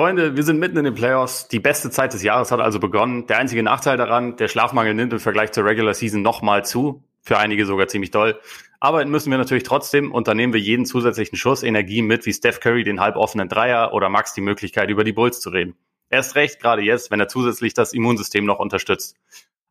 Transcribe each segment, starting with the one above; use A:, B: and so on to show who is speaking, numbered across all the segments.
A: Freunde, wir sind mitten in den Playoffs. Die beste Zeit des Jahres hat also begonnen. Der einzige Nachteil daran, der Schlafmangel nimmt im Vergleich zur Regular Season nochmal zu. Für einige sogar ziemlich doll. Arbeiten müssen wir natürlich trotzdem und da nehmen wir jeden zusätzlichen Schuss Energie mit, wie Steph Curry den halboffenen Dreier oder Max die Möglichkeit, über die Bulls zu reden. Erst recht, gerade jetzt, wenn er zusätzlich das Immunsystem noch unterstützt.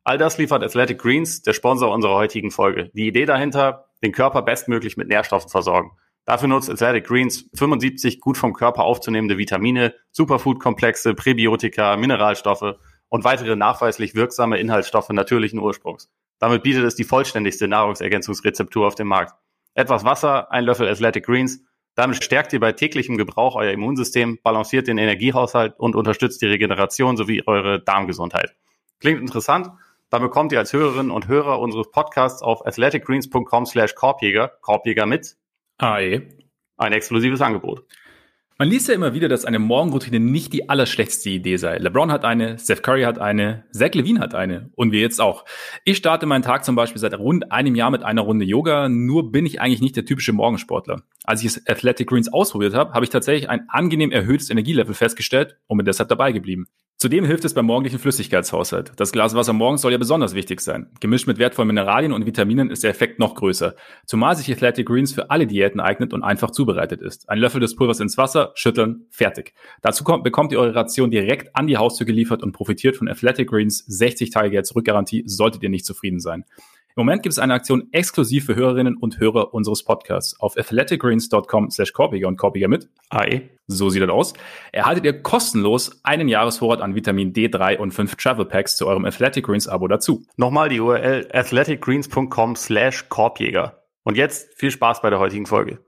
A: All das liefert Athletic Greens, der Sponsor unserer heutigen Folge. Die Idee dahinter, den Körper bestmöglich mit Nährstoffen versorgen. Dafür nutzt Athletic Greens 75 gut vom Körper aufzunehmende Vitamine, Superfood-Komplexe, Präbiotika, Mineralstoffe und weitere nachweislich wirksame Inhaltsstoffe natürlichen Ursprungs. Damit bietet es die vollständigste Nahrungsergänzungsrezeptur auf dem Markt. Etwas Wasser, ein Löffel Athletic Greens. Damit stärkt ihr bei täglichem Gebrauch euer Immunsystem, balanciert den Energiehaushalt und unterstützt die Regeneration sowie eure Darmgesundheit. Klingt interessant? Dann bekommt ihr als Hörerinnen und Hörer unseres Podcasts auf athleticgreens.com slash Korbjäger, Korbjäger mit AE, ein exklusives Angebot.
B: Man liest ja immer wieder, dass eine Morgenroutine nicht die allerschlechteste Idee sei. LeBron hat eine, Steph Curry hat eine, Zach Levine hat eine und wir jetzt auch. Ich starte meinen Tag zum Beispiel seit rund einem Jahr mit einer Runde Yoga, nur bin ich eigentlich nicht der typische Morgensportler. Als ich Athletic Greens ausprobiert habe, habe ich tatsächlich ein angenehm erhöhtes Energielevel festgestellt und bin deshalb dabei geblieben. Zudem hilft es beim morgendlichen Flüssigkeitshaushalt. Das Glas Wasser morgens soll ja besonders wichtig sein. Gemischt mit wertvollen Mineralien und Vitaminen ist der Effekt noch größer. Zumal sich Athletic Greens für alle Diäten eignet und einfach zubereitet ist. Ein Löffel des Pulvers ins Wasser, schütteln, fertig. Dazu kommt, bekommt ihr eure Ration direkt an die Haustür geliefert und profitiert von Athletic Greens 60 Tage Geld zurückgarantie, solltet ihr nicht zufrieden sein. Im Moment gibt es eine Aktion exklusiv für Hörerinnen und Hörer unseres Podcasts. Auf athleticgreens.com slash Korpiger und Korpiger mit. Hi. So sieht das aus. Erhaltet ihr kostenlos einen Jahresvorrat an Vitamin D3 und fünf Travel Packs zu eurem Athletic Greens Abo dazu.
A: Nochmal die URL athleticgreens.com slash Korbjäger. Und jetzt viel Spaß bei der heutigen Folge.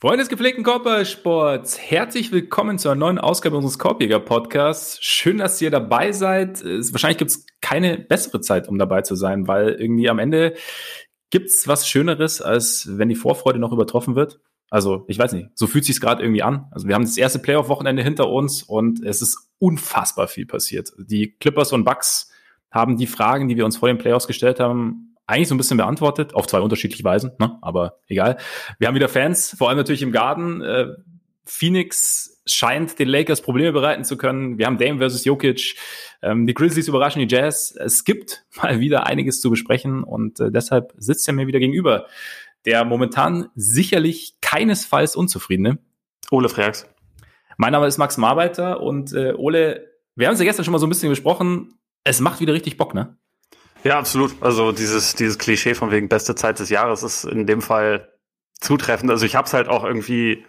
B: Freunde des gepflegten Körpersports, herzlich willkommen zu einer neuen Ausgabe unseres Korbjäger Podcasts. Schön, dass ihr dabei seid. Wahrscheinlich gibt es keine bessere Zeit, um dabei zu sein, weil irgendwie am Ende gibt's was Schöneres, als wenn die Vorfreude noch übertroffen wird. Also, ich weiß nicht, so fühlt sich's gerade irgendwie an. Also, wir haben das erste Playoff-Wochenende hinter uns und es ist unfassbar viel passiert. Die Clippers und Bucks haben die Fragen, die wir uns vor den Playoffs gestellt haben, eigentlich so ein bisschen beantwortet, auf zwei unterschiedliche Weisen, ne? aber egal. Wir haben wieder Fans, vor allem natürlich im Garten. Äh, Phoenix scheint den Lakers Probleme bereiten zu können. Wir haben Dame versus Jokic. Ähm, die Grizzlies überraschen die Jazz. Es gibt mal wieder einiges zu besprechen und äh, deshalb sitzt er mir wieder gegenüber. Der momentan sicherlich keinesfalls unzufriedene.
A: Ole Freaks.
B: Mein Name ist Max Marbeiter und äh, Ole, wir haben es ja gestern schon mal so ein bisschen besprochen. Es macht wieder richtig Bock, ne?
A: Ja, absolut. Also dieses, dieses Klischee von wegen beste Zeit des Jahres ist in dem Fall zutreffend. Also ich habe es halt auch irgendwie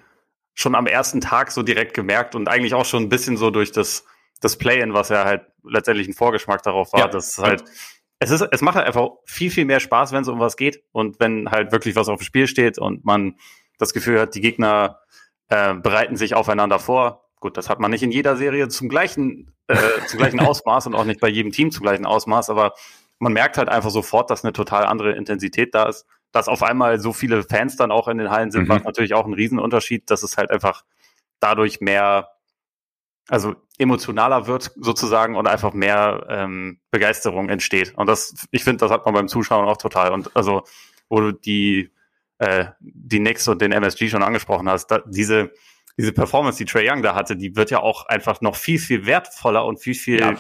A: schon am ersten Tag so direkt gemerkt und eigentlich auch schon ein bisschen so durch das, das Play-in, was ja halt letztendlich ein Vorgeschmack darauf war, ja. dass halt, es ist, es macht halt einfach viel, viel mehr Spaß, wenn es um was geht und wenn halt wirklich was auf dem Spiel steht und man das Gefühl hat, die Gegner äh, bereiten sich aufeinander vor. Gut, das hat man nicht in jeder Serie zum gleichen, äh, zum gleichen Ausmaß und auch nicht bei jedem Team zum gleichen Ausmaß, aber man merkt halt einfach sofort, dass eine total andere Intensität da ist. Dass auf einmal so viele Fans dann auch in den Hallen sind, mhm. macht natürlich auch einen Riesenunterschied, dass es halt einfach dadurch mehr, also emotionaler wird sozusagen und einfach mehr ähm, Begeisterung entsteht. Und das, ich finde, das hat man beim Zuschauen auch total. Und also, wo du die, äh, die Knicks und den MSG schon angesprochen hast, da, diese, diese Performance, die Trey Young da hatte, die wird ja auch einfach noch viel, viel wertvoller und viel, viel ja,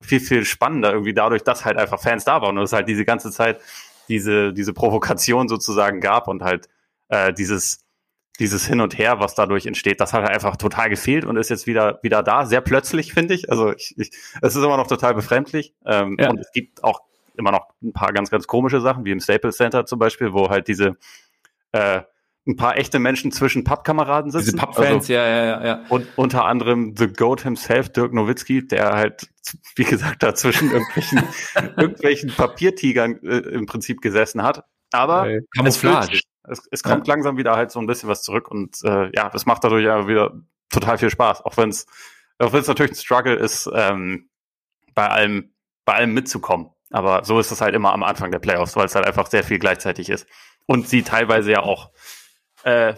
A: viel, viel spannender irgendwie dadurch, dass halt einfach Fans da waren und es halt diese ganze Zeit diese, diese Provokation sozusagen gab und halt äh, dieses, dieses Hin und Her, was dadurch entsteht, das hat halt einfach total gefehlt und ist jetzt wieder, wieder da. Sehr plötzlich, finde ich. Also ich, ich, es ist immer noch total befremdlich. Ähm, ja. Und es gibt auch immer noch ein paar ganz, ganz komische Sachen, wie im Staples Center zum Beispiel, wo halt diese äh, ein paar echte Menschen zwischen Pappkameraden sitzen. Diese
B: Pappfans, also, ja, ja, ja.
A: Und unter anderem The Goat himself, Dirk Nowitzki, der halt, wie gesagt, da zwischen irgendwelchen, irgendwelchen Papiertigern äh, im Prinzip gesessen hat. Aber
B: äh, Camouflage.
A: Es, es, kommt ja. langsam wieder halt so ein bisschen was zurück und äh, ja, das macht dadurch ja wieder total viel Spaß, auch wenn es auch wenn es natürlich ein Struggle ist, ähm, bei allem bei allem mitzukommen. Aber so ist es halt immer am Anfang der Playoffs, weil es halt einfach sehr viel gleichzeitig ist. und sie teilweise ja auch äh,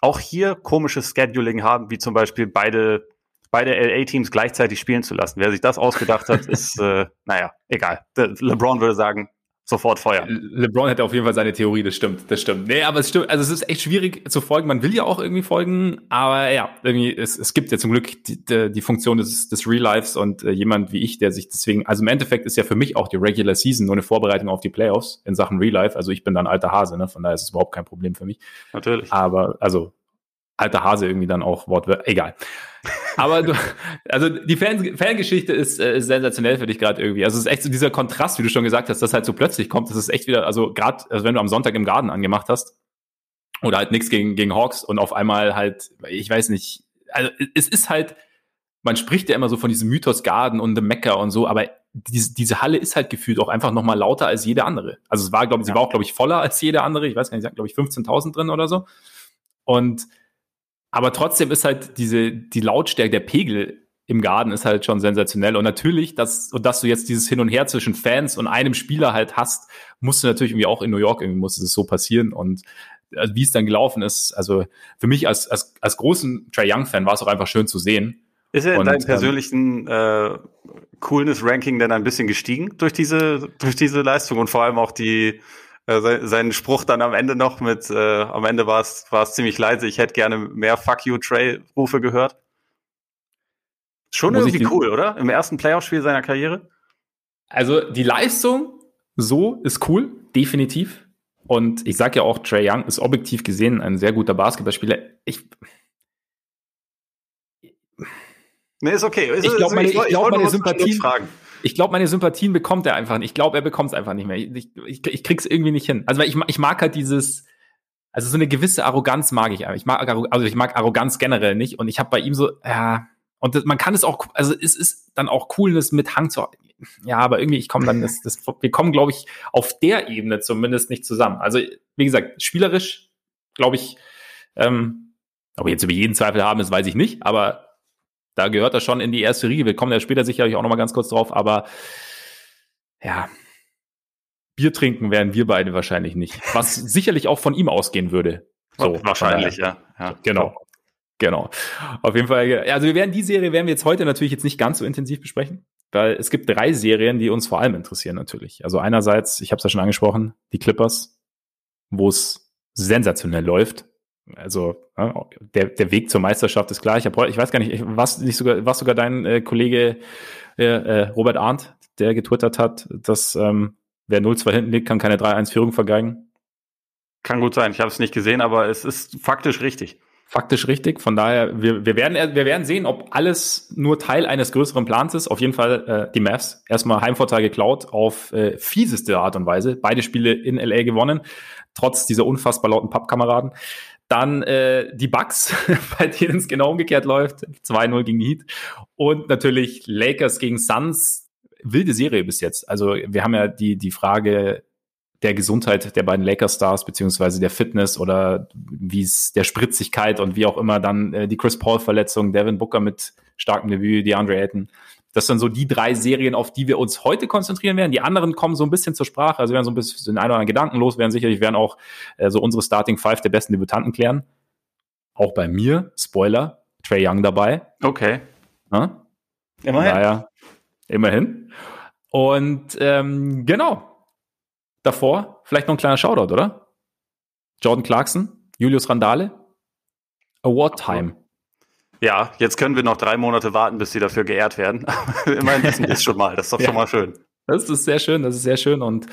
A: auch hier komisches Scheduling haben, wie zum Beispiel beide beide LA-Teams gleichzeitig spielen zu lassen. Wer sich das ausgedacht hat, ist, äh, naja, egal. LeBron würde sagen, sofort Feuer.
B: LeBron hätte auf jeden Fall seine Theorie, das stimmt, das stimmt. Nee, aber es stimmt, also es ist echt schwierig zu folgen. Man will ja auch irgendwie folgen, aber ja, irgendwie, es, es gibt ja zum Glück die, die, die Funktion des, des Real Lives und äh, jemand wie ich, der sich deswegen, also im Endeffekt ist ja für mich auch die Regular Season nur eine Vorbereitung auf die Playoffs in Sachen Real Life. Also ich bin dann alter Hase, ne? Von daher ist es überhaupt kein Problem für mich.
A: Natürlich.
B: Aber, also alter Hase irgendwie dann auch Wortwörter. Egal. Aber du, also die Fan, Fangeschichte ist, äh, ist sensationell für dich gerade irgendwie. Also es ist echt so dieser Kontrast, wie du schon gesagt hast, dass halt so plötzlich kommt. Das ist echt wieder, also gerade, also wenn du am Sonntag im Garten angemacht hast oder halt nichts gegen, gegen Hawks und auf einmal halt, ich weiß nicht, also es ist halt, man spricht ja immer so von diesem Mythos Garden und The Mecca und so, aber diese, diese Halle ist halt gefühlt auch einfach nochmal lauter als jede andere. Also es war, glaube ich, sie war auch, glaube ich, voller als jede andere. Ich weiß gar nicht, glaube ich, 15.000 drin oder so. Und aber trotzdem ist halt diese, die Lautstärke, der Pegel im Garten ist halt schon sensationell. Und natürlich, dass, und dass du jetzt dieses Hin und Her zwischen Fans und einem Spieler halt hast, musst du natürlich irgendwie auch in New York irgendwie musste es so passieren. Und also wie es dann gelaufen ist, also für mich als, als, als großen Trey Young-Fan war es auch einfach schön zu sehen.
A: Ist er in deinem ähm, persönlichen äh, Coolness-Ranking denn ein bisschen gestiegen durch diese, durch diese Leistung und vor allem auch die, äh, seinen Spruch dann am Ende noch mit, äh, am Ende war es war es ziemlich leise, ich hätte gerne mehr Fuck you Trey Rufe gehört. Schon Muss irgendwie cool, oder? Im ersten Playoff-Spiel seiner Karriere?
B: Also die Leistung so ist cool, definitiv. Und ich sage ja auch, Trey Young ist objektiv gesehen ein sehr guter Basketballspieler. Ich,
A: Nee, ist okay.
B: ich glaube, meine, ich, ich glaub, meine Sympathien, ich glaube, meine Sympathien bekommt er einfach nicht. Ich glaube, er bekommt es einfach nicht mehr. Ich, ich, ich krieg's irgendwie nicht hin. Also ich, ich mag halt dieses, also so eine gewisse Arroganz mag ich. Ich mag, also ich mag Arroganz generell nicht. Und ich habe bei ihm so, ja, und das, man kann es auch, also es ist dann auch Coolness mit Hang zu, ja, aber irgendwie, ich komme dann, das, das, wir kommen, glaube ich, auf der Ebene zumindest nicht zusammen. Also, wie gesagt, spielerisch, glaube ich, ähm, ob wir jetzt über jeden Zweifel haben, das weiß ich nicht, aber da gehört er schon in die erste Riege. Wir kommen ja später sicherlich auch noch mal ganz kurz drauf, aber ja, Bier trinken werden wir beide wahrscheinlich nicht. Was sicherlich auch von ihm ausgehen würde.
A: So, wahrscheinlich, ja. ja.
B: Genau. Genau. Auf jeden Fall. Also wir werden die Serie werden wir jetzt heute natürlich jetzt nicht ganz so intensiv besprechen, weil es gibt drei Serien, die uns vor allem interessieren natürlich. Also einerseits, ich habe es ja schon angesprochen, die Clippers, wo es sensationell läuft. Also der, der Weg zur Meisterschaft ist klar. Ich, hab, ich weiß gar nicht, was nicht sogar, was sogar dein äh, Kollege äh, äh, Robert Arndt, der getwittert hat, dass ähm, wer 0-2 hinten liegt, kann keine 3-1-Führung vergeigen.
A: Kann gut sein. Ich habe es nicht gesehen, aber es ist faktisch richtig.
B: Faktisch richtig. Von daher, wir, wir, werden, wir werden sehen, ob alles nur Teil eines größeren Plans ist. Auf jeden Fall äh, die Mavs. Erstmal Heimvorteil geklaut auf äh, fieseste Art und Weise. Beide Spiele in LA gewonnen, trotz dieser unfassbar lauten Pappkameraden. Dann äh, die Bucks, bei denen es genau umgekehrt läuft. 2-0 gegen Heat. Und natürlich Lakers gegen Suns. Wilde Serie bis jetzt. Also wir haben ja die, die Frage der Gesundheit der beiden Lakers-Stars, beziehungsweise der Fitness oder wie es der Spritzigkeit und wie auch immer dann äh, die Chris Paul-Verletzung, Devin Booker mit starkem Debüt, die Andre Ayton. Das sind so die drei Serien, auf die wir uns heute konzentrieren werden. Die anderen kommen so ein bisschen zur Sprache, also werden so ein bisschen den einen oder anderen Gedanken los, werden sicherlich werden auch äh, so unsere Starting Five der besten Debütanten klären. Auch bei mir, Spoiler, Trey Young dabei.
A: Okay.
B: Ja? Immerhin. Naja, immerhin. Und ähm, genau. Davor vielleicht noch ein kleiner Shoutout, oder? Jordan Clarkson, Julius Randale, Award Time.
A: Ja, jetzt können wir noch drei Monate warten, bis sie dafür geehrt werden. Immerhin wissen wir es schon mal. Das ist doch ja. schon mal schön.
B: Das ist sehr schön, das ist sehr schön und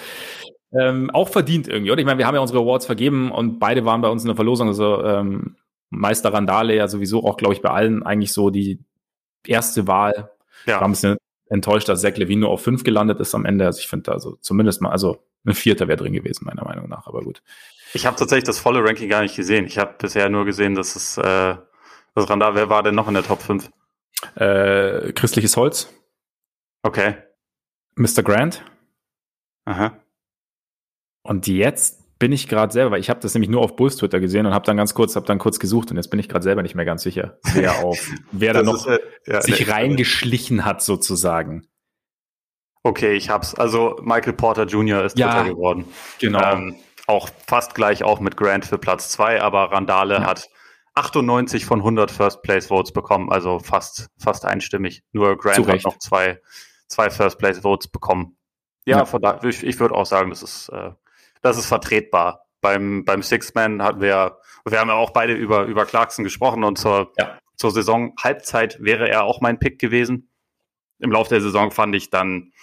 B: ähm, auch verdient irgendwie, oder? Ich meine, wir haben ja unsere Awards vergeben und beide waren bei uns in der Verlosung. Also ähm, Meister Randale ja sowieso auch, glaube ich, bei allen eigentlich so die erste Wahl. Ja. Wir haben ein bisschen enttäuscht, dass Zach Levine nur auf fünf gelandet ist am Ende. Also ich finde, also zumindest mal, also ein Vierter wäre drin gewesen, meiner Meinung nach, aber gut.
A: Ich habe tatsächlich das volle Ranking gar nicht gesehen. Ich habe bisher nur gesehen, dass es äh, das Randal, wer war denn noch in der Top 5?
B: Äh, Christliches Holz.
A: Okay.
B: Mr. Grant.
A: Aha.
B: Und jetzt bin ich gerade selber, weil ich habe das nämlich nur auf Bulls Twitter gesehen und habe dann ganz kurz, habe dann kurz gesucht und jetzt bin ich gerade selber nicht mehr ganz sicher, wer auf, wer da noch äh, ja, sich nee, reingeschlichen hat sozusagen.
A: Okay, ich hab's. Also Michael Porter Jr. ist
B: ja, Dritter geworden.
A: Genau. Ähm, auch fast gleich auch mit Grant für Platz zwei, aber Randale ja. hat 98 von 100 First Place Votes bekommen, also fast, fast einstimmig. Nur Grant hat noch zwei, zwei First Place Votes bekommen. Ja, ja. Von da, ich, ich würde auch sagen, das ist, äh, das ist vertretbar. Beim, beim Six-Man hatten wir, wir haben ja auch beide über, über Clarkson gesprochen und zur, ja. zur Saison Halbzeit wäre er auch mein Pick gewesen. Im Laufe der Saison fand ich dann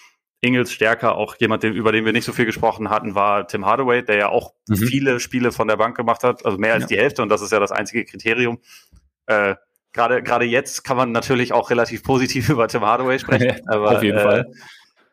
A: Ingels stärker. Auch jemand, über den wir nicht so viel gesprochen hatten, war Tim Hardaway, der ja auch mhm. viele Spiele von der Bank gemacht hat, also mehr als ja. die Hälfte und das ist ja das einzige Kriterium. Äh, Gerade gerade jetzt kann man natürlich auch relativ positiv über Tim Hardaway sprechen. aber,
B: Auf jeden äh, Fall.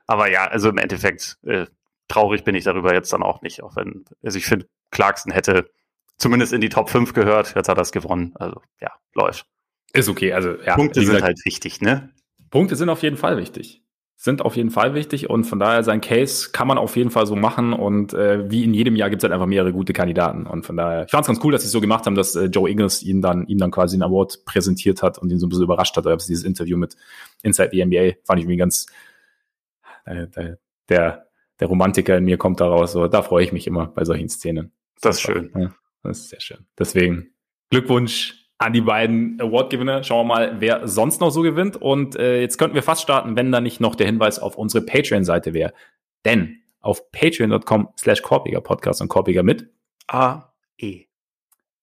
A: Aber ja, also im Endeffekt äh, traurig bin ich darüber jetzt dann auch nicht, auch wenn also ich finde Clarkson hätte zumindest in die Top 5 gehört. Jetzt hat er es gewonnen. Also ja, läuft.
B: Ist okay. Also ja,
A: Punkte sind halt wichtig, ne?
B: Punkte sind auf jeden Fall wichtig sind auf jeden Fall wichtig und von daher sein Case kann man auf jeden Fall so machen und äh, wie in jedem Jahr gibt es halt einfach mehrere gute Kandidaten und von daher, ich fand es ganz cool, dass sie es so gemacht haben, dass äh, Joe Ingles ihn dann, ihm dann quasi einen Award präsentiert hat und ihn so ein bisschen überrascht hat, also dieses Interview mit Inside the NBA fand ich irgendwie ganz, äh, der, der Romantiker in mir kommt daraus, so, da freue ich mich immer bei solchen Szenen.
A: Das ist schön.
B: Ja, das ist sehr schön. Deswegen Glückwunsch an die beiden Award-Gewinner. Schauen wir mal, wer sonst noch so gewinnt. Und äh, jetzt könnten wir fast starten, wenn da nicht noch der Hinweis auf unsere Patreon-Seite wäre. Denn auf patreon.com slash Korpiger Podcast und Korpiger mit A-E.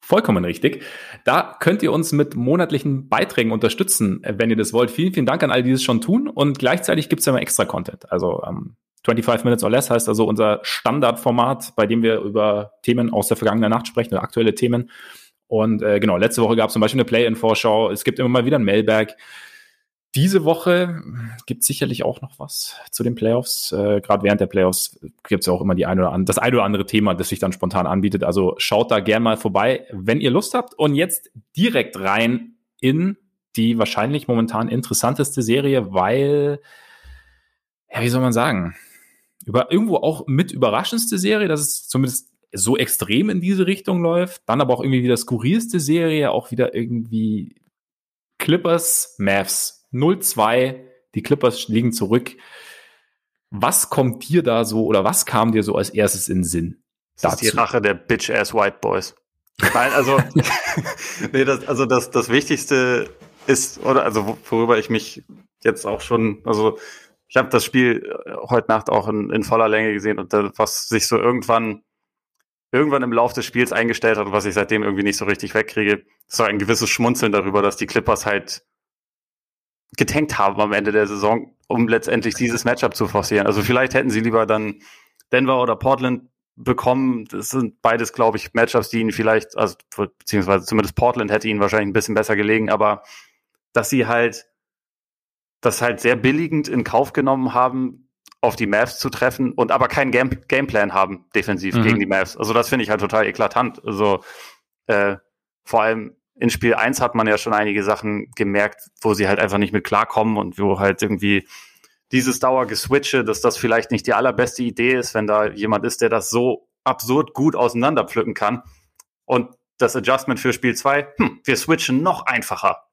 B: Vollkommen richtig. Da könnt ihr uns mit monatlichen Beiträgen unterstützen, wenn ihr das wollt. Vielen, vielen Dank an all die es schon tun. Und gleichzeitig gibt es ja mal extra Content. Also ähm, 25 Minutes or Less heißt also unser Standardformat, bei dem wir über Themen aus der vergangenen Nacht sprechen oder aktuelle Themen. Und äh, genau, letzte Woche gab es zum Beispiel eine Play-In-Vorschau. Es gibt immer mal wieder ein Mailbag. Diese Woche gibt es sicherlich auch noch was zu den Playoffs. Äh, Gerade während der Playoffs gibt es ja auch immer die ein oder andere, das ein oder andere Thema, das sich dann spontan anbietet. Also schaut da gern mal vorbei, wenn ihr Lust habt. Und jetzt direkt rein in die wahrscheinlich momentan interessanteste Serie, weil, ja, wie soll man sagen, über irgendwo auch mit überraschendste Serie, das ist zumindest so extrem in diese Richtung läuft. Dann aber auch irgendwie wieder skurrilste Serie, auch wieder irgendwie Clippers, Mavs 0-2. Die Clippers liegen zurück. Was kommt dir da so oder was kam dir so als erstes in den Sinn?
A: Das dazu? ist die Rache der Bitch-Ass White Boys. Nein, also, nee, das, also das, das Wichtigste ist, oder also worüber ich mich jetzt auch schon, also ich habe das Spiel heute Nacht auch in, in voller Länge gesehen und das, was sich so irgendwann irgendwann im Laufe des Spiels eingestellt hat und was ich seitdem irgendwie nicht so richtig wegkriege, ist so ein gewisses Schmunzeln darüber, dass die Clippers halt getankt haben am Ende der Saison, um letztendlich dieses Matchup zu forcieren. Also vielleicht hätten sie lieber dann Denver oder Portland bekommen. Das sind beides, glaube ich, Matchups, die ihnen vielleicht, also beziehungsweise zumindest Portland hätte ihnen wahrscheinlich ein bisschen besser gelegen, aber dass sie halt das halt sehr billigend in Kauf genommen haben, auf die Mavs zu treffen und aber keinen Game Gameplan haben defensiv mhm. gegen die Mavs. Also das finde ich halt total eklatant. Also äh, vor allem in Spiel 1 hat man ja schon einige Sachen gemerkt, wo sie halt einfach nicht mit klarkommen und wo halt irgendwie dieses Dauergeswitche, dass das vielleicht nicht die allerbeste Idee ist, wenn da jemand ist, der das so absurd gut auseinanderpflücken kann. Und das Adjustment für Spiel 2, hm, wir switchen noch einfacher.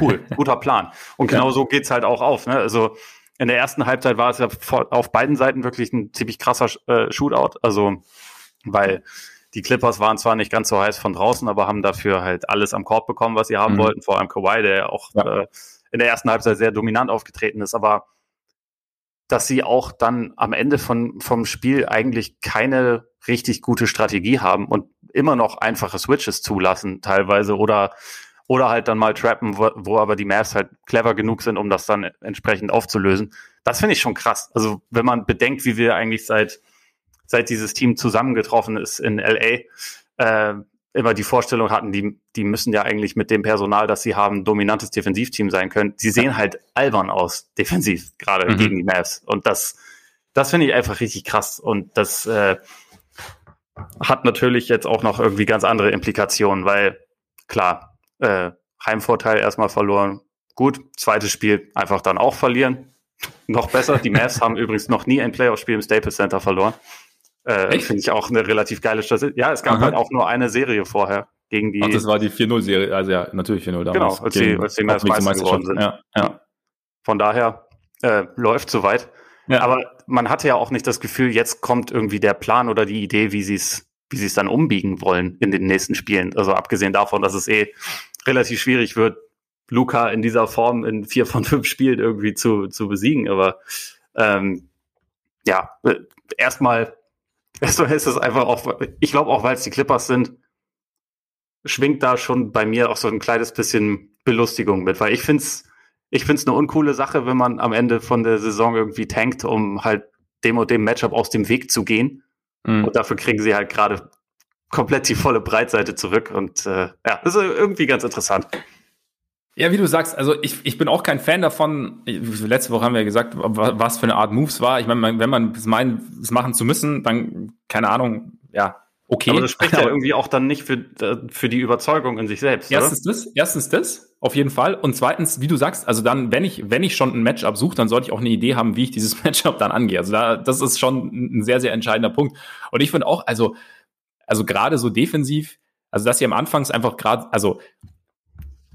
A: Cool, guter Plan. Und genau so geht's halt auch auf. Ne? Also in der ersten Halbzeit war es ja auf beiden Seiten wirklich ein ziemlich krasser äh, Shootout. Also, weil die Clippers waren zwar nicht ganz so heiß von draußen, aber haben dafür halt alles am Korb bekommen, was sie haben mhm. wollten. Vor allem Kawhi, der ja auch ja. Äh, in der ersten Halbzeit sehr dominant aufgetreten ist. Aber dass sie auch dann am Ende von, vom Spiel eigentlich keine richtig gute Strategie haben und immer noch einfache Switches zulassen teilweise oder oder halt dann mal trappen, wo, wo aber die Mavs halt clever genug sind, um das dann entsprechend aufzulösen. Das finde ich schon krass. Also wenn man bedenkt, wie wir eigentlich seit, seit dieses Team zusammengetroffen ist in LA, äh, immer die Vorstellung hatten, die, die müssen ja eigentlich mit dem Personal, das sie haben, dominantes Defensivteam sein können. Sie sehen halt albern aus, defensiv, gerade mhm. gegen die Mavs. Und das, das finde ich einfach richtig krass. Und das äh, hat natürlich jetzt auch noch irgendwie ganz andere Implikationen, weil klar, äh, Heimvorteil erstmal verloren. Gut, zweites Spiel einfach dann auch verlieren. noch besser. Die Mavs haben übrigens noch nie ein Playoff-Spiel im Staples Center verloren. Äh, Finde ich auch eine relativ geile Statistik. Ja, es gab Aha. halt auch nur eine Serie vorher gegen die.
B: Ach, das war die 4-0-Serie, also ja, natürlich 4-0
A: damals. Genau, als die, als die Mavs Meister geworden sind. Ja, ja. Von daher äh, läuft soweit. Ja. Aber man hatte ja auch nicht das Gefühl, jetzt kommt irgendwie der Plan oder die Idee, wie sie es wie sie es dann umbiegen wollen in den nächsten Spielen. Also abgesehen davon, dass es eh relativ schwierig wird, Luca in dieser Form in vier von fünf Spielen irgendwie zu, zu besiegen. Aber ähm, ja, erstmal erstmal ist es einfach auch, ich glaube auch, weil es die Clippers sind, schwingt da schon bei mir auch so ein kleines bisschen Belustigung mit, weil ich finde es ich find's eine uncoole Sache, wenn man am Ende von der Saison irgendwie tankt, um halt dem und dem Matchup aus dem Weg zu gehen. Mhm. Und dafür kriegen sie halt gerade komplett die volle Breitseite zurück. Und äh, ja, das ist irgendwie ganz interessant.
B: Ja, wie du sagst, also ich, ich bin auch kein Fan davon. Letzte Woche haben wir ja gesagt, was für eine Art Moves war. Ich meine, wenn man es meint, es machen zu müssen, dann, keine Ahnung, ja, okay.
A: Aber das spricht ja irgendwie auch dann nicht für, äh, für die Überzeugung in sich selbst.
B: Erstens oder? das, erstens das, auf jeden Fall. Und zweitens, wie du sagst, also dann, wenn ich, wenn ich schon ein Matchup suche, dann sollte ich auch eine Idee haben, wie ich dieses Matchup dann angehe. Also da, das ist schon ein sehr, sehr entscheidender Punkt. Und ich finde auch, also, also gerade so defensiv, also dass sie am Anfangs einfach gerade, also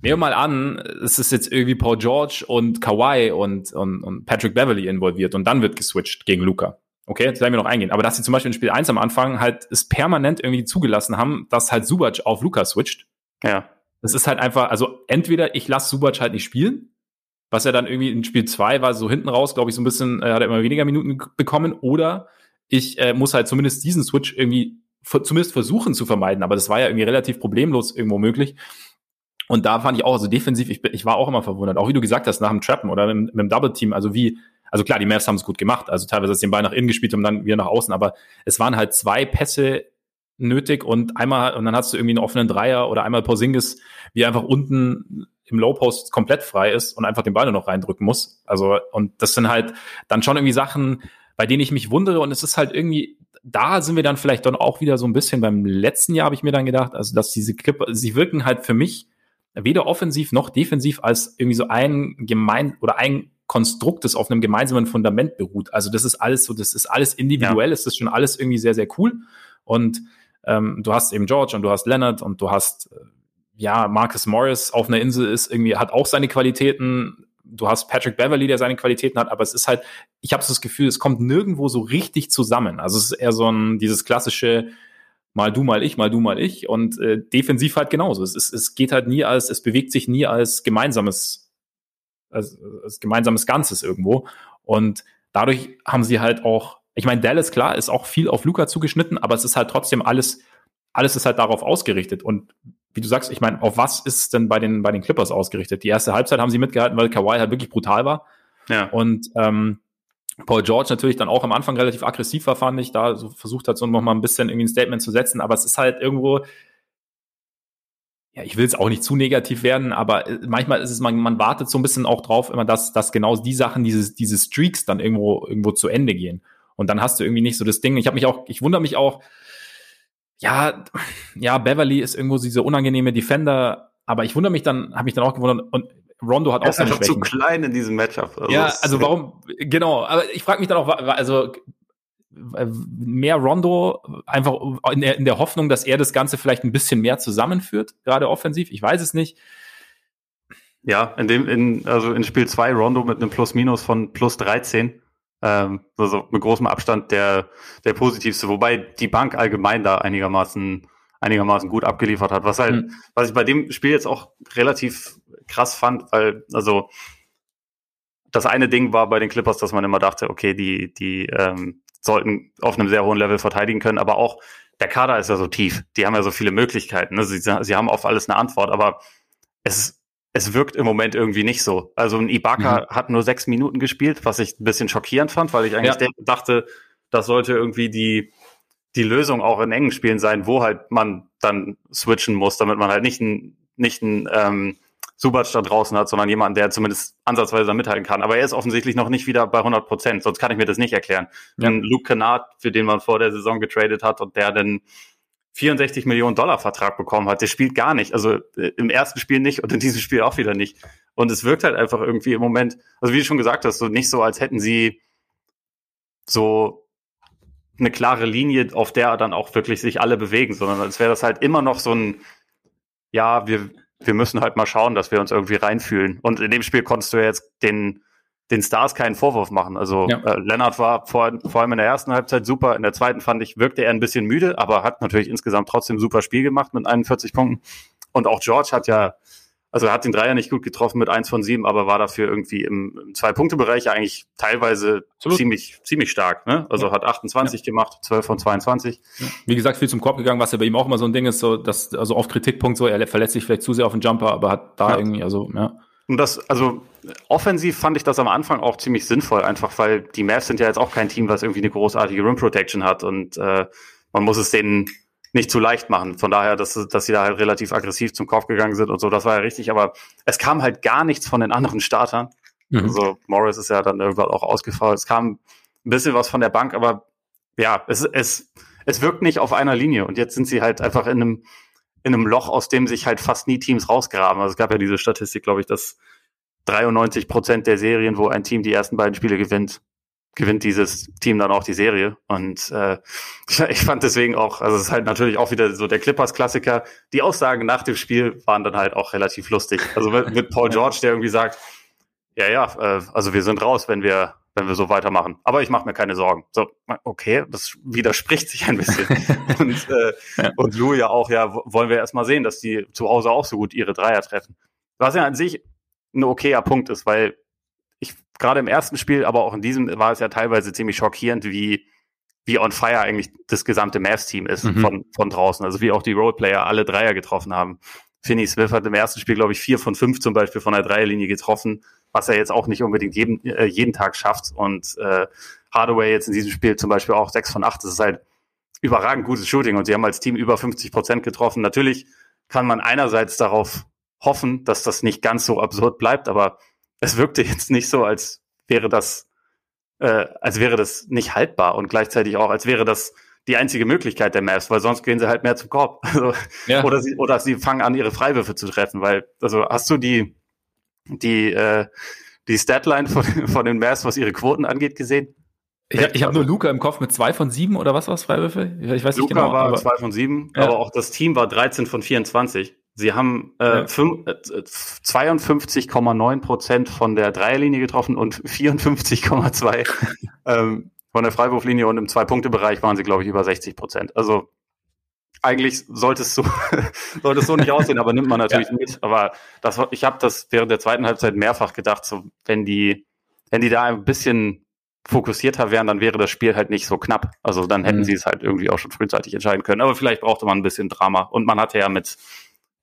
B: Nehmen wir mal an, es ist jetzt irgendwie Paul George und Kawhi und, und, und Patrick Beverly involviert und dann wird geswitcht gegen Luca. Okay, jetzt werden wir noch eingehen. Aber dass sie zum Beispiel in Spiel 1 am Anfang halt es permanent irgendwie zugelassen haben, dass halt Subac auf Luca switcht.
A: Ja.
B: Das ist halt einfach, also entweder ich lasse Subac halt nicht spielen, was er dann irgendwie in Spiel 2 war, so hinten raus, glaube ich, so ein bisschen, äh, hat er immer weniger Minuten bekommen, oder ich äh, muss halt zumindest diesen Switch irgendwie zumindest versuchen zu vermeiden, aber das war ja irgendwie relativ problemlos irgendwo möglich. Und da fand ich auch, also defensiv, ich, ich war auch immer verwundert, auch wie du gesagt hast, nach dem Trappen oder mit, mit dem Double Team, also wie, also klar, die Mavs haben es gut gemacht, also teilweise ist den Ball nach innen gespielt und dann wieder nach außen, aber es waren halt zwei Pässe nötig und einmal, und dann hast du irgendwie einen offenen Dreier oder einmal Porzingis, wie einfach unten im Low Post komplett frei ist und einfach den Ball nur noch reindrücken muss. Also, und das sind halt dann schon irgendwie Sachen, bei denen ich mich wundere und es ist halt irgendwie, da sind wir dann vielleicht dann auch wieder so ein bisschen beim letzten Jahr, habe ich mir dann gedacht, also dass diese Clip, sie wirken halt für mich weder offensiv noch defensiv als irgendwie so ein gemein oder ein Konstrukt, das auf einem gemeinsamen Fundament beruht. Also das ist alles so, das ist alles individuell, ja. es ist schon alles irgendwie sehr, sehr cool. Und ähm, du hast eben George und du hast Leonard und du hast äh, ja Marcus Morris auf einer Insel ist irgendwie hat auch seine Qualitäten. Du hast Patrick Beverly, der seine Qualitäten hat, aber es ist halt, ich habe so das Gefühl, es kommt nirgendwo so richtig zusammen. Also es ist eher so ein dieses klassische mal du, mal ich, mal du, mal ich. Und äh, defensiv halt genauso. Es, ist, es geht halt nie als, es bewegt sich nie als gemeinsames, als, als gemeinsames Ganzes irgendwo. Und dadurch haben sie halt auch, ich meine, Dallas, klar, ist auch viel auf Luca zugeschnitten, aber es ist halt trotzdem alles, alles ist halt darauf ausgerichtet. Und wie du sagst, ich meine, auf was ist es denn bei den, bei den Clippers ausgerichtet? Die erste Halbzeit haben sie mitgehalten, weil Kawhi halt wirklich brutal war. Ja. Und ähm, Paul George natürlich dann auch am Anfang relativ aggressiv war, fand ich, da so versucht hat, so noch mal ein bisschen irgendwie ein Statement zu setzen, aber es ist halt irgendwo, ja, ich will es auch nicht zu negativ werden, aber äh, manchmal ist es, man, man wartet so ein bisschen auch drauf, immer, dass, dass genau die Sachen, diese, diese Streaks dann irgendwo, irgendwo zu Ende gehen. Und dann hast du irgendwie nicht so das Ding. Ich habe mich auch, ich wundere mich auch, ja, ja, Beverly ist irgendwo diese unangenehme Defender, aber ich wundere mich dann, habe mich dann auch gewundert, und Rondo hat auch
A: seine Schwächen. zu klein in diesem Matchup.
B: Also ja, also warum, genau, aber ich frage mich dann auch, also mehr Rondo, einfach in der, in der Hoffnung, dass er das Ganze vielleicht ein bisschen mehr zusammenführt, gerade offensiv, ich weiß es nicht.
A: Ja, in dem, in, also in Spiel 2 Rondo mit einem Plus-Minus von plus 13. Ähm, also mit großem Abstand der, der positivste, wobei die Bank allgemein da einigermaßen, einigermaßen gut abgeliefert hat. Was halt, hm. was ich bei dem Spiel jetzt auch relativ krass fand, weil, also das eine Ding war bei den Clippers, dass man immer dachte, okay, die, die ähm, sollten auf einem sehr hohen Level verteidigen können, aber auch der Kader ist ja so tief, die haben ja so viele Möglichkeiten, ne? sie, sie haben auf alles eine Antwort, aber es, es wirkt im Moment irgendwie nicht so. Also ein Ibaka mhm. hat nur sechs Minuten gespielt, was ich ein bisschen schockierend fand, weil ich eigentlich ja. dachte, das sollte irgendwie die, die Lösung auch in engen Spielen sein, wo halt man dann switchen muss, damit man halt nicht ein, nicht ein ähm, Subac da draußen hat, sondern jemanden, der zumindest ansatzweise da mithalten kann. Aber er ist offensichtlich noch nicht wieder bei 100 Prozent, sonst kann ich mir das nicht erklären. Ja. Ein Luke Kennard, für den man vor der Saison getradet hat und der dann 64 Millionen Dollar Vertrag bekommen hat, der spielt gar nicht. Also äh, im ersten Spiel nicht und in diesem Spiel auch wieder nicht. Und es wirkt halt einfach irgendwie im Moment, also wie du schon gesagt hast, so nicht so, als hätten sie so eine klare Linie, auf der dann auch wirklich sich alle bewegen, sondern als wäre das halt immer noch so ein, ja, wir, wir müssen halt mal schauen, dass wir uns irgendwie reinfühlen. Und in dem Spiel konntest du jetzt den, den Stars keinen Vorwurf machen. Also ja. äh, Leonard war vor, vor allem in der ersten Halbzeit super, in der zweiten fand ich, wirkte er ein bisschen müde, aber hat natürlich insgesamt trotzdem super Spiel gemacht mit 41 Punkten. Und auch George hat ja, also er hat den Dreier nicht gut getroffen mit eins von sieben, aber war dafür irgendwie im, im Zwei-Punkte-Bereich eigentlich teilweise Absolut. ziemlich, ziemlich stark. Ne? Also ja. hat 28 ja. gemacht, 12 von 22.
B: Wie gesagt, viel zum Korb gegangen, was ja bei ihm auch immer so ein Ding ist, so dass, also oft Kritikpunkt so, er verletzt sich vielleicht zu sehr auf den Jumper, aber hat da irgendwie, also, ja.
A: Und das, also offensiv fand ich das am Anfang auch ziemlich sinnvoll, einfach weil die Mavs sind ja jetzt auch kein Team, was irgendwie eine großartige Rim Protection hat und äh, man muss es denen nicht zu leicht machen. Von daher, dass, dass sie da halt relativ aggressiv zum Kopf gegangen sind und so, das war ja richtig, aber es kam halt gar nichts von den anderen Startern. Mhm. Also Morris ist ja dann irgendwann auch ausgefallen. Es kam ein bisschen was von der Bank, aber ja, es, es, es wirkt nicht auf einer Linie und jetzt sind sie halt einfach in einem in einem Loch, aus dem sich halt fast nie Teams rausgraben. Also es gab ja diese Statistik, glaube ich, dass 93 Prozent der Serien, wo ein Team die ersten beiden Spiele gewinnt, gewinnt dieses Team dann auch die Serie. Und äh, ich fand deswegen auch, also es ist halt natürlich auch wieder so der Clippers-Klassiker. Die Aussagen nach dem Spiel waren dann halt auch relativ lustig. Also mit, mit Paul George, der irgendwie sagt, ja, ja, äh, also wir sind raus, wenn wir wenn wir so weitermachen. Aber ich mache mir keine Sorgen. So, okay, das widerspricht sich ein bisschen. und, äh, ja. und Lou ja auch, ja, wollen wir erstmal sehen, dass die zu Hause auch so gut ihre Dreier treffen. Was ja an sich ein okayer Punkt ist, weil ich gerade im ersten Spiel, aber auch in diesem war es ja teilweise ziemlich schockierend, wie wie on fire eigentlich das gesamte Mavs-Team ist mhm. von, von draußen. Also wie auch die Roleplayer alle Dreier getroffen haben. Finney Smith hat im ersten Spiel, glaube ich, vier von fünf zum Beispiel von der Dreierlinie getroffen was er jetzt auch nicht unbedingt jeden, äh, jeden Tag schafft. Und äh, Hardaway jetzt in diesem Spiel zum Beispiel auch 6 von 8. Das ist halt überragend gutes Shooting und sie haben als Team über 50 Prozent getroffen. Natürlich kann man einerseits darauf hoffen, dass das nicht ganz so absurd bleibt, aber es wirkte jetzt nicht so, als wäre das, äh, als wäre das nicht haltbar und gleichzeitig auch, als wäre das die einzige Möglichkeit der Mavs, weil sonst gehen sie halt mehr zum Korb. Also, ja. Oder sie, oder sie fangen an, ihre Freiwürfe zu treffen, weil, also hast du die, die, äh, die Statline von, von den Mavs, was ihre Quoten angeht, gesehen?
B: Ich, ich habe nur Luca im Kopf mit zwei von sieben oder was war es, Freiwürfe?
A: Ich weiß nicht Luca genau. war zwei von sieben, ja. aber auch das Team war 13 von 24. Sie haben äh, ja. äh, 52,9 Prozent von der Dreierlinie getroffen und 54,2 ähm, von der Freiwurflinie und im Zwei-Punkte-Bereich waren sie, glaube ich, über 60 Prozent. Also eigentlich sollte es so, sollte es so nicht aussehen, aber nimmt man natürlich ja. mit. Aber das, ich habe das während der zweiten Halbzeit mehrfach gedacht, so wenn die, wenn die da ein bisschen fokussierter wären, dann wäre das Spiel halt nicht so knapp. Also dann hätten mhm. sie es halt irgendwie auch schon frühzeitig entscheiden können. Aber vielleicht brauchte man ein bisschen Drama. Und man hatte ja mit,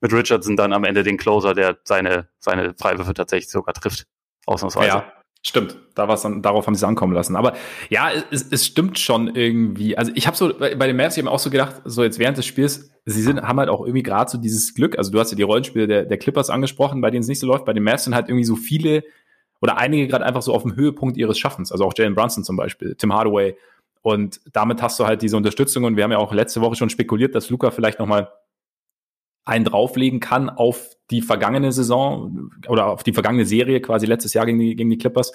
A: mit Richardson dann am Ende den Closer, der seine, seine Freiwürfe tatsächlich sogar trifft. Ausnahmsweise.
B: Ja. Stimmt, da war's dann, darauf haben sie es ankommen lassen. Aber ja, es, es stimmt schon irgendwie. Also ich habe so bei, bei den Mavs, habe auch so gedacht, so jetzt während des Spiels, sie sind, haben halt auch irgendwie gerade so dieses Glück. Also du hast ja die Rollenspiele der, der Clippers angesprochen, bei denen es nicht so läuft. Bei den Mavs sind halt irgendwie so viele oder einige gerade einfach so auf dem Höhepunkt ihres Schaffens. Also auch Jalen Brunson zum Beispiel, Tim Hardaway. Und damit hast du halt diese Unterstützung. Und wir haben ja auch letzte Woche schon spekuliert, dass Luca vielleicht nochmal einen drauflegen kann auf die vergangene Saison oder auf die vergangene Serie quasi letztes Jahr gegen die, gegen die Clippers.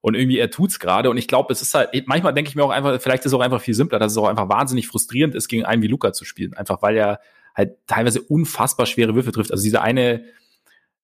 B: Und irgendwie er tut's gerade. Und ich glaube, es ist halt, manchmal denke ich mir auch einfach, vielleicht ist es auch einfach viel simpler, dass es auch einfach wahnsinnig frustrierend ist, gegen einen wie Luca zu spielen. Einfach weil er halt teilweise unfassbar schwere Würfe trifft. Also diese eine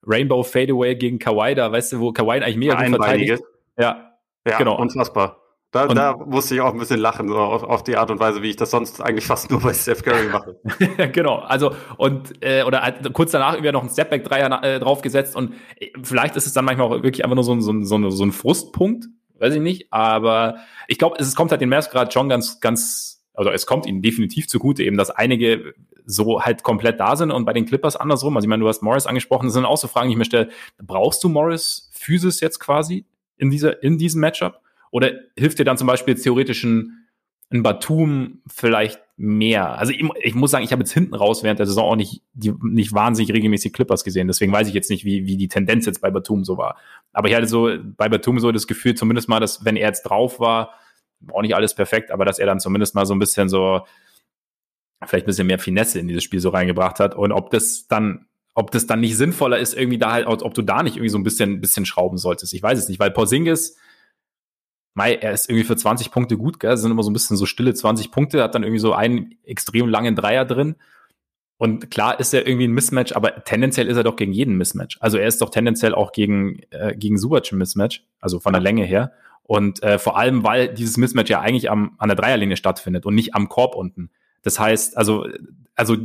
B: Rainbow Fadeaway gegen Kawhi, da weißt du, wo Kawhi eigentlich mega gut verteidigt.
A: Ja, ja, genau. Unfassbar. Da, da musste ich auch ein bisschen lachen, so auf, auf, die Art und Weise, wie ich das sonst eigentlich fast nur bei Steph Curry mache.
B: genau, also und äh, oder halt kurz danach irgendwie noch ein Stepback-Dreier äh, draufgesetzt und äh, vielleicht ist es dann manchmal auch wirklich einfach nur so, ein so, ein so, ein so ein Frustpunkt, weiß ich nicht, aber ich glaube, es, es kommt halt den Mavs gerade schon ganz, ganz, also es kommt ihnen definitiv zugute, eben, dass einige so halt komplett da sind und bei den Clippers andersrum, also ich meine, du hast Morris angesprochen, das sind auch so Fragen, die ich mir stelle, brauchst du Morris Physis jetzt quasi in dieser, in diesem Matchup? Oder hilft dir dann zum Beispiel theoretisch ein, ein Batum vielleicht mehr? Also ich, ich muss sagen, ich habe jetzt hinten raus während der Saison auch nicht, die, nicht wahnsinnig regelmäßig Clippers gesehen. Deswegen weiß ich jetzt nicht, wie, wie die Tendenz jetzt bei Batum so war. Aber ich hatte so bei Batum so das Gefühl, zumindest mal, dass wenn er jetzt drauf war, auch nicht alles perfekt, aber dass er dann zumindest mal so ein bisschen so vielleicht ein bisschen mehr Finesse in dieses Spiel so reingebracht hat. Und ob das dann ob das dann nicht sinnvoller ist, irgendwie da halt, ob du da nicht irgendwie so ein bisschen, bisschen schrauben solltest. Ich weiß es nicht, weil Porzingis Mai, er ist irgendwie für 20 Punkte gut, gell? Das sind immer so ein bisschen so stille 20 Punkte, hat dann irgendwie so einen extrem langen Dreier drin. Und klar ist er irgendwie ein Mismatch, aber tendenziell ist er doch gegen jeden Mismatch. Also er ist doch tendenziell auch gegen, äh, gegen Subac ein Mismatch, also von der Länge her. Und äh, vor allem, weil dieses Mismatch ja eigentlich am, an der Dreierlinie stattfindet und nicht am Korb unten. Das heißt, also, also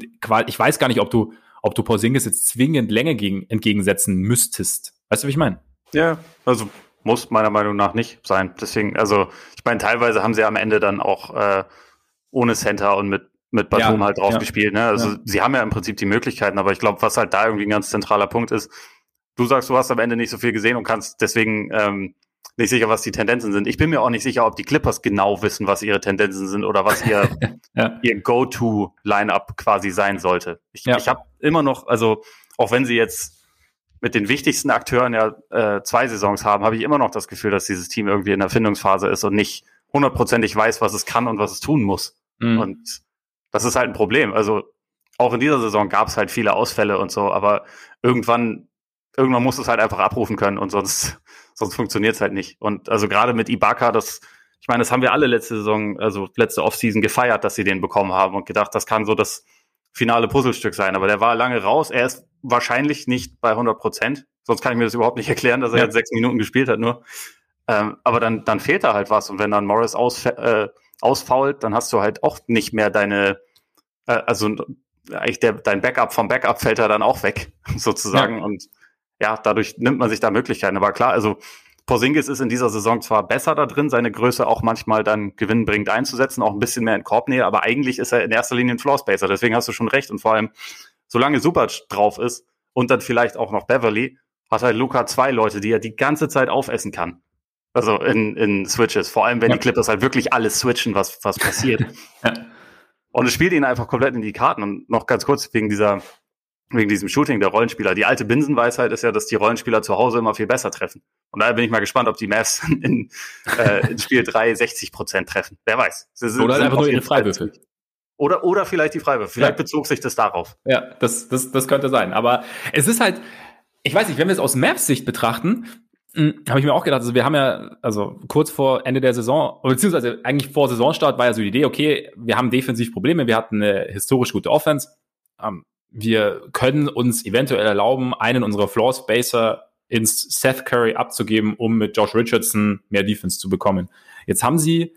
B: ich weiß gar nicht, ob du, ob du Porzingis jetzt zwingend Länge gegen, entgegensetzen müsstest. Weißt du, wie ich meine?
A: Ja, also muss meiner Meinung nach nicht sein. Deswegen, also ich meine, teilweise haben sie am Ende dann auch äh, ohne Center und mit mit Batum ja, halt drauf ja. gespielt. Ne? Also ja. sie haben ja im Prinzip die Möglichkeiten, aber ich glaube, was halt da irgendwie ein ganz zentraler Punkt ist, du sagst, du hast am Ende nicht so viel gesehen und kannst deswegen ähm, nicht sicher, was die Tendenzen sind. Ich bin mir auch nicht sicher, ob die Clippers genau wissen, was ihre Tendenzen sind oder was ihr, ihr Go-To-Line-Up quasi sein sollte. Ich, ich habe immer noch, also auch wenn sie jetzt mit den wichtigsten Akteuren ja äh, zwei Saisons haben, habe ich immer noch das Gefühl, dass dieses Team irgendwie in der Findungsphase ist und nicht hundertprozentig weiß, was es kann und was es tun muss. Mhm. Und das ist halt ein Problem. Also auch in dieser Saison gab es halt viele Ausfälle und so, aber irgendwann, irgendwann muss es halt einfach abrufen können und sonst, sonst funktioniert es halt nicht. Und also gerade mit Ibaka, das, ich meine, das haben wir alle letzte Saison, also letzte Offseason gefeiert, dass sie den bekommen haben und gedacht, das kann so das finale Puzzlestück sein. Aber der war lange raus. Er ist wahrscheinlich nicht bei 100 Prozent. Sonst kann ich mir das überhaupt nicht erklären, dass er ja. jetzt sechs Minuten gespielt hat nur. Ähm, aber dann, dann fehlt da halt was. Und wenn dann Morris aus, äh, ausfault, dann hast du halt auch nicht mehr deine, äh, also eigentlich der, dein Backup vom Backup fällt da dann auch weg, sozusagen. Ja. Und ja, dadurch nimmt man sich da Möglichkeiten. Aber klar, also Porzingis ist in dieser Saison zwar besser da drin, seine Größe auch manchmal dann gewinnbringend einzusetzen, auch ein bisschen mehr in Korbnähe, aber eigentlich ist er in erster Linie ein Floorspacer. Deswegen hast du schon recht. Und vor allem, solange Subac drauf ist und dann vielleicht auch noch Beverly, hat halt Luca zwei Leute, die er die ganze Zeit aufessen kann. Also in, in Switches. Vor allem, wenn ja. die Clippers halt wirklich alles switchen, was, was passiert. ja. Und es spielt ihn einfach komplett in die Karten. Und noch ganz kurz wegen dieser, wegen diesem Shooting der Rollenspieler. Die alte Binsenweisheit ist ja, dass die Rollenspieler zu Hause immer viel besser treffen. Und daher bin ich mal gespannt, ob die Mavs in, äh, in Spiel 3 60 Prozent treffen. Wer weiß.
B: Sind, oder einfach nur ihre Freiwürfel.
A: Oder, oder vielleicht die Freiwürfe. Vielleicht ja. bezog sich das darauf.
B: Ja, das, das, das könnte sein. Aber es ist halt, ich weiß nicht, wenn wir es aus Mavs Sicht betrachten, hm, Habe ich mir auch gedacht, also wir haben ja, also kurz vor Ende der Saison, beziehungsweise eigentlich vor Saisonstart war ja so die Idee, okay, wir haben defensiv Probleme, wir hatten eine historisch gute Offense. Ähm, wir können uns eventuell erlauben, einen unserer Floor Spacer ins Seth Curry abzugeben, um mit Josh Richardson mehr Defense zu bekommen. Jetzt haben sie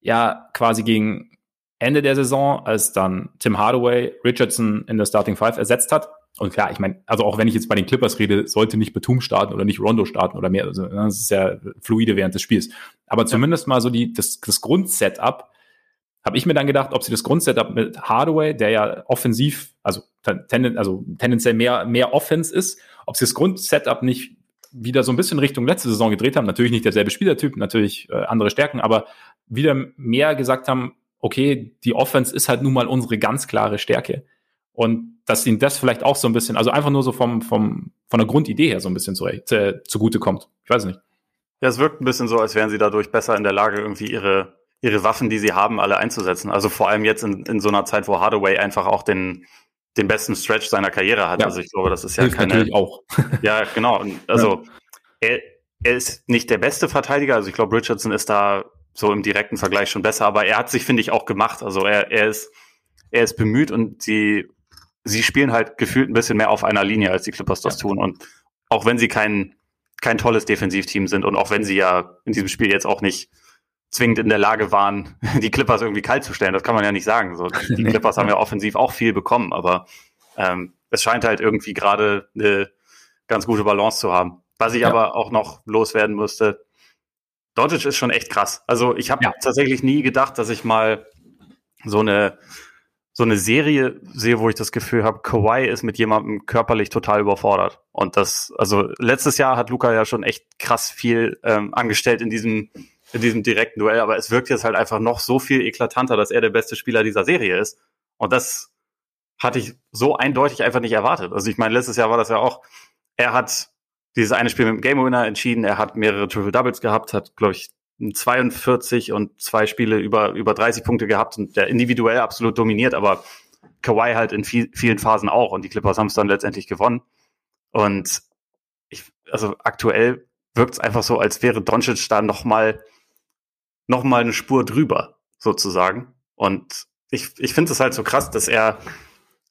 B: ja quasi gegen Ende der Saison, als dann Tim Hardaway Richardson in der Starting Five ersetzt hat, und klar, ich meine, also auch wenn ich jetzt bei den Clippers rede, sollte nicht Betum starten oder nicht Rondo starten oder mehr. Also, ne, das ist ja fluide während des Spiels. Aber zumindest mal so die, das, das Grundsetup, habe ich mir dann gedacht, ob sie das Grundsetup mit Hardaway, der ja offensiv, also, tenden, also tendenziell mehr, mehr Offense ist, ob sie das Grundsetup nicht wieder so ein bisschen Richtung letzte Saison gedreht haben. Natürlich nicht derselbe Spielertyp, natürlich äh, andere Stärken, aber wieder mehr gesagt haben, okay, die Offense ist halt nun mal unsere ganz klare Stärke. Und dass ihnen das vielleicht auch so ein bisschen, also einfach nur so vom, vom, von der Grundidee her so ein bisschen zu, zu, zugute kommt. Ich weiß nicht.
A: Ja, es wirkt ein bisschen so, als wären sie dadurch besser in der Lage, irgendwie ihre, ihre Waffen, die sie haben, alle einzusetzen. Also vor allem jetzt in, in so einer Zeit, wo Hardaway einfach auch den, den besten Stretch seiner Karriere hat. Ja. Also ich glaube, das ist ja Hilft keine.
B: Natürlich auch.
A: ja, genau. Und also ja. er, er ist nicht der beste Verteidiger. Also ich glaube, Richardson ist da so im direkten Vergleich schon besser, aber er hat sich, finde ich, auch gemacht. Also er, er ist, er ist bemüht und sie sie spielen halt gefühlt ein bisschen mehr auf einer Linie, als die Clippers das ja. tun. Und auch wenn sie kein, kein tolles Defensivteam sind und auch wenn sie ja in diesem Spiel jetzt auch nicht zwingend in der Lage waren, die Clippers irgendwie kalt zu stellen, das kann man ja nicht sagen. So, die Clippers haben ja offensiv auch viel bekommen, aber ähm, es scheint halt irgendwie gerade eine ganz gute Balance zu haben. Was ich ja. aber auch noch loswerden musste, Doncic ist schon echt krass. Also ich habe ja. tatsächlich nie gedacht, dass ich mal so eine so eine Serie sehe, wo ich das Gefühl habe, Kawhi ist mit jemandem körperlich total überfordert. Und das, also letztes Jahr hat Luca ja schon echt krass viel ähm, angestellt in diesem, in diesem direkten Duell, aber es wirkt jetzt halt einfach noch so viel eklatanter, dass er der beste Spieler dieser Serie ist. Und das hatte ich so eindeutig einfach nicht erwartet. Also ich meine, letztes Jahr war das ja auch, er hat dieses eine Spiel mit dem Game Winner entschieden, er hat mehrere Triple Doubles gehabt, hat, glaube ich, 42 und zwei Spiele über, über 30 Punkte gehabt und der individuell absolut dominiert, aber Kawhi halt in viel, vielen Phasen auch und die Clippers haben es dann letztendlich gewonnen. Und ich, also aktuell wirkt es einfach so, als wäre Doncic da nochmal noch mal eine Spur drüber, sozusagen. Und ich, ich finde es halt so krass, dass er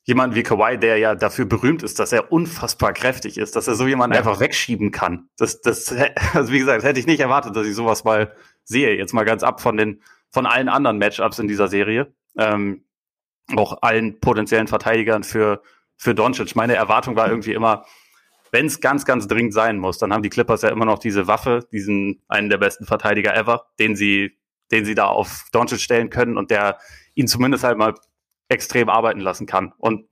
A: jemanden wie Kawhi, der ja dafür berühmt ist, dass er unfassbar kräftig ist, dass er so jemanden ja. einfach wegschieben kann. Das, das, also wie gesagt, hätte ich nicht erwartet, dass ich sowas mal sehe. Jetzt mal ganz ab von den, von allen anderen Matchups in dieser Serie. Ähm, auch allen potenziellen Verteidigern für, für Doncic. Meine Erwartung war irgendwie immer, wenn es ganz, ganz dringend sein muss, dann haben die Clippers ja immer noch diese Waffe, diesen einen der besten Verteidiger ever, den sie, den sie da auf Doncic stellen können und der ihn zumindest halt mal extrem arbeiten lassen kann. Und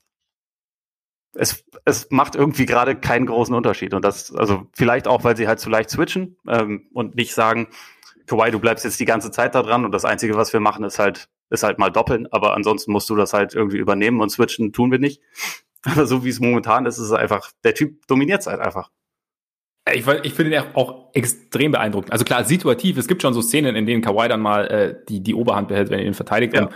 A: es, es macht irgendwie gerade keinen großen Unterschied. Und das, also vielleicht auch, weil sie halt zu leicht switchen ähm, und nicht sagen, Kawhi, du bleibst jetzt die ganze Zeit da dran und das Einzige, was wir machen, ist halt, ist halt mal doppeln, aber ansonsten musst du das halt irgendwie übernehmen und switchen tun wir nicht. Aber so wie es momentan ist, ist es einfach, der Typ dominiert es halt einfach.
B: Ich, ich finde ihn auch extrem beeindruckend. Also klar, situativ, es gibt schon so Szenen, in denen Kawhi dann mal äh, die, die Oberhand behält, wenn er ihn verteidigt.
A: Ja,
B: und,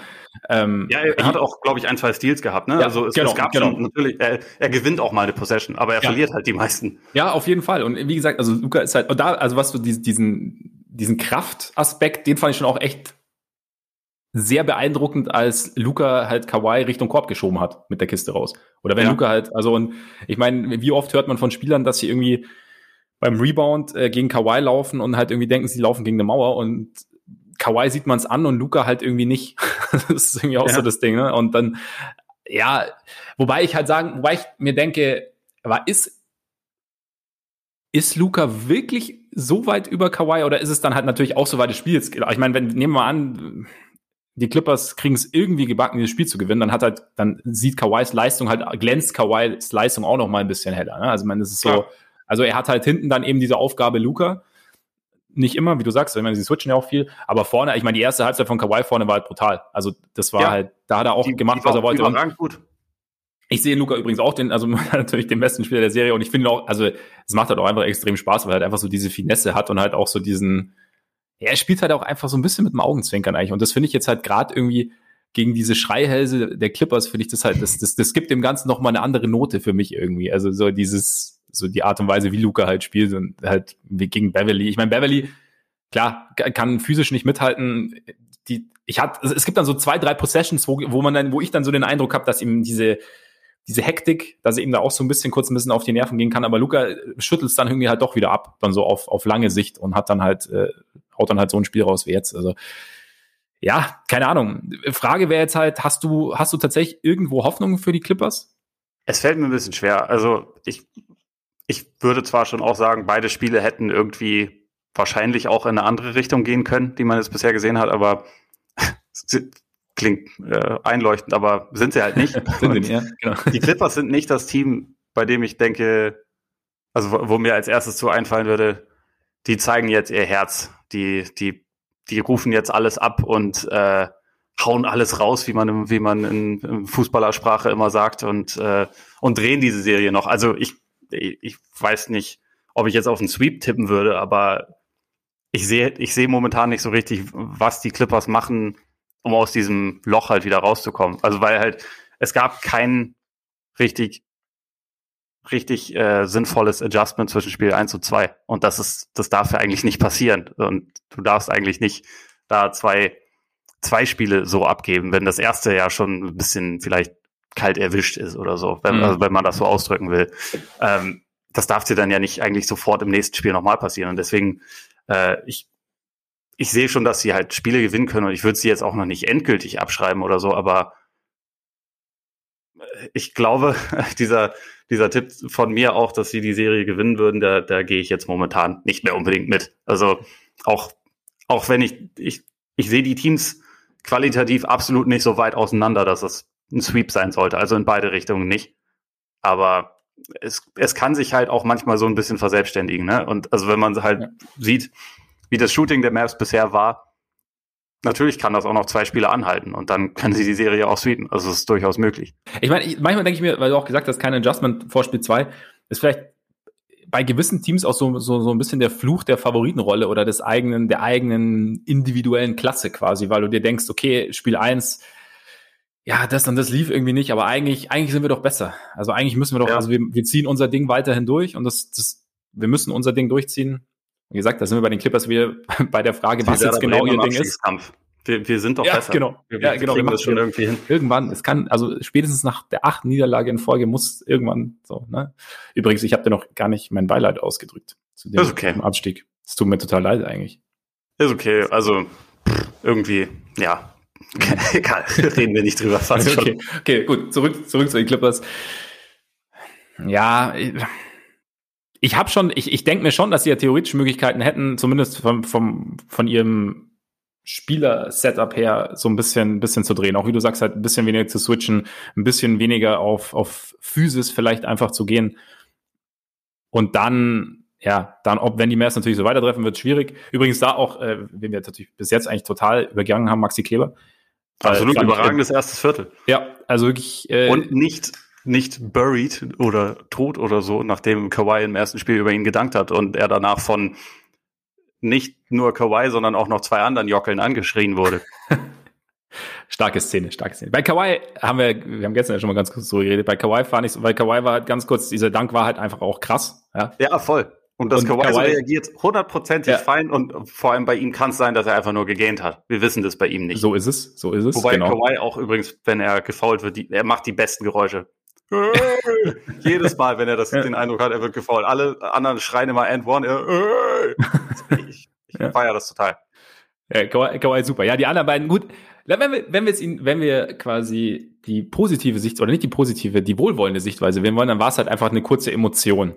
A: ähm, ja er, hat auch, glaube ich, ein, zwei Steals gehabt. Ne?
B: Ja,
A: also es,
B: genau,
A: es gab
B: genau.
A: schon natürlich, er, er gewinnt auch mal eine Possession, aber er
B: Ja.
A: verliert halt die meisten.
B: Ja, auf jeden Fall. Und wie gesagt, also Luca ist halt, und da, also was du diesen, diesen, diesen Kraftaspekt, den fand ich schon auch echt sehr beeindruckend, als Luca halt Kawhi Richtung Korb geschoben hat mit der Kiste raus. Oder wenn
A: Ja.
B: Luca halt, also und ich meine, wie oft hört man von Spielern, dass sie irgendwie beim Rebound äh, gegen Kawhi laufen und halt irgendwie denken, sie laufen gegen eine Mauer und Kawhi sieht man es an und Luca halt irgendwie nicht. das ist irgendwie auch
A: Ja.
B: so das Ding, ne? Und dann, ja, wobei ich halt sagen, wobei ich mir denke, aber ist ist Luca wirklich so weit über Kawhi oder ist es dann halt natürlich auch so weit des Spiels? Ich meine, wenn nehmen wir mal an, die Clippers kriegen es irgendwie gebacken, dieses Spiel zu gewinnen, dann hat halt, dann sieht Kawhis Leistung halt, glänzt Kawhis Leistung auch noch mal ein bisschen heller. Ne? Also, meine, das ist so,
A: Klar.
B: also er hat halt hinten dann eben diese Aufgabe Luca. Nicht immer, wie du sagst, ich meine, sie switchen ja auch viel, aber vorne, ich meine, die erste Halbzeit von Kawhi vorne war halt brutal. Also, das war
A: Ja.
B: halt, da hat er auch
A: Die-
B: gemacht,
A: die
B: was er wollte. Und
A: gut.
B: ich sehe Luca übrigens auch den, also natürlich den besten Spieler der Serie und ich finde auch, also es macht halt auch einfach extrem Spaß, weil er halt einfach so diese Finesse hat und halt auch so diesen, er spielt halt auch einfach so ein bisschen mit dem Augenzwinkern eigentlich und das finde ich jetzt halt gerade irgendwie gegen diese Schreihälse der Clippers finde ich das halt, das, das, das gibt dem Ganzen noch mal eine andere Note für mich irgendwie, also so dieses, so die Art und Weise, wie Luca halt spielt und halt gegen Beverly. Ich meine, Beverly, klar, kann physisch nicht mithalten. Die, ich hatte, es gibt dann so zwei, drei Possessions, wo, wo man dann, wo ich dann so den Eindruck habe, dass ihm diese, diese Hektik, dass er ihm da auch so ein bisschen kurz ein bisschen auf die Nerven gehen kann, aber Luca schüttelt es dann irgendwie halt doch wieder ab, dann so auf, auf lange Sicht und hat dann halt, äh, haut dann halt so ein Spiel raus wie jetzt. Also ja, keine Ahnung. Frage wäre jetzt halt, hast du, hast du tatsächlich irgendwo Hoffnung für die Clippers?
A: Es fällt mir ein bisschen schwer. Also ich, ich würde zwar schon auch sagen, beide Spiele hätten irgendwie wahrscheinlich auch in eine andere Richtung gehen können, die man jetzt bisher gesehen hat, aber klingt äh, einleuchtend, aber sind sie halt nicht.
B: Sind ja, genau.
A: die Clippers sind nicht das Team, bei dem ich denke, also wo, wo mir als erstes so einfallen würde, die zeigen jetzt ihr Herz, die, die, die rufen jetzt alles ab und äh, hauen alles raus, wie man, im- wie man in, in Fußballersprache immer sagt und, äh, und drehen diese Serie noch. Also ich, ich weiß nicht, ob ich jetzt auf einen Sweep tippen würde, aber ich sehe, ich sehe momentan nicht so richtig, was die Clippers machen, um aus diesem Loch halt wieder rauszukommen. Also weil halt, es gab kein richtig, richtig äh, sinnvolles Adjustment zwischen Spiel 1 und 2. Und das ist, das darf ja eigentlich nicht passieren. Und du darfst eigentlich nicht da zwei, zwei Spiele so abgeben, wenn das erste ja schon ein bisschen vielleicht kalt erwischt ist oder so, wenn,
B: Mhm.
A: also wenn man das so ausdrücken will. Ähm, das darf dir dann ja nicht eigentlich sofort im nächsten Spiel nochmal passieren. Und deswegen, äh, ich, ich sehe schon, dass sie halt Spiele gewinnen können und ich würde sie jetzt auch noch nicht endgültig abschreiben oder so, aber ich glaube, dieser, dieser Tipp von mir auch, dass sie die Serie gewinnen würden, da, da gehe ich jetzt momentan nicht mehr unbedingt mit. Also auch, auch wenn ich, ich, ich sehe die Teams qualitativ absolut nicht so weit auseinander, dass es ein Sweep sein sollte. Also in beide Richtungen nicht. Aber es, es kann sich halt auch manchmal so ein bisschen verselbstständigen. Ne? Und also wenn man halt
B: Ja.
A: sieht, wie das Shooting der Mavs bisher war, natürlich kann das auch noch zwei Spiele anhalten und dann können sie die Serie auch sweepen. Also es ist durchaus möglich.
B: Ich meine, ich, manchmal denke ich mir, weil du auch gesagt hast, kein Adjustment vor Spiel 2, ist vielleicht bei gewissen Teams auch so, so, so ein bisschen der Fluch der Favoritenrolle oder des eigenen, der eigenen individuellen Klasse quasi, weil du dir denkst, okay, Spiel 1, ja, das und das lief irgendwie nicht, aber eigentlich, eigentlich sind wir doch besser. Also eigentlich müssen wir doch,
A: Ja.
B: also wir, wir ziehen unser Ding weiterhin durch und das, das, wir müssen unser Ding durchziehen. Wie gesagt, da sind wir bei den Clippers wieder bei der Frage, was jetzt genau ihr Ding ist.
A: Wir, wir sind doch
B: ja,
A: besser.
B: Genau.
A: Wir,
B: ja, genau.
A: wir
B: Wir
A: das schon irgendwie hin.
B: Irgendwann, es kann, also spätestens nach der achten Niederlage in Folge muss irgendwann so, ne? Übrigens, ich habe dir noch gar nicht mein Beileid ausgedrückt zu dem
A: Ist okay.
B: Abstieg. Es tut mir total leid eigentlich.
A: Ist okay, also irgendwie, ja. Egal, reden wir nicht drüber.
B: Okay, okay, gut, zurück, zurück zu den Clippers. Ja, ich- habe schon, ich, ich denke mir schon, dass sie ja theoretisch Möglichkeiten hätten, zumindest vom, vom, von ihrem Spieler-Setup her so ein bisschen, ein bisschen zu drehen. Auch wie du sagst, halt ein bisschen weniger zu switchen, ein bisschen weniger auf, auf Physis vielleicht einfach zu gehen. Und dann, ja, dann, ob wenn die Mavs natürlich so weitertreffen, wird schwierig. Übrigens da auch, äh, wen wir natürlich bis jetzt eigentlich total übergangen haben, Maxi Kleber.
A: Absolut
B: Äh,
A: überragendes erstes Viertel.
B: Ja, also wirklich. Äh,
A: Und nicht, nicht buried oder tot oder so, nachdem Kawhi im ersten Spiel über ihn gedankt hat und er danach von nicht nur Kawhi, sondern auch noch zwei anderen Jockeln angeschrien wurde.
B: Starke Szene, starke Szene. Bei Kawhi haben wir, wir haben gestern ja schon mal ganz kurz so geredet. Bei Kawhi fand ich, weil Kawhi war halt ganz kurz, dieser Dank war halt einfach auch krass. Ja,
A: Ja, voll. Und dass
B: Und
A: Kawhi, so
B: Kawhi-
A: reagiert, hundertprozentig
B: Ja.
A: fein und vor allem bei ihm kann es sein, dass er einfach nur gegähnt hat. Wir wissen das bei ihm nicht.
B: so ist es, so ist es.
A: Wobei
B: genau.
A: Kawhi auch übrigens, wenn er gefault wird, die, er macht die besten Geräusche. Jedes Mal, wenn er das, den Eindruck hat, er wird gefault. Alle anderen schreien immer and one. Er, ich ich
B: Ja.
A: feiere das total.
B: Ja, Kawhi, Kawhi super. Ja, die anderen beiden gut. Wenn wir, wenn wir jetzt ihn, wenn wir quasi die positive Sicht oder nicht die positive, die wohlwollende Sichtweise wählen wollen, dann war es halt einfach eine kurze Emotion,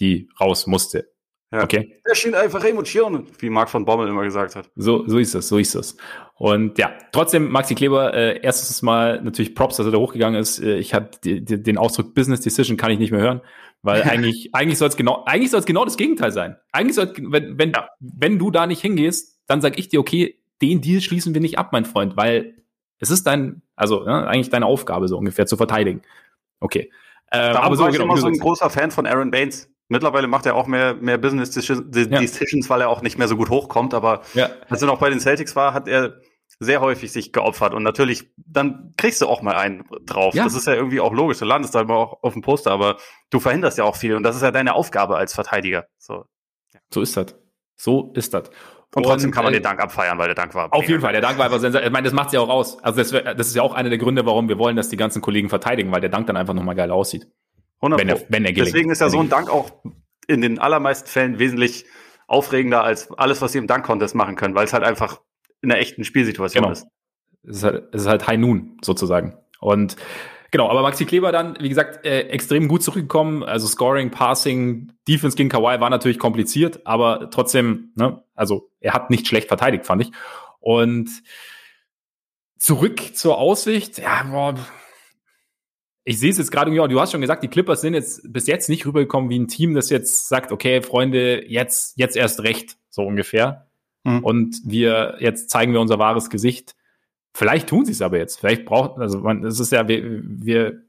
B: die raus musste.
A: Ja.
B: Okay.
A: Er schien einfach Emotionen, wie Marc von Bommel immer gesagt hat.
B: So, so ist es, so ist es. Und ja, trotzdem, Maxi Kleber, äh, erstes Mal natürlich Props, dass er da hochgegangen ist. Äh, ich hatte den Ausdruck Business Decision kann ich nicht mehr hören, weil eigentlich, eigentlich soll es genau, eigentlich soll es genau das Gegenteil sein. Eigentlich soll, wenn, wenn,
A: Ja.
B: wenn du da nicht hingehst, dann sag ich dir, okay, den Deal schließen wir nicht ab, mein Freund, weil es ist dein, also ja, eigentlich deine Aufgabe so ungefähr zu verteidigen. Okay.
A: Darum
B: aber so,
A: war ich
B: genau,
A: immer so ein großer Fan von Aaron Baines. Mittlerweile macht er auch mehr, mehr Business Decisions,
B: Ja.
A: Weil er auch nicht mehr so gut hochkommt. Aber
B: ja,
A: als er noch bei den Celtics war, hat er sehr häufig sich geopfert. Und natürlich, dann kriegst du auch mal einen drauf.
B: Ja.
A: Das ist ja irgendwie auch logisch. Du landest da mal auch auf dem Poster, aber du verhinderst ja auch viel. Und das ist ja deine Aufgabe als Verteidiger. So.
B: so ist das. So ist das.
A: Und trotzdem kann man
B: äh,
A: den Dank abfeiern, weil der Dank war.
B: Auf jeden Fall, der Dank war einfach sensationell. Ich meine, das macht's ja auch aus. Also das, das ist ja auch einer der Gründe, warum wir wollen, dass die ganzen Kollegen verteidigen, weil der Dank dann einfach nochmal geil aussieht.
A: 100
B: Wenn er, wenn er gelingt.
A: Deswegen ist ja so ein Dank auch in den allermeisten Fällen wesentlich aufregender als alles, was sie im Dank-Contest machen können, weil es halt einfach in einer echten Spielsituation
B: Genau.
A: ist.
B: Es ist halt, es ist halt High Noon sozusagen. Und genau, aber Maxi Kleber dann, wie gesagt, äh, extrem gut zurückgekommen. Also Scoring, Passing, Defense gegen Kawhi war natürlich kompliziert, aber trotzdem, ne, also er hat nicht schlecht verteidigt, fand ich. Und zurück zur Aussicht, ja, boah, ich sehe es jetzt gerade, du hast schon gesagt, die Clippers sind jetzt bis jetzt nicht rübergekommen wie ein Team, das jetzt sagt, okay, Freunde, jetzt, jetzt erst recht, so ungefähr.
A: Mhm.
B: Und wir, jetzt zeigen wir unser wahres Gesicht. Vielleicht tun sie es aber jetzt. Vielleicht braucht, also man, es ist ja, wir, wir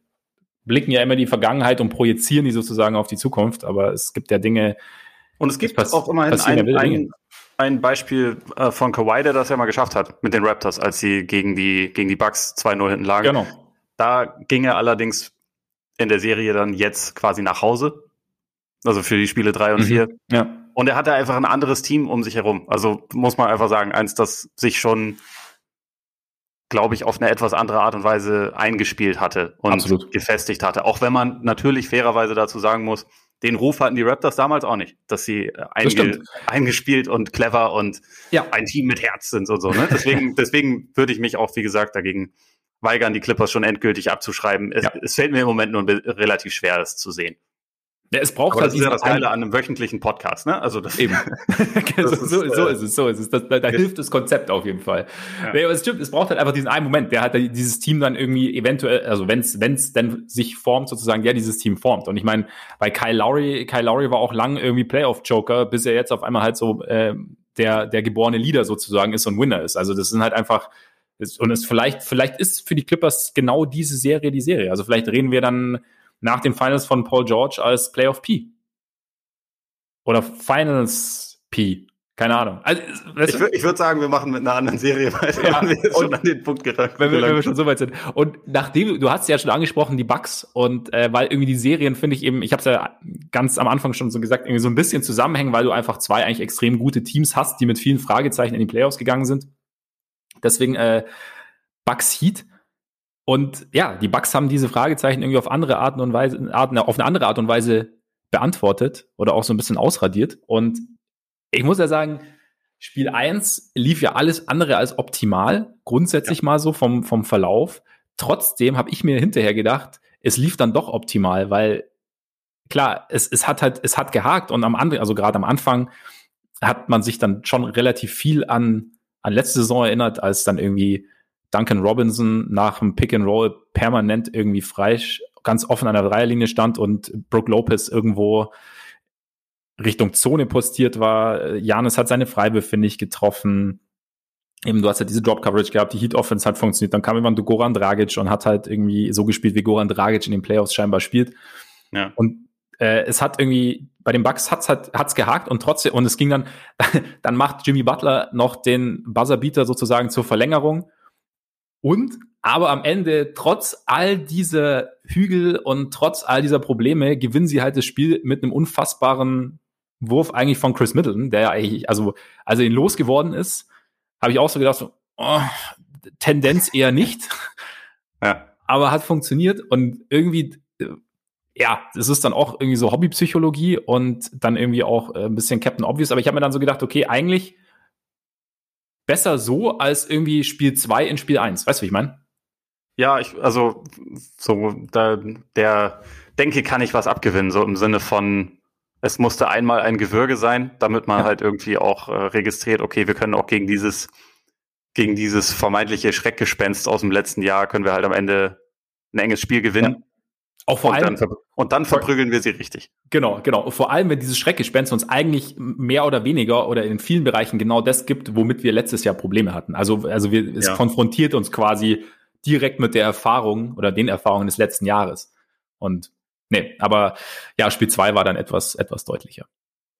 B: blicken ja immer die Vergangenheit und projizieren die sozusagen auf die Zukunft, aber es gibt ja Dinge,
A: Und es gibt auch immerhin ein, ein, ein Beispiel äh, von Kawhi, der das ja mal geschafft hat mit den Raptors, als sie gegen die, gegen die Bucks 2-0 hinten lagen.
B: genau.
A: Da ging er allerdings in der Serie dann jetzt quasi nach Hause. Also für die Spiele drei und
B: Mhm.
A: vier.
B: Ja.
A: Und er hatte einfach ein anderes Team um sich herum. Also muss man einfach sagen, eins, das sich schon, glaube ich, auf eine etwas andere Art und Weise eingespielt hatte und
B: Absolut.
A: gefestigt hatte. Auch wenn man natürlich fairerweise dazu sagen muss, den Ruf hatten die Raptors damals auch nicht, dass sie äh, einge eingespielt und clever und
B: Ja.
A: ein Team mit Herz sind und so. Ne? Deswegen, deswegen würde ich mich auch, wie gesagt, dagegen weigern, die Clippers schon endgültig abzuschreiben. Es,
B: Ja.
A: es fällt mir im Moment nur relativ schwer, das zu sehen.
B: Ja es braucht halt
A: das ist ja das Geile an einem wöchentlichen Podcast, ne? Also das
B: Eben. so,
A: ist,
B: so, so
A: äh,
B: ist es, so ist es. Das, da, da hilft das Konzept auf jeden Fall.
A: Ja.
B: Nee, aber es stimmt, es braucht halt einfach diesen einen Moment, der hat dieses Team dann irgendwie eventuell, also wenn es dann sich formt, sozusagen, der dieses Team formt. Und ich meine, bei Kyle Lowry, Kyle Lowry war auch lang irgendwie Playoff-Joker, bis er jetzt auf einmal halt so äh, der, der geborene Leader sozusagen ist und Winner ist. Also das sind halt einfach, und es vielleicht, vielleicht ist für die Clippers genau diese Serie die Serie. Also vielleicht reden wir dann nach den Finals von Paul George als Playoff P. Oder Finals P. Keine Ahnung. Also,
A: Ich, ich würde sagen, wir machen mit einer anderen Serie weiter,
B: Ja,
A: wenn wir schon an den Punkt gelangt
B: wenn wir, wenn wir schon so weit sind. Und nachdem, du hast ja schon angesprochen, die Bugs und äh, weil irgendwie die Serien, finde ich eben, ich habe es ja ganz am Anfang schon so gesagt, irgendwie so ein bisschen zusammenhängen, weil du einfach zwei eigentlich extrem gute Teams hast, die mit vielen Fragezeichen in die Playoffs gegangen sind. Deswegen äh, Bucks Heat. Und ja, die Bucks haben diese Fragezeichen irgendwie auf andere Arten und Weise, Arten, auf eine andere Art und Weise beantwortet oder auch so ein bisschen ausradiert. Und ich muss ja sagen, Spiel 1 lief ja alles andere als optimal, grundsätzlich ja. mal so vom, vom Verlauf. Trotzdem habe ich mir hinterher gedacht, es lief dann doch optimal, weil klar, es, es hat halt, es hat gehakt und am anderen, also gerade am Anfang hat man sich dann schon relativ viel an, an letzte Saison erinnert, als dann irgendwie Duncan Robinson nach dem Pick and Roll permanent irgendwie frei, ganz offen an der Dreierlinie stand und Brooke Lopez irgendwo Richtung Zone postiert war. Janis hat seine Freiwürfe nicht getroffen. Eben, du hast halt diese Drop Coverage gehabt, die Heat Offense hat funktioniert. Dann kam jemand Goran Dragic und hat halt irgendwie so gespielt, wie Goran Dragic in den Playoffs scheinbar spielt. Ja. Und äh, es hat irgendwie bei den Bucks hat's halt hat's gehakt und trotzdem und es ging dann dann macht Jimmy Butler noch den Buzzerbeater sozusagen zur Verlängerung und aber am Ende trotz all dieser Hügel und trotz all dieser Probleme gewinnen sie halt das Spiel mit einem unfassbaren Wurf eigentlich von Chris Middleton, der ja eigentlich also als er ihn losgeworden ist, habe ich auch so gedacht so, oh, Tendenz eher nicht. Ja. Aber hat funktioniert und irgendwie ja, das ist dann auch irgendwie so Hobbypsychologie und dann irgendwie auch äh, ein bisschen Captain Obvious. Aber ich habe mir dann so gedacht, okay, eigentlich besser so als irgendwie Spiel 2 in Spiel 1. Weißt du, wie ich meine?
A: Ja, ich, also so, da, der denke, kann ich was abgewinnen, so im Sinne von, es musste einmal ein Gewürge sein, damit man ja. halt irgendwie auch äh, registriert, okay, wir können auch gegen dieses, gegen dieses vermeintliche Schreckgespenst aus dem letzten Jahr, können wir halt am Ende ein enges Spiel gewinnen. Ja.
B: Auch vor und allem.
A: Dann und dann verprügeln wir sie richtig.
B: Genau, genau. Vor allem, wenn dieses Schreckgespenst uns eigentlich mehr oder weniger oder in vielen Bereichen genau das gibt, womit wir letztes Jahr Probleme hatten. Also, also wir, es ja. konfrontiert uns quasi direkt mit der Erfahrung oder den Erfahrungen des letzten Jahres. Und nee, aber ja, Spiel zwei war dann etwas, etwas deutlicher.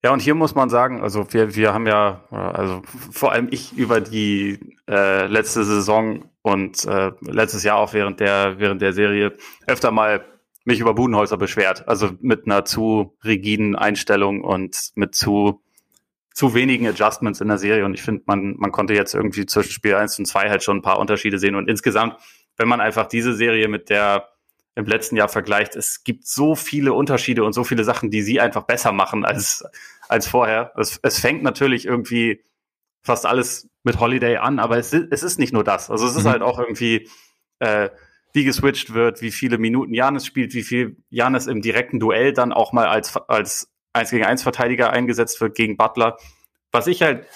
A: Ja, und hier muss man sagen, also wir, wir haben ja, also vor allem ich über die äh, letzte Saison und äh, letztes Jahr auch während der, während der Serie öfter mal mich über Budenhäuser beschwert. Also mit einer zu rigiden Einstellung und mit zu, zu wenigen Adjustments in der Serie. Und ich finde, man, man konnte jetzt irgendwie zwischen Spiel 1 und 2 halt schon ein paar Unterschiede sehen. Und insgesamt, wenn man einfach diese Serie mit der im letzten Jahr vergleicht, es gibt so viele Unterschiede und so viele Sachen, die sie einfach besser machen als, als vorher. Es, es fängt natürlich irgendwie fast alles mit Holiday an, aber es, es ist nicht nur das. Also es ist mhm. halt auch irgendwie äh, wie geswitcht wird, wie viele Minuten Janis spielt, wie viel Janis im direkten Duell dann auch mal als, als 1 gegen 1 Verteidiger eingesetzt wird gegen Butler. Was ich halt,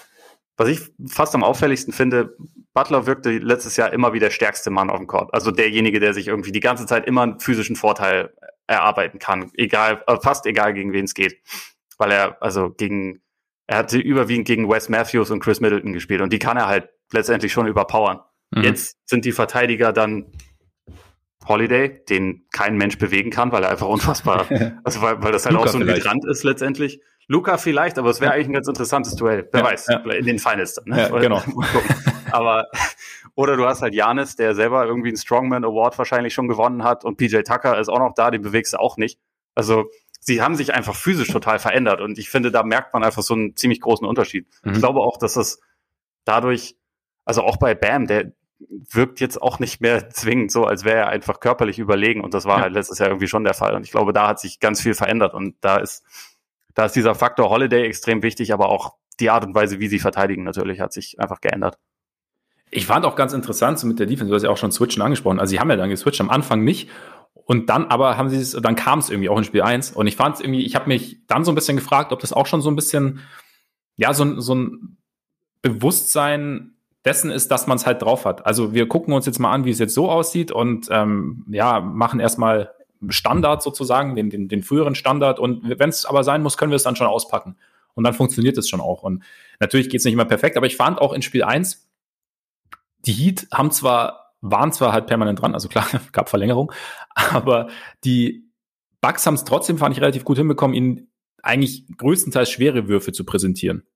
A: was ich fast am auffälligsten finde, Butler wirkte letztes Jahr immer wie der stärkste Mann auf dem Court. Also derjenige, der sich irgendwie die ganze Zeit immer einen physischen Vorteil erarbeiten kann. Egal, äh, fast egal gegen wen es geht. Weil er, also gegen, er hatte überwiegend gegen Wes Matthews und Chris Middleton gespielt und die kann er halt letztendlich schon überpowern. Mhm. Jetzt sind die Verteidiger dann Holiday, den kein Mensch bewegen kann, weil er einfach unfassbar, also weil, weil das halt Luca auch so ein vielleicht. Hydrant ist letztendlich. Luca vielleicht, aber es wäre eigentlich ein ganz interessantes Duell. Wer ja, weiß, ja. in den Finals dann.
B: Ne? Ja, genau.
A: aber, oder du hast halt Janis, der selber irgendwie einen Strongman Award wahrscheinlich schon gewonnen hat und PJ Tucker ist auch noch da, den bewegst du auch nicht. Also, sie haben sich einfach physisch total verändert und ich finde, da merkt man einfach so einen ziemlich großen Unterschied. Mhm. Ich glaube auch, dass das dadurch, also auch bei Bam, der, wirkt jetzt auch nicht mehr zwingend so, als wäre er einfach körperlich überlegen. Und das war ja. halt letztes Jahr irgendwie schon der Fall. Und ich glaube, da hat sich ganz viel verändert. Und da ist, da ist dieser Faktor Holiday extrem wichtig, aber auch die Art und Weise, wie sie verteidigen, natürlich hat sich einfach geändert.
B: Ich fand auch ganz interessant so mit der Defense, du hast ja auch schon Switchen angesprochen. Also sie haben ja dann geswitcht, am Anfang nicht. Und dann aber haben sie es, dann kam es irgendwie auch in Spiel 1. Und ich fand es irgendwie, ich habe mich dann so ein bisschen gefragt, ob das auch schon so ein bisschen, ja, so, so ein Bewusstsein dessen ist, dass man es halt drauf hat. Also wir gucken uns jetzt mal an, wie es jetzt so aussieht und ähm, ja, machen erstmal Standard sozusagen, den, den, den früheren Standard. Und wenn es aber sein muss, können wir es dann schon auspacken. Und dann funktioniert es schon auch. Und natürlich geht es nicht immer perfekt, aber ich fand auch in Spiel 1, die Heat haben zwar, waren zwar halt permanent dran, also klar, gab Verlängerung, aber die Bugs haben es trotzdem, fand ich, relativ gut hinbekommen, ihnen eigentlich größtenteils schwere Würfe zu präsentieren.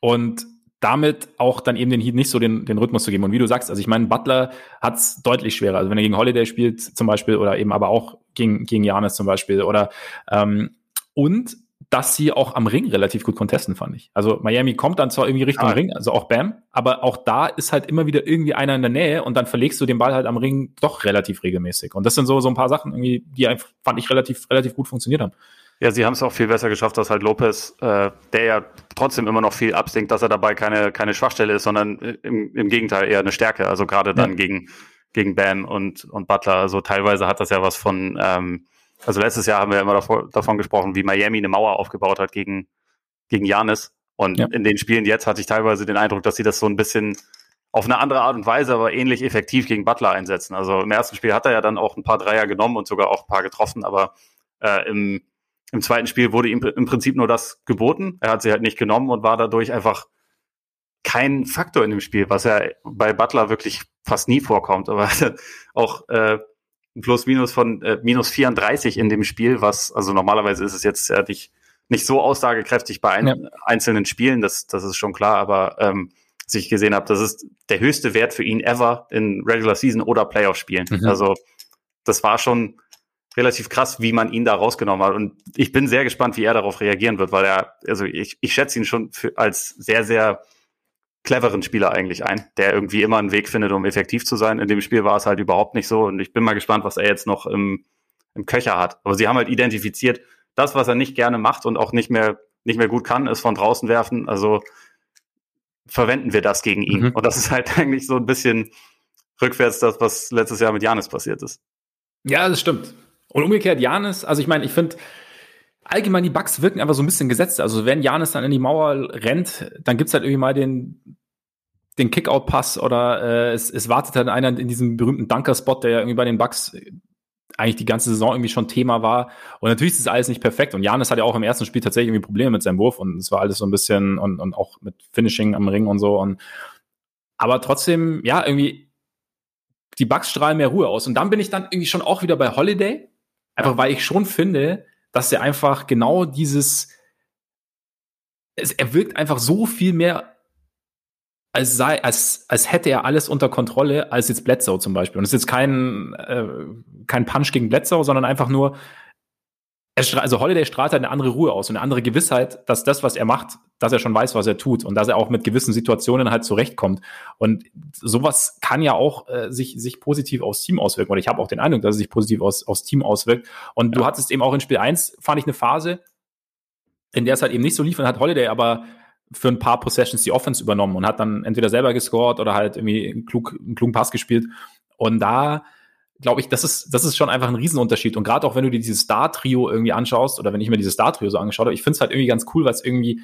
B: Und damit auch dann eben den Heat nicht so den, den Rhythmus zu geben. Und wie du sagst, also ich meine, Butler hat es deutlich schwerer. Also wenn er gegen Holiday spielt zum Beispiel oder eben aber auch gegen, gegen Janis zum Beispiel oder ähm, und dass sie auch am Ring relativ gut contesten, fand ich. Also Miami kommt dann zwar irgendwie Richtung ah. Ring, also auch Bam, aber auch da ist halt immer wieder irgendwie einer in der Nähe und dann verlegst du den Ball halt am Ring doch relativ regelmäßig. Und das sind so, so ein paar Sachen irgendwie, die einfach, fand ich relativ, relativ gut funktioniert haben.
A: Ja, sie haben es auch viel besser geschafft, dass halt Lopez, äh, der ja trotzdem immer noch viel absinkt, dass er dabei keine, keine Schwachstelle ist, sondern im, im Gegenteil eher eine Stärke. Also gerade dann ja. gegen, gegen Bam und, und Butler. Also teilweise hat das ja was von, ähm, also letztes Jahr haben wir immer davor, davon gesprochen, wie Miami eine Mauer aufgebaut hat gegen, gegen Janis. Und ja. in den Spielen jetzt hatte ich teilweise den Eindruck, dass sie das so ein bisschen auf eine andere Art und Weise, aber ähnlich effektiv gegen Butler einsetzen. Also im ersten Spiel hat er ja dann auch ein paar Dreier genommen und sogar auch ein paar getroffen, aber äh, im im zweiten Spiel wurde ihm im Prinzip nur das geboten. Er hat sie halt nicht genommen und war dadurch einfach kein Faktor in dem Spiel, was ja bei Butler wirklich fast nie vorkommt. Aber auch äh, ein Plus-Minus von äh, minus 34 in dem Spiel, was, also normalerweise ist es jetzt ja nicht, nicht so aussagekräftig bei ein, ja. einzelnen Spielen, das, das ist schon klar, aber ähm, was ich gesehen habe, das ist der höchste Wert für ihn ever in Regular Season oder Playoff-Spielen. Mhm. Also das war schon relativ krass, wie man ihn da rausgenommen hat. Und ich bin sehr gespannt, wie er darauf reagieren wird, weil er, also ich, ich schätze ihn schon für, als sehr, sehr cleveren Spieler eigentlich ein, der irgendwie immer einen Weg findet, um effektiv zu sein. In dem Spiel war es halt überhaupt nicht so. Und ich bin mal gespannt, was er jetzt noch im, im Köcher hat. Aber sie haben halt identifiziert, das, was er nicht gerne macht und auch nicht mehr, nicht mehr gut kann, ist von draußen werfen. Also verwenden wir das gegen ihn. Mhm. Und das ist halt eigentlich so ein bisschen rückwärts das, was letztes Jahr mit Janis passiert ist.
B: Ja, das stimmt. Und umgekehrt, Janis, also ich meine, ich finde, allgemein die Bugs wirken einfach so ein bisschen gesetzt. Also wenn Janis dann in die Mauer rennt, dann gibt's halt irgendwie mal den, den Kickout-Pass oder äh, es, es wartet dann einer in diesem berühmten Dunker-Spot, der ja irgendwie bei den Bugs eigentlich die ganze Saison irgendwie schon Thema war. Und natürlich ist das alles nicht perfekt. Und Janis hat ja auch im ersten Spiel tatsächlich irgendwie Probleme mit seinem Wurf und es war alles so ein bisschen und, und auch mit Finishing am Ring und so. Und aber trotzdem, ja, irgendwie die Bugs strahlen mehr Ruhe aus. Und dann bin ich dann irgendwie schon auch wieder bei Holiday, Einfach weil ich schon finde, dass er einfach genau dieses, es, er wirkt einfach so viel mehr als sei, als, als hätte er alles unter Kontrolle, als jetzt Bledsoe zum Beispiel. Und es ist jetzt kein, äh, kein Punch gegen Bledsoe, sondern einfach nur, also Holiday strahlt halt eine andere Ruhe aus und eine andere Gewissheit, dass das, was er macht, dass er schon weiß, was er tut und dass er auch mit gewissen Situationen halt zurechtkommt. Und sowas kann ja auch äh, sich, sich positiv aufs Team auswirken. Und ich habe auch den Eindruck, dass es sich positiv aus, aufs Team auswirkt. Und ja. du hattest eben auch in Spiel 1, fand ich eine Phase, in der es halt eben nicht so lief und hat Holiday aber für ein paar Possessions die Offense übernommen und hat dann entweder selber gescored oder halt irgendwie einen, klug, einen klugen Pass gespielt. Und da glaube ich, das ist, das ist schon einfach ein Riesenunterschied. Und gerade auch wenn du dir dieses Star-Trio irgendwie anschaust, oder wenn ich mir dieses Star-Trio so angeschaut habe, ich finde es halt irgendwie ganz cool, weil es irgendwie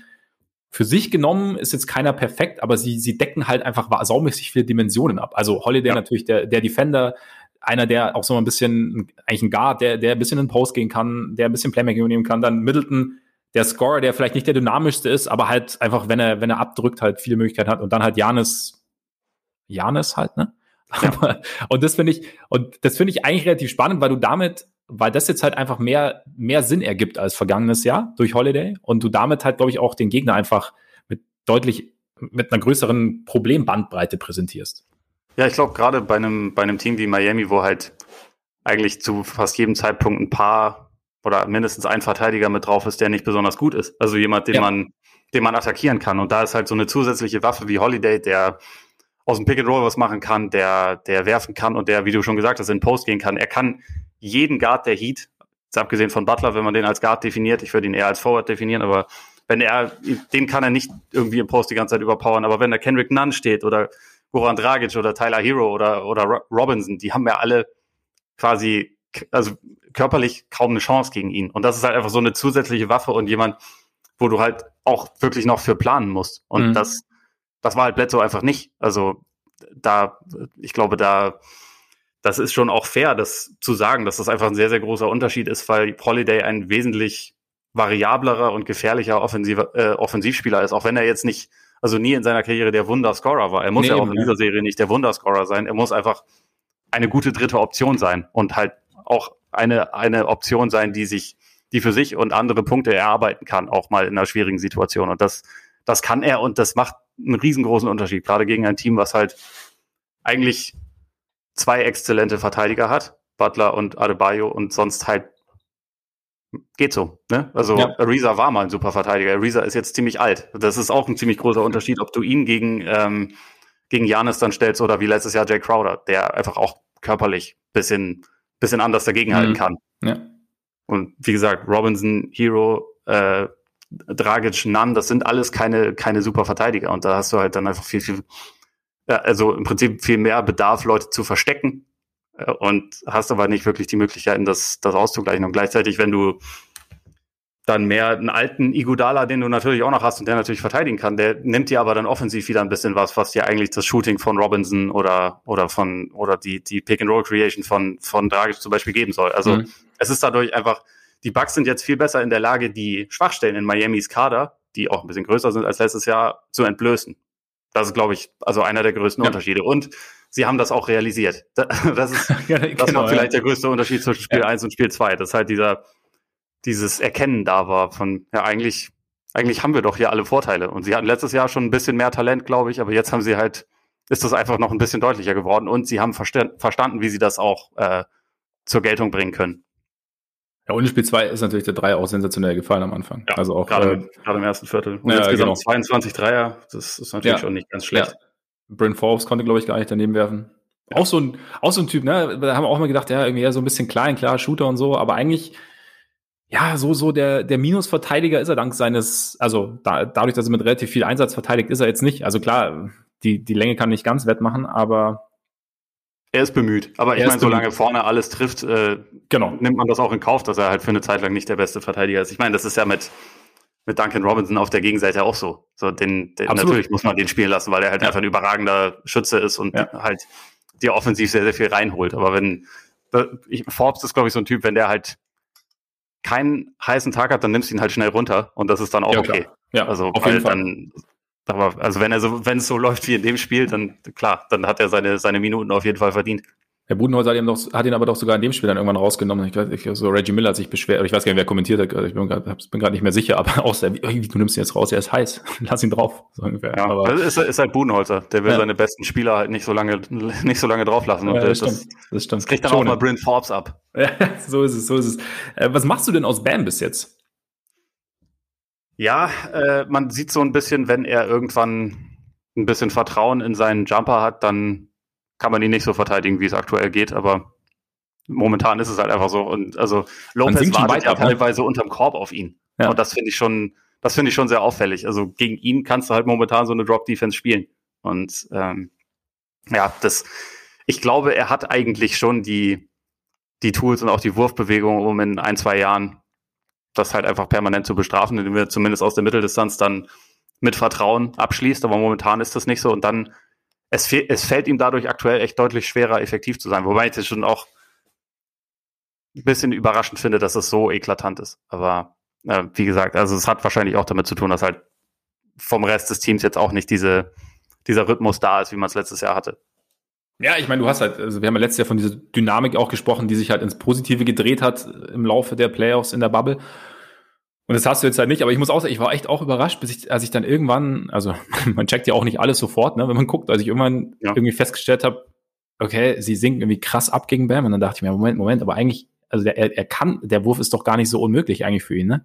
B: für sich genommen ist jetzt keiner perfekt, aber sie, sie decken halt einfach saumäßig viele Dimensionen ab. Also Holiday ja. natürlich, der, der Defender, einer, der auch so ein bisschen, eigentlich ein Guard, der, der ein bisschen in den Post gehen kann, der ein bisschen Playmaking übernehmen kann. Dann Middleton, der Scorer, der vielleicht nicht der dynamischste ist, aber halt einfach, wenn er, wenn er abdrückt, halt viele Möglichkeiten hat. Und dann halt Janis, Janis halt, ne? Ja. und das finde ich, und das finde ich eigentlich relativ spannend, weil du damit, weil das jetzt halt einfach mehr, mehr Sinn ergibt als vergangenes Jahr durch Holiday und du damit halt, glaube ich, auch den Gegner einfach mit deutlich, mit einer größeren Problembandbreite präsentierst.
A: Ja, ich glaube, gerade bei einem, bei einem Team wie Miami, wo halt eigentlich zu fast jedem Zeitpunkt ein paar oder mindestens ein Verteidiger mit drauf ist, der nicht besonders gut ist. Also jemand, den ja. man, den man attackieren kann. Und da ist halt so eine zusätzliche Waffe wie Holiday, der aus dem Pick and Roll was machen kann, der, der werfen kann und der, wie du schon gesagt hast, in Post gehen kann. Er kann jeden Guard der Heat, jetzt abgesehen von Butler, wenn man den als Guard definiert, ich würde ihn eher als Forward definieren, aber wenn er, den kann er nicht irgendwie im Post die ganze Zeit überpowern, aber wenn da Kendrick Nunn steht oder Goran Dragic oder Tyler Hero oder, oder Robinson, die haben ja alle quasi, also körperlich kaum eine Chance gegen ihn. Und das ist halt einfach so eine zusätzliche Waffe und jemand, wo du halt auch wirklich noch für planen musst. Und mhm. das, das war halt Bledsoe einfach nicht. Also da, ich glaube, da, das ist schon auch fair, das zu sagen, dass das einfach ein sehr, sehr großer Unterschied ist, weil Holiday ein wesentlich variablerer und gefährlicher Offensiv, äh, Offensivspieler ist, auch wenn er jetzt nicht, also nie in seiner Karriere der Wunderscorer war. Er muss nee, ja auch in dieser Serie nicht der Wunderscorer sein. Er muss einfach eine gute dritte Option sein und halt auch eine, eine Option sein, die sich, die für sich und andere Punkte erarbeiten kann, auch mal in einer schwierigen Situation. Und das, das kann er und das macht einen riesengroßen Unterschied, gerade gegen ein Team, was halt eigentlich zwei exzellente Verteidiger hat, Butler und Adebayo und sonst halt geht so. Ne? Also ja. Ariza war mal ein super Verteidiger. Ariza ist jetzt ziemlich alt. Das ist auch ein ziemlich großer Unterschied, ob du ihn gegen ähm, gegen Janis dann stellst oder wie letztes Jahr Jay Crowder, der einfach auch körperlich bisschen bisschen anders dagegenhalten mhm. kann. Ja. Und wie gesagt, Robinson, Hero, äh, Dragic, Nunn, das sind alles keine keine super Verteidiger und da hast du halt dann einfach viel viel also im Prinzip viel mehr Bedarf, Leute zu verstecken äh, und hast aber nicht wirklich die Möglichkeiten, das, das auszugleichen. Und gleichzeitig, wenn du dann mehr einen alten Igudala, den du natürlich auch noch hast und der natürlich verteidigen kann, der nimmt dir aber dann offensiv wieder ein bisschen was, was dir eigentlich das Shooting von Robinson oder oder von oder die die Pick and Roll Creation von von Dragic zum Beispiel geben soll. Also mhm. es ist dadurch einfach die Bucks sind jetzt viel besser in der Lage, die Schwachstellen in Miamis Kader, die auch ein bisschen größer sind als letztes Jahr, zu entblößen. Das ist, glaube ich, also einer der größten ja. Unterschiede. Und sie haben das auch realisiert. Das ist ja, genau, das war vielleicht ja. der größte Unterschied zwischen Spiel ja. 1 und Spiel 2, dass halt dieser, dieses Erkennen da war von, ja, eigentlich, eigentlich haben wir doch hier alle Vorteile. Und sie hatten letztes Jahr schon ein bisschen mehr Talent, glaube ich, aber jetzt haben sie halt, ist das einfach noch ein bisschen deutlicher geworden und sie haben verstanden, wie sie das auch äh, zur Geltung bringen können.
B: Ja, und in Spiel 2 ist natürlich der Dreier auch sensationell gefallen am Anfang.
A: Ja, also auch gerade, äh, gerade im ersten Viertel.
B: Und ja, insgesamt genau.
A: 22 Dreier, das ist natürlich ja, schon nicht ganz schlecht. Ja.
B: Bryn Forbes konnte, glaube ich, gar nicht daneben werfen. Ja. Auch so ein, auch so ein Typ, ne? Da haben wir auch mal gedacht, ja, irgendwie eher so ein bisschen klein, klar, Shooter und so, aber eigentlich, ja, so, so der, der Minusverteidiger ist er dank seines, also da, dadurch, dass er mit relativ viel Einsatz verteidigt, ist er jetzt nicht. Also klar, die, die Länge kann nicht ganz wettmachen, aber
A: er ist bemüht. Aber ich meine, solange vorne alles trifft, äh,
B: genau.
A: nimmt man das auch in Kauf, dass er halt für eine Zeit lang nicht der beste Verteidiger ist. Ich meine, das ist ja mit, mit Duncan Robinson auf der Gegenseite auch so. So den, den natürlich muss man den spielen lassen, weil er halt ja. einfach ein überragender Schütze ist und ja. halt dir offensiv sehr, sehr viel reinholt. Aber wenn ich, Forbes ist, glaube ich, so ein Typ, wenn der halt keinen heißen Tag hat, dann nimmst du ihn halt schnell runter und das ist dann auch ja, okay.
B: Ja,
A: also auf jeden Fall. dann aber also wenn er so, wenn es so läuft wie in dem Spiel, dann klar, dann hat er seine, seine Minuten auf jeden Fall verdient.
B: Herr Budenholzer hat ihn, doch, hat ihn aber doch sogar in dem Spiel dann irgendwann rausgenommen. Ich weiß, ich, so Reggie Miller hat sich beschwert, ich weiß gar nicht, wer kommentiert hat, ich bin gerade nicht mehr sicher, aber auch sehr, wie, du nimmst ihn jetzt raus, er ist heiß, lass ihn drauf.
A: So ungefähr. Ja, aber, das ist, ist halt Budenholzer, der will ja. seine besten Spieler halt nicht so lange, nicht so lange drauf lassen.
B: Ja,
A: das,
B: das, stimmt, das stimmt.
A: Das kriegt dann auch mal Bryn Forbes ab.
B: Ja, so ist es, so ist es. Äh, was machst du denn aus Bam bis jetzt?
A: Ja, äh, man sieht so ein bisschen, wenn er irgendwann ein bisschen Vertrauen in seinen Jumper hat, dann kann man ihn nicht so verteidigen, wie es aktuell geht, aber momentan ist es halt einfach so. Und also Lopez wartet ja ne? teilweise unterm Korb auf ihn. Ja. Und das finde ich schon, das finde ich schon sehr auffällig. Also gegen ihn kannst du halt momentan so eine Drop-Defense spielen. Und ähm, ja, das, ich glaube, er hat eigentlich schon die, die Tools und auch die Wurfbewegung, um in ein, zwei Jahren das halt einfach permanent zu bestrafen, indem wir zumindest aus der Mitteldistanz dann mit Vertrauen abschließt, aber momentan ist das nicht so und dann es, es fällt ihm dadurch aktuell echt deutlich schwerer, effektiv zu sein, wobei ich das schon auch ein bisschen überraschend finde, dass es so eklatant ist. Aber äh, wie gesagt, also es hat wahrscheinlich auch damit zu tun, dass halt vom Rest des Teams jetzt auch nicht diese, dieser Rhythmus da ist, wie man es letztes Jahr hatte.
B: Ja, ich meine, du hast halt, also wir haben ja letztes Jahr von dieser Dynamik auch gesprochen, die sich halt ins Positive gedreht hat im Laufe der Playoffs in der Bubble. Und das hast du jetzt halt nicht, aber ich muss auch sagen, ich war echt auch überrascht, bis ich, als ich dann irgendwann, also man checkt ja auch nicht alles sofort, ne, wenn man guckt, als ich irgendwann ja. irgendwie festgestellt habe, okay, sie sinken irgendwie krass ab gegen Bam und dann dachte ich mir, Moment, Moment, aber eigentlich, also der, er, er kann, der Wurf ist doch gar nicht so unmöglich eigentlich für ihn, ne?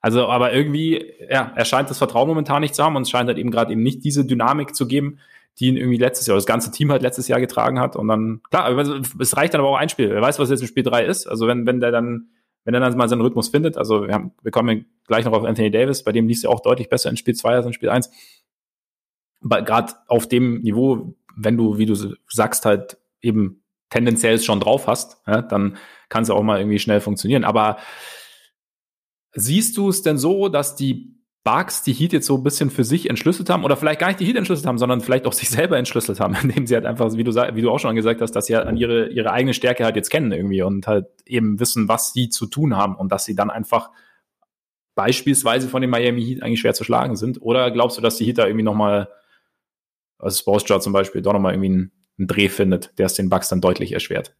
B: Also, aber irgendwie, ja, er scheint das Vertrauen momentan nicht zu haben und es scheint halt eben gerade eben nicht diese Dynamik zu geben, die ihn irgendwie letztes Jahr, das ganze Team halt letztes Jahr getragen hat und dann, klar, es reicht dann aber auch ein Spiel. Wer weiß, was jetzt im Spiel drei ist. Also wenn, wenn der dann wenn er dann mal seinen Rhythmus findet, also wir, haben, wir kommen gleich noch auf Anthony Davis, bei dem liest er auch deutlich besser in Spiel 2 als in Spiel 1. Aber gerade auf dem Niveau, wenn du, wie du sagst, halt eben tendenziell es schon drauf hast, ja, dann kann es auch mal irgendwie schnell funktionieren. Aber siehst du es denn so, dass die Bugs die Heat jetzt so ein bisschen für sich entschlüsselt haben oder vielleicht gar nicht die Heat entschlüsselt haben, sondern vielleicht auch sich selber entschlüsselt haben, indem sie halt einfach, wie du, wie du auch schon gesagt hast, dass sie halt an ihre, ihre eigene Stärke halt jetzt kennen irgendwie und halt eben wissen, was sie zu tun haben und dass sie dann einfach beispielsweise von den Miami Heat eigentlich schwer zu schlagen sind? Oder glaubst du, dass die Heat da irgendwie nochmal, also Spoelstra zum Beispiel, doch nochmal irgendwie einen, einen Dreh findet, der es den Bugs dann deutlich erschwert?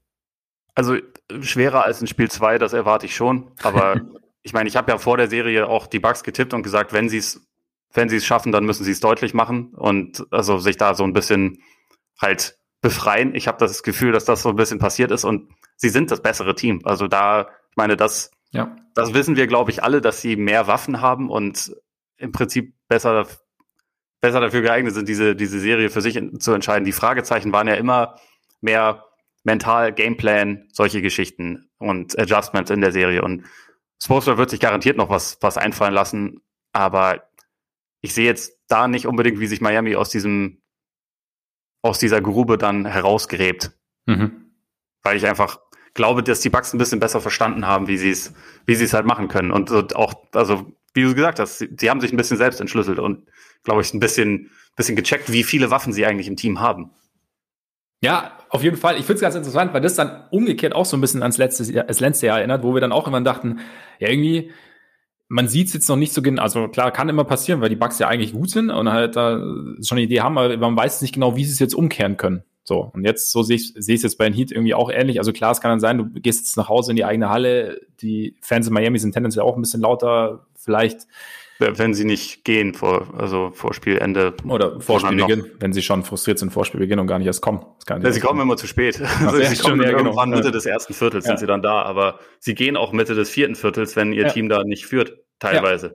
A: Also schwerer als in Spiel 2, das erwarte ich schon, aber ich meine, ich habe ja vor der Serie auch die Bugs getippt und gesagt, wenn sie es wenn sie es schaffen, dann müssen sie es deutlich machen und also sich da so ein bisschen halt befreien. Ich habe das Gefühl, dass das so ein bisschen passiert ist und sie sind das bessere Team. Also da, ich meine, das Ja. Das wissen wir, glaube ich, alle, dass sie mehr Waffen haben und im Prinzip besser, besser dafür geeignet sind, diese, diese Serie für sich in, zu entscheiden. Die Fragezeichen waren ja immer mehr mental, Gameplan, solche Geschichten und Adjustments in der Serie. Und Spoelstra wird sich garantiert noch was, was einfallen lassen, aber ich sehe jetzt da nicht unbedingt, wie sich Miami aus diesem, aus dieser Grube dann herausgräbt. Mhm. Weil ich einfach glaube, dass die Bugs ein bisschen besser verstanden haben, wie sie es, wie sie es halt machen können. Und, und auch, also, wie du gesagt hast, sie, sie haben sich ein bisschen selbst entschlüsselt und, glaube ich, ein bisschen, bisschen gecheckt, wie viele Waffen sie eigentlich im Team haben.
B: Ja, auf jeden Fall. Ich finde es ganz interessant, weil das dann umgekehrt auch so ein bisschen ans letzte, Jahr, das letzte Jahr erinnert, wo wir dann auch immer dachten, ja, irgendwie, man sieht es jetzt noch nicht so genau, also klar, kann immer passieren, weil die Bugs ja eigentlich gut sind und halt da schon eine Idee haben, aber man weiß nicht genau, wie sie es jetzt umkehren können. So, und jetzt, so sehe ich es jetzt bei den Heat irgendwie auch ähnlich. Also klar, es kann dann sein, du gehst jetzt nach Hause in die eigene Halle, die Fans in Miami sind tendenziell auch ein bisschen lauter, vielleicht
A: wenn sie nicht gehen vor, also vor Spielende.
B: Oder vor Spielbeginn, wenn sie schon frustriert sind vor Spielbeginn und gar nicht erst kommen.
A: Ja, sie kommen immer zu spät. Also sie kommen ja, genau. irgendwann genau. Mitte des ersten Viertels ja. sind sie dann da, aber sie gehen auch Mitte des vierten Viertels, wenn ihr Team da nicht führt, teilweise.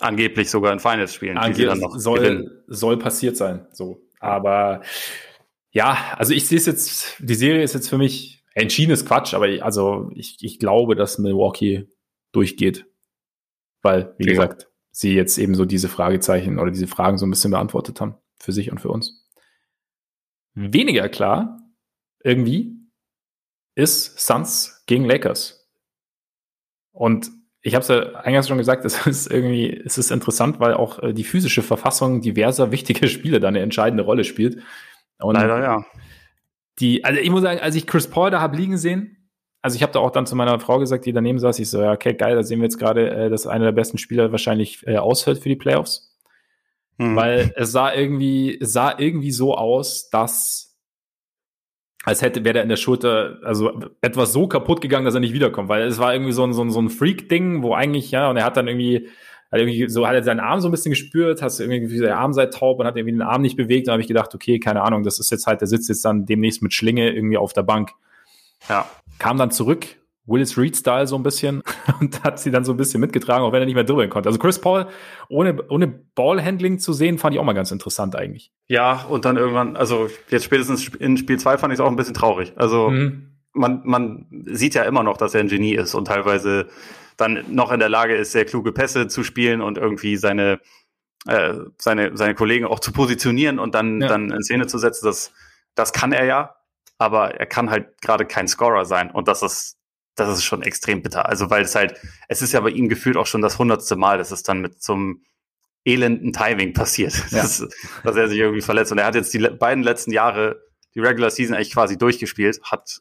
A: Angeblich sogar in Finals spielen,
B: Angeblich soll, gewinnen. soll passiert sein, so. Aber ja, also ich sehe es jetzt, die Serie ist jetzt für mich entschiedenes Quatsch, aber ich, also ich, ich glaube, dass Milwaukee durchgeht. Weil, wie gesagt, sie jetzt eben so diese Fragezeichen oder diese Fragen so ein bisschen beantwortet haben für sich und für uns. Weniger klar, irgendwie, ist Suns gegen Lakers. Und ich habe es ja eingangs schon gesagt, es ist irgendwie, es ist interessant, weil auch äh, die physische Verfassung diverser wichtiger Spiele da eine entscheidende Rolle spielt. Und Leider ja. Die, also ich muss sagen, als ich Chris Paul da habe liegen sehen, also ich habe da auch dann zu meiner Frau gesagt, die daneben saß, ich so, ja, okay, geil, da sehen wir jetzt gerade, äh, dass einer der besten Spieler wahrscheinlich äh, ausfällt für die Playoffs. Hm. Weil es sah irgendwie, es sah irgendwie so aus, dass als hätte, wäre er in der Schulter, also etwas so kaputt gegangen, dass er nicht wiederkommt, weil es war irgendwie so ein, so ein, so ein Freak-Ding, wo eigentlich, ja, und er hat dann irgendwie, hat irgendwie so, hat er seinen Arm so ein bisschen gespürt, hast irgendwie, der Arm sei taub und hat irgendwie den Arm nicht bewegt, und habe ich gedacht, okay, keine Ahnung, das ist jetzt halt, der sitzt jetzt dann demnächst mit Schlinge irgendwie auf der Bank. Ja. Kam dann zurück, Willis Reed-Style so ein bisschen und hat sie dann so ein bisschen mitgetragen, auch wenn er nicht mehr dribbeln konnte. Also Chris Paul ohne, ohne Ballhandling zu sehen, fand ich auch mal ganz interessant eigentlich.
A: Ja, und dann irgendwann, also jetzt spätestens in Spiel 2 fand ich es auch ein bisschen traurig. Also mhm. man, man sieht ja immer noch, dass er ein Genie ist und teilweise dann noch in der Lage ist, sehr kluge Pässe zu spielen und irgendwie seine, äh, seine, seine Kollegen auch zu positionieren und dann, ja. dann in Szene zu setzen. Das, das kann er ja aber er kann halt gerade kein Scorer sein und das ist das ist schon extrem bitter. Also weil es halt, es ist ja bei ihm gefühlt auch schon das hundertste Mal, dass es dann mit so einem elenden Timing passiert, ja. dass, dass er sich irgendwie verletzt. Und er hat jetzt die beiden letzten Jahre die Regular Season eigentlich quasi durchgespielt, hat,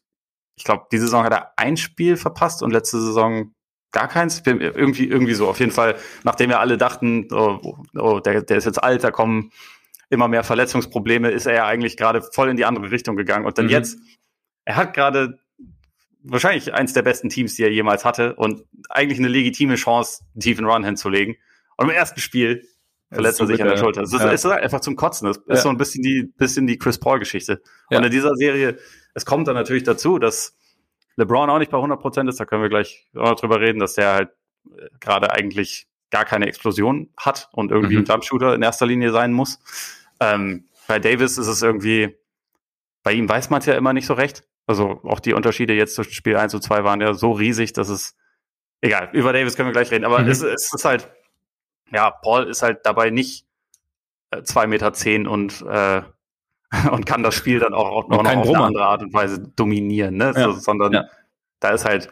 A: ich glaube, diese Saison hat er ein Spiel verpasst und letzte Saison gar keins. Irgendwie, irgendwie so. Auf jeden Fall, nachdem wir alle dachten, oh, oh der, der ist jetzt alt, da kommen immer mehr Verletzungsprobleme, ist er ja eigentlich gerade voll in die andere Richtung gegangen. Und dann mhm. jetzt, er hat gerade wahrscheinlich eins der besten Teams, die er jemals hatte und eigentlich eine legitime Chance, einen tiefen Run hinzulegen. Und im ersten Spiel verletzt er sich an der Schulter. Es ist, ja. ist, einfach zum Kotzen. Das ist ja. so ein bisschen die, bisschen die Chris Paul-Geschichte. Ja. Und in dieser Serie, es kommt dann natürlich dazu, dass LeBron auch nicht bei 100 Prozent ist. Da können wir gleich auch noch drüber reden, dass der halt äh, gerade eigentlich gar keine Explosion hat und irgendwie mhm. ein Jumpshooter in erster Linie sein muss. Ähm, bei Davis ist es irgendwie, bei ihm weiß man es ja immer nicht so recht. Also auch die Unterschiede jetzt zwischen Spiel 1 und 2 waren ja so riesig, dass es, egal, über Davis können wir gleich reden, aber mhm. es, es, ist halt, ja, Paul ist halt dabei nicht äh, zwei Meter zehn und, äh, und kann das Spiel dann auch, auch noch, noch auf eine andere Art und Weise dominieren, ne? Ja. So, sondern ja. da ist halt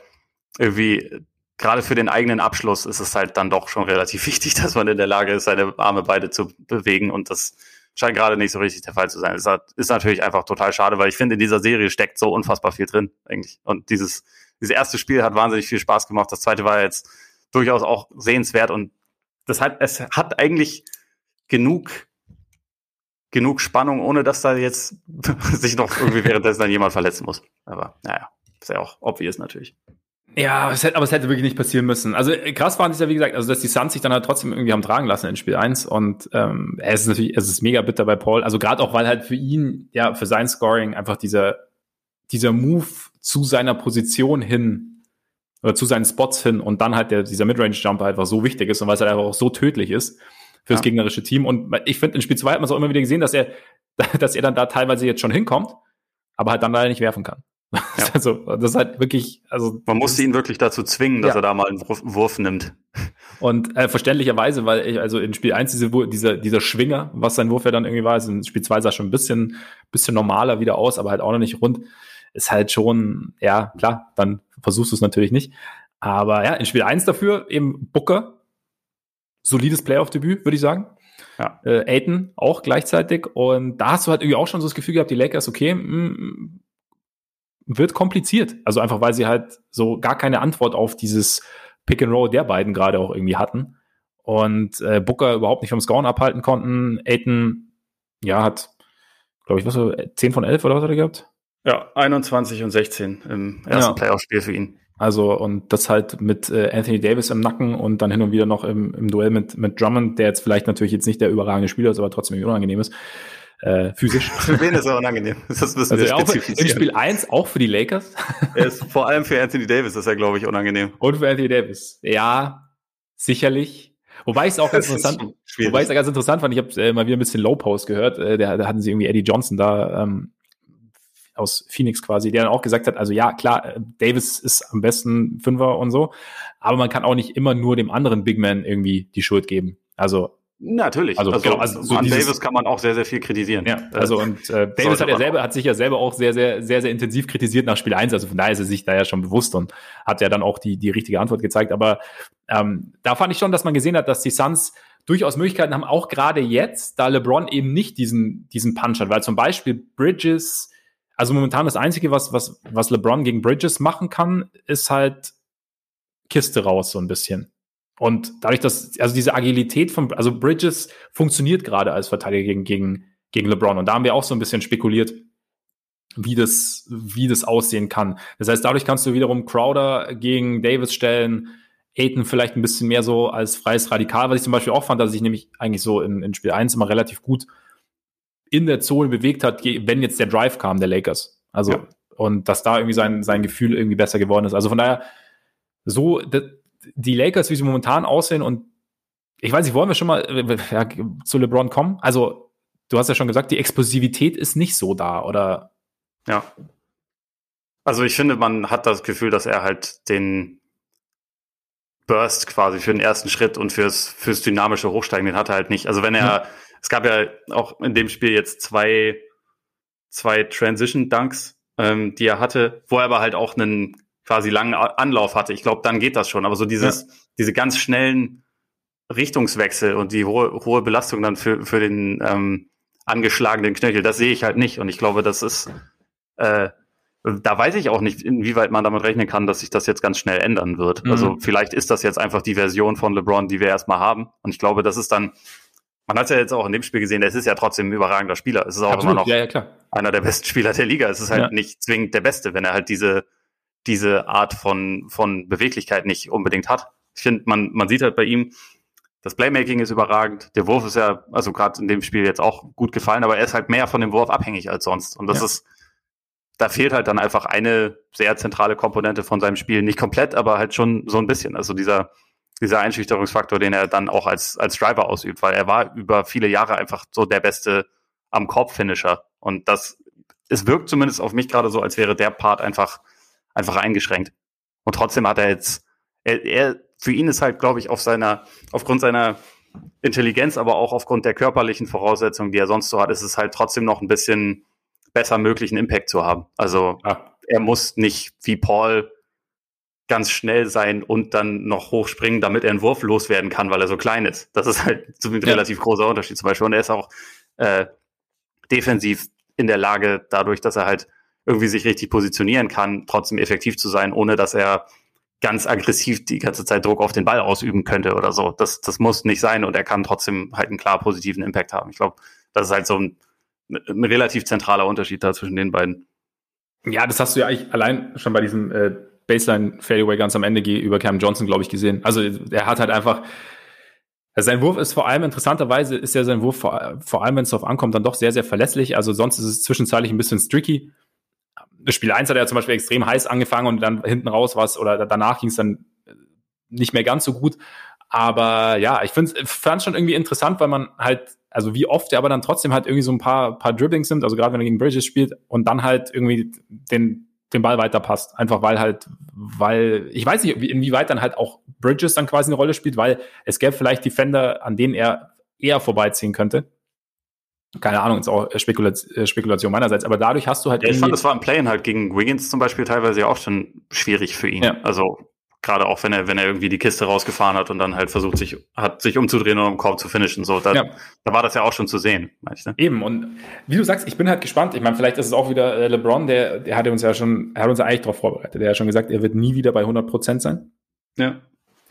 A: irgendwie gerade für den eigenen Abschluss ist es halt dann doch schon relativ wichtig, dass man in der Lage ist, seine Arme beide zu bewegen und das scheint gerade nicht so richtig der Fall zu sein. Das ist natürlich einfach total schade, weil ich finde, in dieser Serie steckt so unfassbar viel drin, eigentlich. Und dieses, dieses erste Spiel hat wahnsinnig viel Spaß gemacht. Das zweite war jetzt durchaus auch sehenswert und das hat, es hat eigentlich genug, genug Spannung, ohne dass da jetzt sich noch irgendwie währenddessen dann jemand verletzen muss. Aber naja, ist ja auch obvious natürlich.
B: Ja, es hätte, aber es hätte wirklich nicht passieren müssen. Also äh, krass fand ich ja, wie gesagt, also dass die Suns sich dann halt trotzdem irgendwie haben tragen lassen in Spiel 1 und ähm, es ist natürlich, es ist mega bitter bei Paul. Also gerade auch, weil halt für ihn, ja, für sein Scoring einfach dieser, dieser Move zu seiner Position hin oder zu seinen Spots hin und dann halt der, dieser Midrange-Jumper einfach so wichtig ist und weil es halt einfach auch so tödlich ist fürs ja. gegnerische Team. Und ich finde, in Spiel 2 hat man es auch immer wieder gesehen, dass er, dass er dann da teilweise jetzt schon hinkommt, aber halt dann leider nicht werfen kann. Ja. Also, das ist halt wirklich, also.
A: Man musste ihn wirklich dazu zwingen, dass ja. er da mal einen Wurf, Wurf nimmt.
B: Und äh, verständlicherweise, weil ich, also in Spiel 1 diese, dieser, dieser Schwinger, was sein Wurf ja dann irgendwie war, also in Spiel 2 sah schon ein bisschen, bisschen normaler wieder aus, aber halt auch noch nicht rund, ist halt schon, ja, klar, dann versuchst du es natürlich nicht. Aber ja, in Spiel 1 dafür eben Booker, solides Playoff-Debüt, würde ich sagen. Ja. Äh, Aiton auch gleichzeitig. Und da hast du halt irgendwie auch schon so das Gefühl gehabt, die Lakers, okay, mh, mm, wird kompliziert. Also einfach, weil sie halt so gar keine Antwort auf dieses Pick and Roll der beiden gerade auch irgendwie hatten. Und äh, Booker überhaupt nicht vom Scoren abhalten konnten. Aiton, ja, hat, glaube ich, was so, 10 von 11 oder was hat er gehabt?
A: Ja, 21 und 16 im ersten ja. Playoff-Spiel für ihn.
B: Also, und das halt mit äh, Anthony Davis im Nacken und dann hin und wieder noch im, im Duell mit, mit Drummond, der jetzt vielleicht natürlich jetzt nicht der überragende Spieler ist, aber trotzdem unangenehm ist. Äh, physisch.
A: Für wen ist er unangenehm?
B: Das müssen also wir spezifizieren. In Spiel 1 auch für die Lakers.
A: Er ist vor allem für Anthony Davis ist er, glaube ich, unangenehm.
B: Und für Anthony Davis. Ja, sicherlich. Wobei ich es auch ganz interessant, wobei ich es ganz interessant fand, ich habe äh, mal wieder ein bisschen Low Post gehört, äh, da, da hatten sie irgendwie Eddie Johnson da ähm, aus Phoenix quasi, der dann auch gesagt hat, also ja, klar, äh, Davis ist am besten Fünfer und so, aber man kann auch nicht immer nur dem anderen Big Man irgendwie die Schuld geben. Also
A: Natürlich.
B: Also, also, genau, also
A: so an dieses, Davis kann man auch sehr, sehr viel kritisieren.
B: Ja, also und äh, Davis hat ja selber, hat sich ja selber auch sehr, sehr, sehr, sehr intensiv kritisiert nach Spiel 1. Also von daher ist er sich da ja schon bewusst und hat ja dann auch die, die richtige Antwort gezeigt. Aber ähm, da fand ich schon, dass man gesehen hat, dass die Suns durchaus Möglichkeiten haben, auch gerade jetzt, da LeBron eben nicht diesen, diesen Punch hat. Weil zum Beispiel Bridges, also momentan das Einzige, was, was, was LeBron gegen Bridges machen kann, ist halt Kiste raus, so ein bisschen. Und dadurch, dass, also diese Agilität von, also Bridges funktioniert gerade als Verteidiger gegen, gegen, gegen LeBron. Und da haben wir auch so ein bisschen spekuliert, wie das, wie das aussehen kann. Das heißt, dadurch kannst du wiederum Crowder gegen Davis stellen, Aiton vielleicht ein bisschen mehr so als freies Radikal, was ich zum Beispiel auch fand, dass ich nämlich eigentlich so in, in Spiel 1 immer relativ gut in der Zone bewegt hat, wenn jetzt der Drive kam, der Lakers. Also, ja. und dass da irgendwie sein, sein Gefühl irgendwie besser geworden ist. Also von daher, so, die Lakers, wie sie momentan aussehen und ich weiß nicht, wollen wir schon mal äh, ja, zu LeBron kommen? Also, du hast ja schon gesagt, die Explosivität ist nicht so da, oder?
A: Ja. Also, ich finde, man hat das Gefühl, dass er halt den Burst quasi für den ersten Schritt und fürs, fürs dynamische Hochsteigen, den hat er halt nicht. Also, wenn er, mhm es gab ja auch in dem Spiel jetzt zwei, zwei Transition-Dunks, ähm, die er hatte, wo er aber halt auch einen quasi langen Anlauf hatte. Ich glaube, dann geht das schon. Aber so dieses, ja. diese ganz schnellen Richtungswechsel und die hohe, hohe Belastung dann für, für den ähm, angeschlagenen Knöchel, das sehe ich halt nicht. Und ich glaube, das ist, äh, da weiß ich auch nicht, inwieweit man damit rechnen kann, dass sich das jetzt ganz schnell ändern wird. Mhm. Also vielleicht ist das jetzt einfach die Version von LeBron, die wir erstmal haben. Und ich glaube, das ist dann man hat es ja jetzt auch in dem Spiel gesehen, es ist ja trotzdem ein überragender Spieler. Es ist auch Absolut, immer noch
B: ja, ja,
A: einer der besten Spieler der Liga. Es ist halt ja. nicht zwingend der Beste, wenn er halt diese, diese Art von, von Beweglichkeit nicht unbedingt hat. Ich finde, man, man sieht halt bei ihm, das Playmaking ist überragend. Der Wurf ist ja, also gerade in dem Spiel jetzt auch gut gefallen, aber er ist halt mehr von dem Wurf abhängig als sonst. Und das ja. ist, da fehlt halt dann einfach eine sehr zentrale Komponente von seinem Spiel. Nicht komplett, aber halt schon so ein bisschen. Also dieser, dieser Einschüchterungsfaktor, den er dann auch als, als Driver ausübt, weil er war über viele Jahre einfach so der beste am Korb-Finisher. Und das, es wirkt zumindest auf mich gerade so, als wäre der Part einfach, einfach eingeschränkt. Und trotzdem hat er jetzt, er, er für ihn ist halt, glaube ich, auf seiner, aufgrund seiner Intelligenz, aber auch aufgrund der körperlichen Voraussetzungen, die er sonst so hat, ist es halt trotzdem noch ein bisschen besser möglich, einen Impact zu haben. Also ah. er muss nicht wie Paul ganz schnell sein und dann noch hochspringen, damit er einen Wurf loswerden kann, weil er so klein ist. Das ist halt ein ja. relativ großer Unterschied zum Beispiel. Und er ist auch äh, defensiv in der Lage, dadurch, dass er halt irgendwie sich richtig positionieren kann, trotzdem effektiv zu sein, ohne dass er ganz aggressiv die ganze Zeit Druck auf den Ball ausüben könnte oder so. Das, das muss nicht sein und er kann trotzdem halt einen klar positiven Impact haben. Ich glaube, das ist halt so ein, ein relativ zentraler Unterschied da zwischen den beiden.
B: Ja, das hast du ja eigentlich allein schon bei diesem äh, Baseline Fadeaway ganz am Ende über Cam Johnson, glaube ich, gesehen. Also er hat halt einfach, also sein Wurf ist vor allem interessanterweise ist ja sein Wurf vor, vor allem, wenn es darauf ankommt, dann doch sehr, sehr verlässlich. Also sonst ist es zwischenzeitlich ein bisschen streaky. Das Spiel 1 hat ja zum Beispiel extrem heiß angefangen und dann hinten raus was oder danach ging es dann nicht mehr ganz so gut. Aber ja, ich fand es schon irgendwie interessant, weil man halt, also wie oft er aber dann trotzdem halt irgendwie so ein paar, paar Dribblings nimmt, also gerade wenn er gegen Bridges spielt und dann halt irgendwie den, den Ball weiterpasst. Einfach weil halt, weil, ich weiß nicht, inwieweit dann halt auch Bridges dann quasi eine Rolle spielt, weil es gäbe vielleicht Defender, an denen er eher vorbeiziehen könnte. Keine Ahnung, ist auch Spekulation, Spekulation meinerseits, aber dadurch hast du halt.
A: Ja, ich fand, es war im Play-In halt gegen Wiggins zum Beispiel teilweise ja auch schon schwierig für ihn. Ja. Also gerade auch wenn er, wenn er irgendwie die Kiste rausgefahren hat und dann halt versucht, sich, hat sich umzudrehen und am Korb zu finishen. So, da, ja. da war das ja auch schon zu sehen,
B: ich, ne? Eben, und wie du sagst, ich bin halt gespannt. Ich meine, vielleicht ist es auch wieder äh, LeBron, der, der hatte uns ja schon, er hat uns ja eigentlich darauf vorbereitet. Der hat schon gesagt, er wird nie wieder bei 100 Prozent sein. Ja.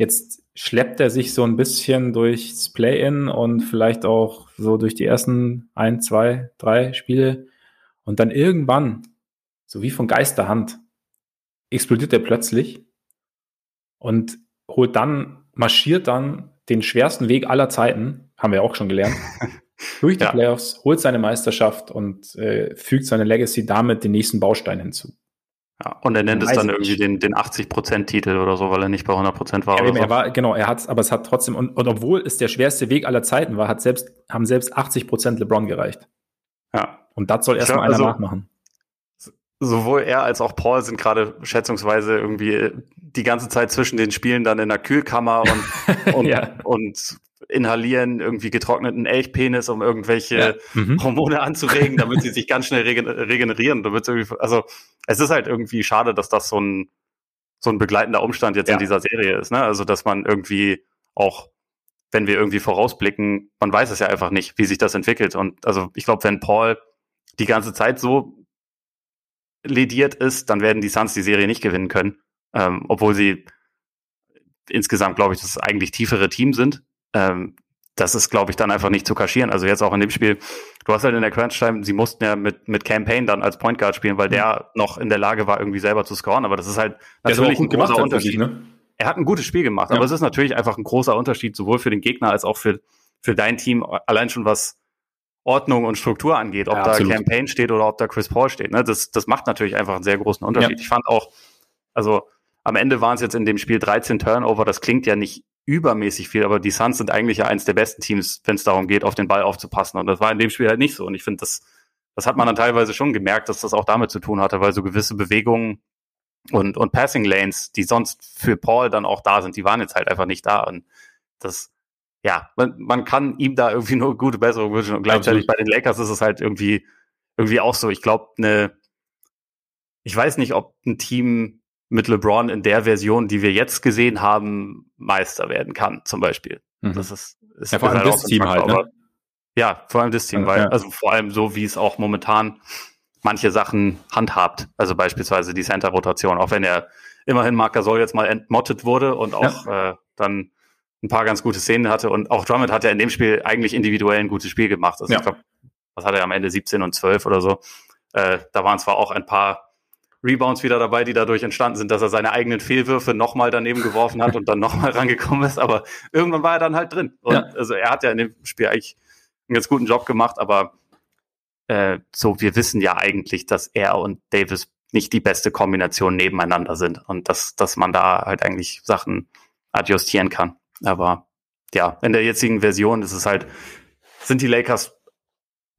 B: Jetzt schleppt er sich so ein bisschen durchs Play-In und vielleicht auch so durch die ersten ein, zwei, drei Spiele. Und dann irgendwann, so wie von Geisterhand, explodiert er plötzlich und holt dann, marschiert dann den schwersten Weg aller Zeiten, haben wir auch schon gelernt, durch die ja. Playoffs, holt seine Meisterschaft und äh, fügt seine Legacy damit den nächsten Baustein hinzu.
A: Ja, und er nennt es dann irgendwie den, den 80%-Titel oder so, weil er nicht bei 100% war.
B: Ja,
A: eben,
B: so. er war, genau, er hat aber es hat trotzdem, und, und obwohl es der schwerste Weg aller Zeiten war, hat selbst, haben selbst 80% LeBron gereicht. Ja. Und das soll erstmal einer also, nachmachen
A: sowohl er als auch Paul sind gerade schätzungsweise irgendwie die ganze Zeit zwischen den Spielen dann in der Kühlkammer und, und, ja. und inhalieren irgendwie getrockneten Elchpenis, um irgendwelche ja. mhm. Hormone anzuregen, damit sie sich ganz schnell regenerieren. Damit irgendwie, also es ist halt irgendwie schade, dass das so ein so ein begleitender Umstand jetzt ja. in dieser Serie ist. Ne? Also dass man irgendwie auch, wenn wir irgendwie vorausblicken, man weiß es ja einfach nicht, wie sich das entwickelt. Und also ich glaube, wenn Paul die ganze Zeit so lediert ist, dann werden die Suns die Serie nicht gewinnen können. Ähm, obwohl sie insgesamt, glaube ich, das eigentlich tiefere Team sind. Ähm, das ist, glaube ich, dann einfach nicht zu kaschieren. Also jetzt auch in dem Spiel, du hast halt in der Crunch-Time, sie mussten ja mit, mit Campaign dann als Point Guard spielen, weil mhm. der noch in der Lage war, irgendwie selber zu scoren. Aber das ist halt natürlich ein großer Unterschied. Ne? Er hat ein gutes Spiel gemacht, ja. aber es ist natürlich einfach ein großer Unterschied, sowohl für den Gegner als auch für, für dein Team, allein schon was Ordnung und Struktur angeht, ob ja, da Campaign steht oder ob da Chris Paul steht. Ne? Das, das macht natürlich einfach einen sehr großen Unterschied. Ja. Ich fand auch, also am Ende waren es jetzt in dem Spiel 13 Turnover, das klingt ja nicht übermäßig viel, aber die Suns sind eigentlich ja eins der besten Teams, wenn es darum geht, auf den Ball aufzupassen. Und das war in dem Spiel halt nicht so. Und ich finde, das, das hat man dann teilweise schon gemerkt, dass das auch damit zu tun hatte, weil so gewisse Bewegungen und, und Passing Lanes, die sonst für Paul dann auch da sind, die waren jetzt halt einfach nicht da. Und das, ja, man, man kann ihm da irgendwie nur gute Besserung wünschen und gleichzeitig bei den Lakers ist es halt irgendwie, irgendwie auch so. Ich glaube, eine, ich weiß nicht, ob ein Team mit LeBron in der Version, die wir jetzt gesehen haben, Meister werden kann, zum Beispiel. Mhm. Das ist, ist
B: ja, vor allem halt das Team halt, ne?
A: Ja, vor allem das Team, weil, ja. also vor allem so, wie es auch momentan manche Sachen handhabt. Also beispielsweise die Center-Rotation, auch wenn er immerhin Marc Gasol jetzt mal entmottet wurde und auch ja. äh, dann ein paar ganz gute Szenen hatte. Und auch Drummond hat ja in dem Spiel eigentlich individuell ein gutes Spiel gemacht. Also ja. ich glaube, was hat er am Ende 17 und 12 oder so. Äh, da waren zwar auch ein paar Rebounds wieder dabei, die dadurch entstanden sind, dass er seine eigenen Fehlwürfe nochmal daneben geworfen hat und dann nochmal rangekommen ist. Aber irgendwann war er dann halt drin. Und ja. also er hat ja in dem Spiel eigentlich einen ganz guten Job gemacht, aber äh, so, wir wissen ja eigentlich, dass er und Davis nicht die beste Kombination nebeneinander sind und dass, dass man da halt eigentlich Sachen adjustieren kann. Aber ja, in der jetzigen Version ist es halt, sind die Lakers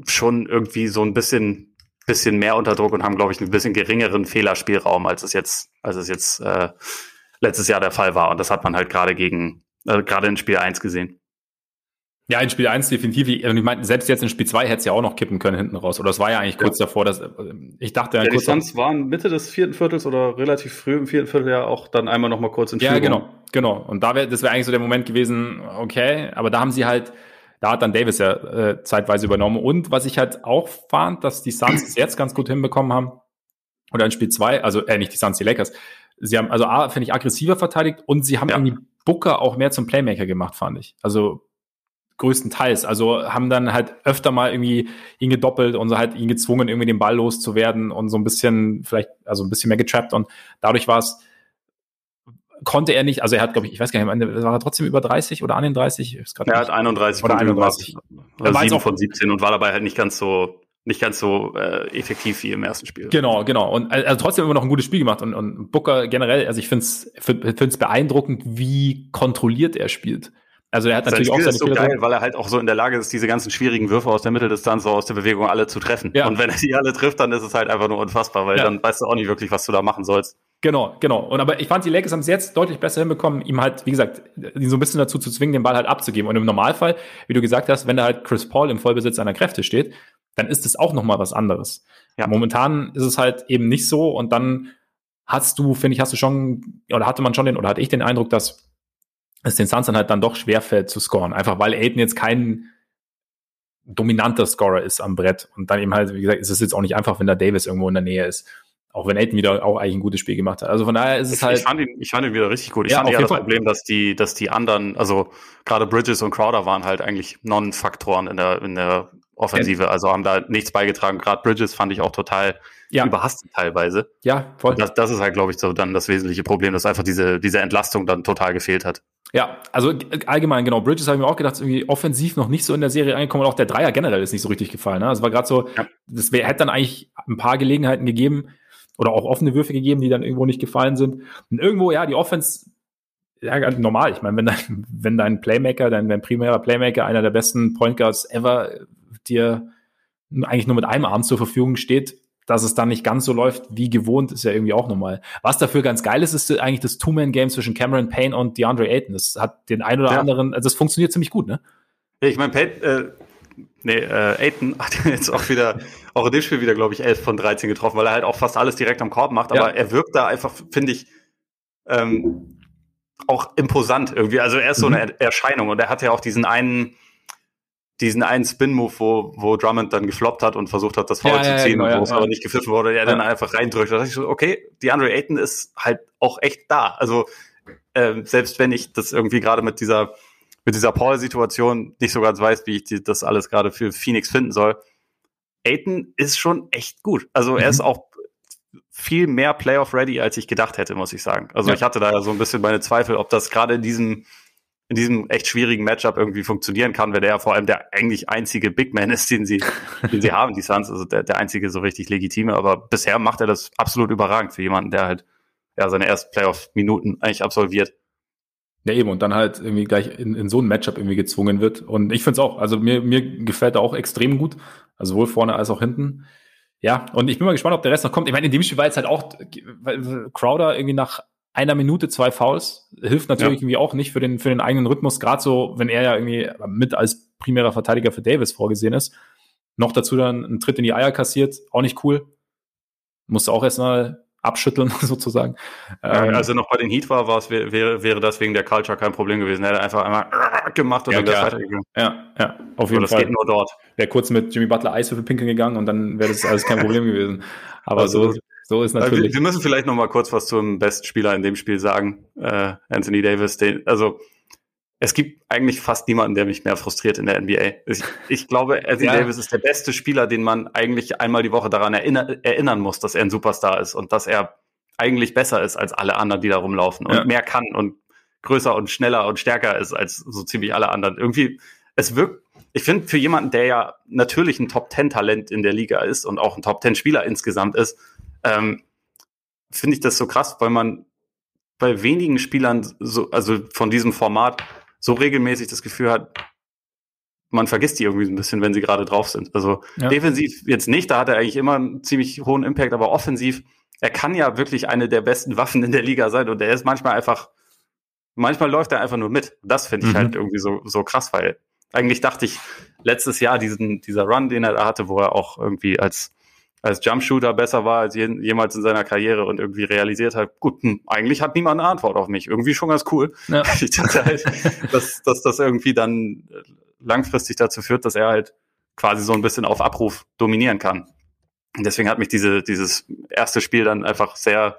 A: schon irgendwie so ein bisschen, bisschen mehr unter Druck und haben, glaube ich, ein bisschen geringeren Fehlerspielraum, als es jetzt, als es jetzt äh, letztes Jahr der Fall war. Und das hat man halt gerade gegen, äh, gerade in Spiel 1 gesehen.
B: Ja, in Spiel 1 definitiv. Ich, ich meine, selbst jetzt in Spiel 2 hätte es ja auch noch kippen können hinten raus. Oder es war ja eigentlich kurz ja. davor, dass ich dachte ja,
A: ja kurz. Die Suns waren Mitte des vierten Viertels oder relativ früh im vierten Viertel ja auch dann einmal noch mal kurz in
B: Führung. Ja, genau, genau. Und da wäre, das wäre eigentlich so der Moment gewesen, okay, aber da haben sie halt, da hat dann Davis ja äh, zeitweise übernommen. Und was ich halt auch fand, dass die Suns es jetzt ganz gut hinbekommen haben, oder in Spiel 2, also äh, nicht die Suns, die Lakers, sie haben, also A, finde ich, aggressiver verteidigt und sie haben ja. irgendwie Booker auch mehr zum Playmaker gemacht, fand ich. Also größtenteils. Also haben dann halt öfter mal irgendwie ihn gedoppelt und so halt ihn gezwungen, irgendwie den Ball loszuwerden und so ein bisschen, vielleicht, also ein bisschen mehr getrappt und dadurch war es, konnte er nicht, also er hat, glaube ich, ich weiß gar nicht, war er trotzdem über 30 oder an den 30?
A: Er hat 31
B: oder 31.
A: Gemacht, also 7 von 17 und war dabei halt nicht ganz so nicht ganz so äh, effektiv wie im ersten Spiel.
B: Genau, genau. Und also trotzdem immer noch ein gutes Spiel gemacht. Und, und Booker generell, also ich finde es find's beeindruckend, wie kontrolliert er spielt. Also er hat
A: Sein
B: natürlich
A: Spiel
B: auch seine
A: ist so
B: Fehler
A: geil, weil er halt auch so in der Lage ist, diese ganzen schwierigen Würfe aus der Mitteldistanz, so aus der Bewegung alle zu treffen.
B: Ja.
A: Und wenn er die alle trifft, dann ist es halt einfach nur unfassbar, weil
B: Ja.
A: dann weißt du auch nicht wirklich, was du da machen sollst.
B: Genau, genau. Und aber ich fand, die Lakers haben es jetzt deutlich besser hinbekommen, ihm halt, wie gesagt, ihn so ein bisschen dazu zu zwingen, den Ball halt abzugeben. Und im Normalfall, wie du gesagt hast, wenn da halt Chris Paul im Vollbesitz seiner Kräfte steht, dann ist es auch nochmal was anderes.
A: Ja.
B: Momentan ist es halt eben nicht so und dann hast du, finde ich, hast du schon, oder hatte man schon den, oder hatte ich den Eindruck, dass es den Suns dann halt dann doch schwerfällt zu scoren. Einfach weil Aiden jetzt kein dominanter Scorer ist am Brett. Und dann eben halt, wie gesagt, ist es jetzt auch nicht einfach, wenn da Davis irgendwo in der Nähe ist. Auch wenn Aiden wieder auch eigentlich ein gutes Spiel gemacht hat. Also von daher ist es
A: Ich,
B: halt.
A: ich, fand ihn, ich fand ihn wieder richtig gut. Ich
B: Ja,
A: fand eher das. Problem, dass die, dass die anderen, also gerade Bridges und Crowder waren halt eigentlich Non-Faktoren in der, in der Offensive. Also haben da nichts beigetragen. Gerade Bridges fand ich auch total
B: ja,
A: überhastet teilweise.
B: ja, voll.
A: Das, das ist halt, glaube ich, so dann das wesentliche Problem, dass einfach diese, diese Entlastung dann total gefehlt hat.
B: Ja, also allgemein, genau. Bridges habe ich mir auch gedacht, ist irgendwie offensiv noch nicht so in der Serie angekommen und auch der Dreier generell ist nicht so richtig gefallen. Ne? Es war gerade so,
A: Ja.
B: das wär, hätte dann eigentlich ein paar Gelegenheiten gegeben oder auch offene Würfe gegeben, die dann irgendwo nicht gefallen sind. Und irgendwo, ja, die Offense, ja, ganz normal. Ich meine, wenn dein, wenn dein Playmaker, dein, dein primärer Playmaker, einer der besten Point Guards ever, dir eigentlich nur mit einem Arm zur Verfügung steht, dass es dann nicht ganz so läuft wie gewohnt, ist ja irgendwie auch normal. Was dafür ganz geil ist, ist eigentlich das Two-Man-Game zwischen Cameron Payne und DeAndre Ayton. Das hat den ein oder
A: Ja.
B: anderen, also das funktioniert ziemlich gut, ne?
A: Ja, Ich meine, Pate, äh, nee, äh, Aiton hat jetzt auch wieder, auch in dem Spiel wieder, glaube ich, 11 von 13 getroffen, weil er halt auch fast alles direkt am Korb macht,
B: Ja.
A: aber er wirkt da einfach, finde ich, ähm, auch imposant irgendwie. Also er ist so
B: Mhm.
A: eine Er- Erscheinung und er hat ja auch diesen einen, diesen einen Spin-Move, wo, wo Drummond dann gefloppt hat und versucht hat, das Foul
B: Ja,
A: zu
B: ja,
A: ziehen
B: genau,
A: und wo
B: ja,
A: es
B: ja.
A: aber nicht gepfiffen wurde, er
B: Ja.
A: dann einfach reindrückt. Da dachte ich so, okay, DeAndre Ayton ist halt auch echt da. Also ähm, selbst wenn ich das irgendwie gerade mit dieser mit dieser Paul-Situation nicht so ganz weiß, wie ich die, das alles gerade für Phoenix finden soll. Aiton ist schon echt gut. Also er
B: Mhm.
A: ist auch viel mehr Playoff-ready, als ich gedacht hätte, muss ich sagen. Also
B: Ja.
A: ich hatte da ja so ein bisschen meine Zweifel, ob das gerade in diesem in diesem echt schwierigen Matchup irgendwie funktionieren kann, wenn er ja vor allem der eigentlich einzige Big Man ist, den sie, den sie haben, die Suns, also der, der einzige so richtig legitime. Aber bisher macht er das absolut überragend für jemanden, der halt ja seine ersten Playoff-Minuten eigentlich absolviert.
B: Ja, eben, und dann halt irgendwie gleich in, in so ein Matchup irgendwie gezwungen wird. Und ich finde es auch, also mir, mir gefällt er auch extrem gut. Also sowohl vorne als auch hinten. Ja, und ich bin mal gespannt, ob der Rest noch kommt. Ich meine, in dem Spiel war jetzt halt auch, Crowder irgendwie nach einer Minute zwei Fouls hilft natürlich
A: Ja.
B: irgendwie auch nicht für den, für den eigenen Rhythmus, gerade so, wenn er ja irgendwie mit als primärer Verteidiger für Davis vorgesehen ist. Noch dazu dann einen Tritt in die Eier kassiert, auch nicht cool. Musste auch erstmal abschütteln, sozusagen. Ähm,
A: Als er noch bei den Heat war, war es, wäre, wäre das wegen der Culture kein Problem gewesen. Er hätte einfach einmal gemacht und
B: Ja,
A: dann weitergegangen.
B: ja, ja, auf jeden
A: das
B: Fall.
A: geht nur dort.
B: wäre kurz mit Jimmy Butler Eiswürfel pinkeln gegangen und dann wäre das alles kein Problem gewesen. Aber
A: Also,
B: so, so ist
A: Äh, Wir,
B: natürlich.
A: wir müssen vielleicht noch mal kurz was zum besten Spieler in dem Spiel sagen. Äh, Anthony Davis. Den, also es gibt eigentlich fast niemanden, der mich mehr frustriert in der NBA. Ich, ich glaube, Anthony
B: Ja.
A: Davis ist der beste Spieler, den man eigentlich einmal die Woche daran erinner, erinnern muss, dass er ein Superstar ist und dass er eigentlich besser ist als alle anderen, die da rumlaufen und
B: Ja.
A: mehr kann und größer und schneller und stärker ist als so ziemlich alle anderen. Irgendwie, es wirkt, ich finde, für jemanden, der ja natürlich ein Top-10-Talent in der Liga ist und auch ein Top-10-Spieler insgesamt ist, ähm, finde ich das so krass, weil man bei wenigen Spielern so, also von diesem Format so regelmäßig das Gefühl hat, man vergisst die irgendwie ein bisschen, wenn sie gerade drauf sind. Also
B: Ja.
A: defensiv jetzt nicht, da hat er eigentlich immer einen ziemlich hohen Impact, aber offensiv, er kann ja wirklich eine der besten Waffen in der Liga sein und er ist manchmal einfach, manchmal läuft er einfach nur mit. Das finde ich
B: Mhm.
A: halt irgendwie so, so krass, weil eigentlich dachte ich letztes Jahr diesen, dieser Run, den er da hatte, wo er auch irgendwie als, als Jumpshooter besser war als je, jemals in seiner Karriere und irgendwie realisiert hat, gut, hm, eigentlich hat niemand eine Antwort auf mich. Irgendwie schon ganz cool.
B: Ja.
A: Ich dachte halt, dass, dass das irgendwie dann langfristig dazu führt, dass er halt quasi so ein bisschen auf Abruf dominieren kann. Und deswegen hat mich diese, dieses erste Spiel dann einfach sehr,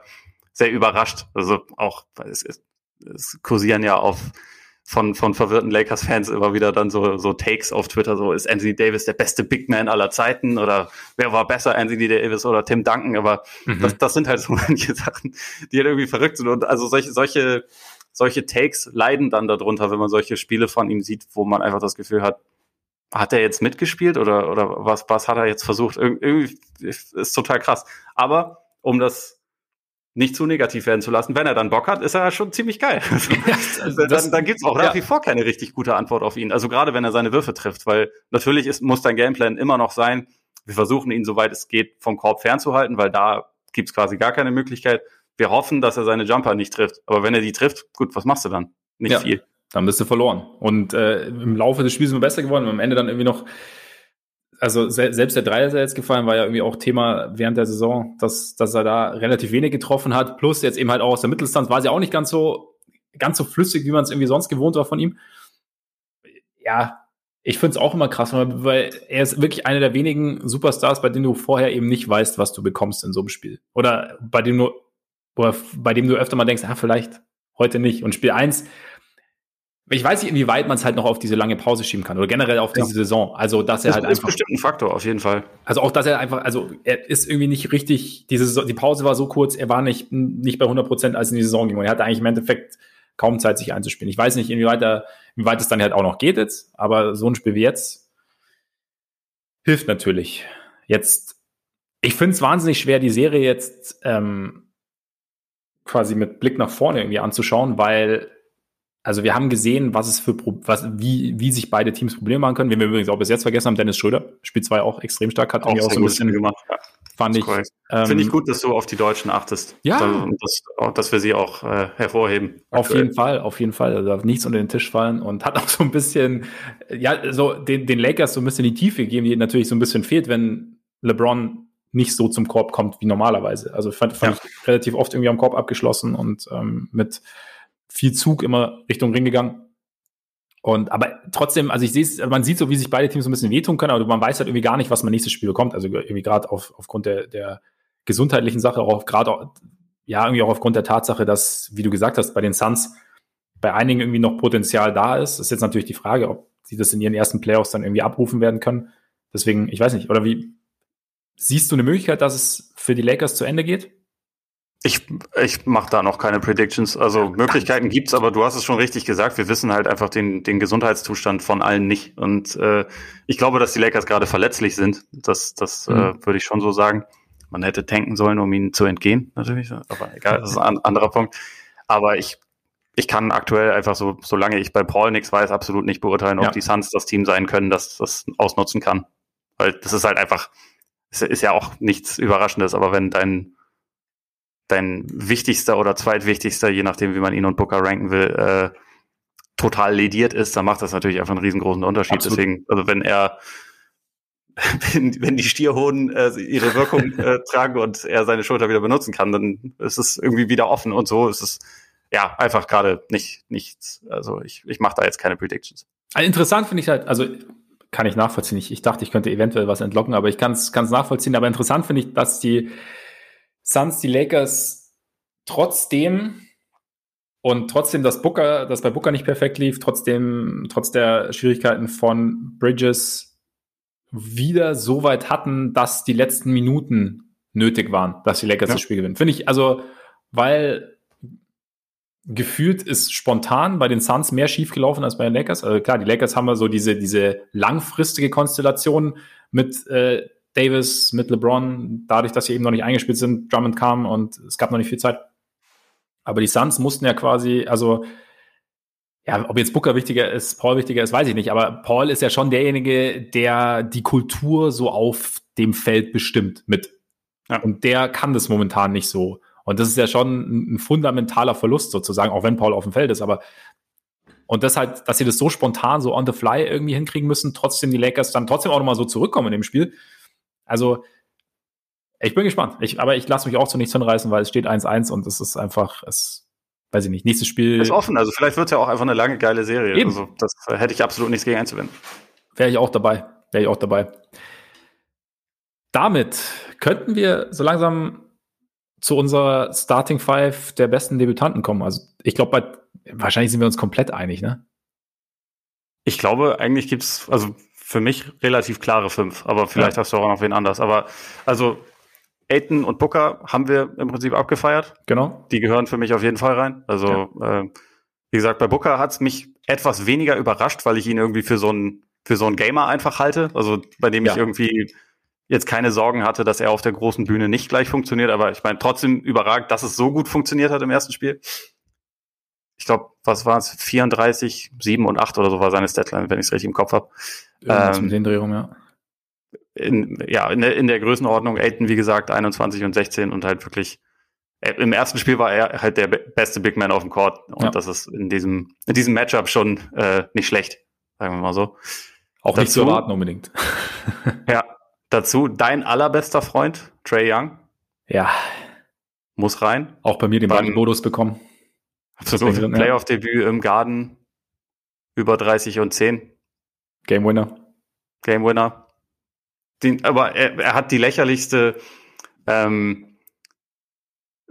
A: sehr überrascht. Also auch, weil es, es, es kursieren ja auf von, von verwirrten Lakers-Fans immer wieder dann so, so Takes auf Twitter, so ist Anthony Davis der beste Big Man aller Zeiten oder wer war besser, Anthony Davis oder Tim Duncan, aber
B: Mhm.
A: das, das sind halt so manche Sachen, die halt irgendwie verrückt sind und also solche, solche, solche Takes leiden dann darunter, wenn man solche Spiele von ihm sieht, wo man einfach das Gefühl hat, hat er jetzt mitgespielt oder, oder was, was hat er jetzt versucht? Ir irgendwie ist total krass. Aber um das nicht zu negativ werden zu lassen, wenn er dann Bock hat, ist er schon ziemlich geil. also dann dann gibt es auch ja. nach wie vor keine richtig gute Antwort auf ihn. Also gerade wenn er seine Würfe trifft, weil natürlich ist, muss dein Gameplan immer noch sein, wir versuchen ihn, soweit es geht, vom Korb fernzuhalten, weil da gibt es quasi gar keine Möglichkeit. Wir hoffen, dass er seine Jumper nicht trifft. Aber wenn er die trifft, gut, was machst du dann? Nicht
B: ja,
A: viel.
B: Dann bist du verloren. Und äh, im Laufe des Spiels sind wir besser geworden. Und am Ende dann irgendwie noch, also se selbst der Dreier, der jetzt gefallen, war ja irgendwie auch Thema während der Saison, dass, dass er da relativ wenig getroffen hat. Plus jetzt eben halt auch aus der Mitteldistanz war sie auch nicht ganz so, ganz so flüssig, wie man es irgendwie sonst gewohnt war von ihm. Ja, ich finde es auch immer krass, weil er ist wirklich einer der wenigen Superstars, bei denen du vorher eben nicht weißt, was du bekommst in so einem Spiel. Oder bei dem du, bei dem du öfter mal denkst, ah, vielleicht heute nicht. Und Spiel eins ich weiß nicht, inwieweit man es halt noch auf diese lange Pause schieben kann oder generell auf diese ja. Saison. Also, dass er
A: das
B: halt
A: ist einfach. bestimmt ein Faktor, auf jeden Fall.
B: Also auch, dass er einfach, also er ist irgendwie nicht richtig, diese, die Pause war so kurz, er war nicht, nicht bei 100 Prozent, als in die Saison ging. Und er hatte eigentlich im Endeffekt kaum Zeit, sich einzuspielen. Ich weiß nicht, inwieweit, er, inwieweit es dann halt auch noch geht jetzt, aber so ein Spiel wie jetzt hilft natürlich. Jetzt, ich finde es wahnsinnig schwer, die Serie jetzt ähm, quasi mit Blick nach vorne irgendwie anzuschauen, weil also wir haben gesehen, was es für was, wie, wie sich beide Teams Probleme machen können. Wenn wir übrigens auch bis jetzt vergessen haben, Dennis Schröder, Spiel 2 auch extrem stark, hat auch, auch so ein bisschen gemacht.
A: Fand ich. Ähm, Finde ich gut, dass du auf die Deutschen achtest.
B: Ja.
A: Dass, dass wir sie auch äh, hervorheben.
B: Auf aktuell. jeden Fall, auf jeden Fall. Also darf nichts unter den Tisch fallen und hat auch so ein bisschen, ja, so den, den Lakers so ein bisschen die Tiefe gegeben, die natürlich so ein bisschen fehlt, wenn LeBron nicht so zum Korb kommt wie normalerweise. Also fand, fand ja. ich relativ oft irgendwie am Korb abgeschlossen und ähm, mit viel Zug immer Richtung Ring gegangen. Und aber trotzdem, also ich sehe es, man sieht so, wie sich beide Teams so ein bisschen wehtun können, aber man weiß halt irgendwie gar nicht, was man nächstes Spiel bekommt. Also irgendwie gerade auf, aufgrund der, der gesundheitlichen Sache, auch gerade ja, irgendwie auch aufgrund der Tatsache, dass, wie du gesagt hast, bei den Suns bei einigen irgendwie noch Potenzial da ist. Ist jetzt natürlich die Frage, ob sie das in ihren ersten Playoffs dann irgendwie abrufen werden können. Deswegen, ich weiß nicht, oder wie siehst du eine Möglichkeit, dass es für die Lakers zu Ende geht?
A: Ich, ich mache da noch keine Predictions. Also Möglichkeiten gibt's, aber du hast es schon richtig gesagt. Wir wissen halt einfach den, den Gesundheitszustand von allen nicht. Und äh, ich glaube, dass die Lakers gerade verletzlich sind. Das, das äh, mhm. äh, würde ich schon so sagen. Man hätte tanken sollen, um ihnen zu entgehen, natürlich. Aber egal, das ist ein anderer Punkt. Aber ich, ich kann aktuell einfach so, solange ich bei Paul nichts weiß, absolut nicht beurteilen, ob ja. die Suns das Team sein können, das das ausnutzen kann. Weil das ist halt einfach, es ist ja auch nichts Überraschendes, aber wenn dein dein wichtigster oder zweitwichtigster, je nachdem, wie man ihn und Booker ranken will, äh, total lediert ist, dann macht das natürlich einfach einen riesengroßen Unterschied. Absolut. Deswegen, also wenn er, wenn, wenn die Stierhoden äh, ihre Wirkung äh, tragen und er seine Schulter wieder benutzen kann, dann ist es irgendwie wieder offen und so ist es ja einfach gerade nicht nichts. Also ich, ich mache da jetzt keine Predictions.
B: Also interessant finde ich halt, also kann ich nachvollziehen. Ich, ich dachte, ich könnte eventuell was entlocken, aber ich kann es nachvollziehen. Aber interessant finde ich, dass die Suns die Lakers trotzdem und trotzdem, dass Booker, dass bei Booker nicht perfekt lief, trotzdem, trotz der Schwierigkeiten von Bridges wieder so weit hatten, dass die letzten Minuten nötig waren, dass die Lakers ja. das Spiel gewinnen. Finde ich, also, weil gefühlt ist spontan bei den Suns mehr schiefgelaufen als bei den Lakers. Also klar, die Lakers haben ja so diese, diese langfristige Konstellation mit äh, Davis, mit LeBron, dadurch, dass sie eben noch nicht eingespielt sind, Drummond kam und es gab noch nicht viel Zeit. Aber die Suns mussten ja quasi, also ja, ob jetzt Booker wichtiger ist, Paul wichtiger ist, weiß ich nicht. Aber Paul ist ja schon derjenige, der die Kultur so auf dem Feld bestimmt mit. Ja. Und der kann das momentan nicht so. Und das ist ja schon ein fundamentaler Verlust sozusagen, auch wenn Paul auf dem Feld ist. Aber und das halt, dass sie das so spontan, so on the fly irgendwie hinkriegen müssen, trotzdem die Lakers dann trotzdem auch nochmal so zurückkommen in dem Spiel, also, ich bin gespannt. Ich, aber ich lasse mich auch zu nichts hinreißen, weil es steht 1-1 und es ist einfach, es, weiß ich nicht, nächstes Spiel.
A: Ist offen, also vielleicht wird es ja auch einfach eine lange, geile Serie. Eben. Also, das hätte ich absolut nichts gegen einzuwenden.
B: Wäre ich auch dabei. Wäre ich auch dabei. Damit könnten wir so langsam zu unserer Starting Five der besten Debütanten kommen. Also ich glaube, wahrscheinlich sind wir uns komplett einig, ne?
A: Ich glaube, eigentlich gibt's, also für mich relativ klare fünf, aber vielleicht ja. hast du auch noch wen anders. Aber also Aiton und Booker haben wir im Prinzip abgefeiert.
B: Genau.
A: Die gehören für mich auf jeden Fall rein. Also ja. äh, wie gesagt, bei Booker hat's mich etwas weniger überrascht, weil ich ihn irgendwie für so einen für so einen Gamer einfach halte. Also bei dem ja. ich irgendwie jetzt keine Sorgen hatte, dass er auf der großen Bühne nicht gleich funktioniert. Aber ich meine, trotzdem überragend, dass es so gut funktioniert hat im ersten Spiel. Ich glaube, was war es? 34, 7 und 8 oder so war seine Statline, wenn ich es richtig im Kopf habe.
B: Ähm, den Drehung, ja.
A: In, ja, in der, in der Größenordnung, Aiden, wie gesagt, 21 und 16 und halt wirklich äh, im ersten Spiel war er halt der beste Big Man auf dem Court und ja. das ist in diesem, in diesem Matchup schon äh, nicht schlecht, sagen wir mal so.
B: Auch dazu, nicht zu erwarten unbedingt.
A: ja, dazu dein allerbester Freund, Trey Young.
B: Ja.
A: Muss rein.
B: Auch bei mir den beiden Modus bekommen.
A: Absolut. Drin, Playoff-Debüt im Garden über 30 und 10.
B: Game Winner.
A: Game Winner. Den, aber er, er hat die lächerlichste ähm,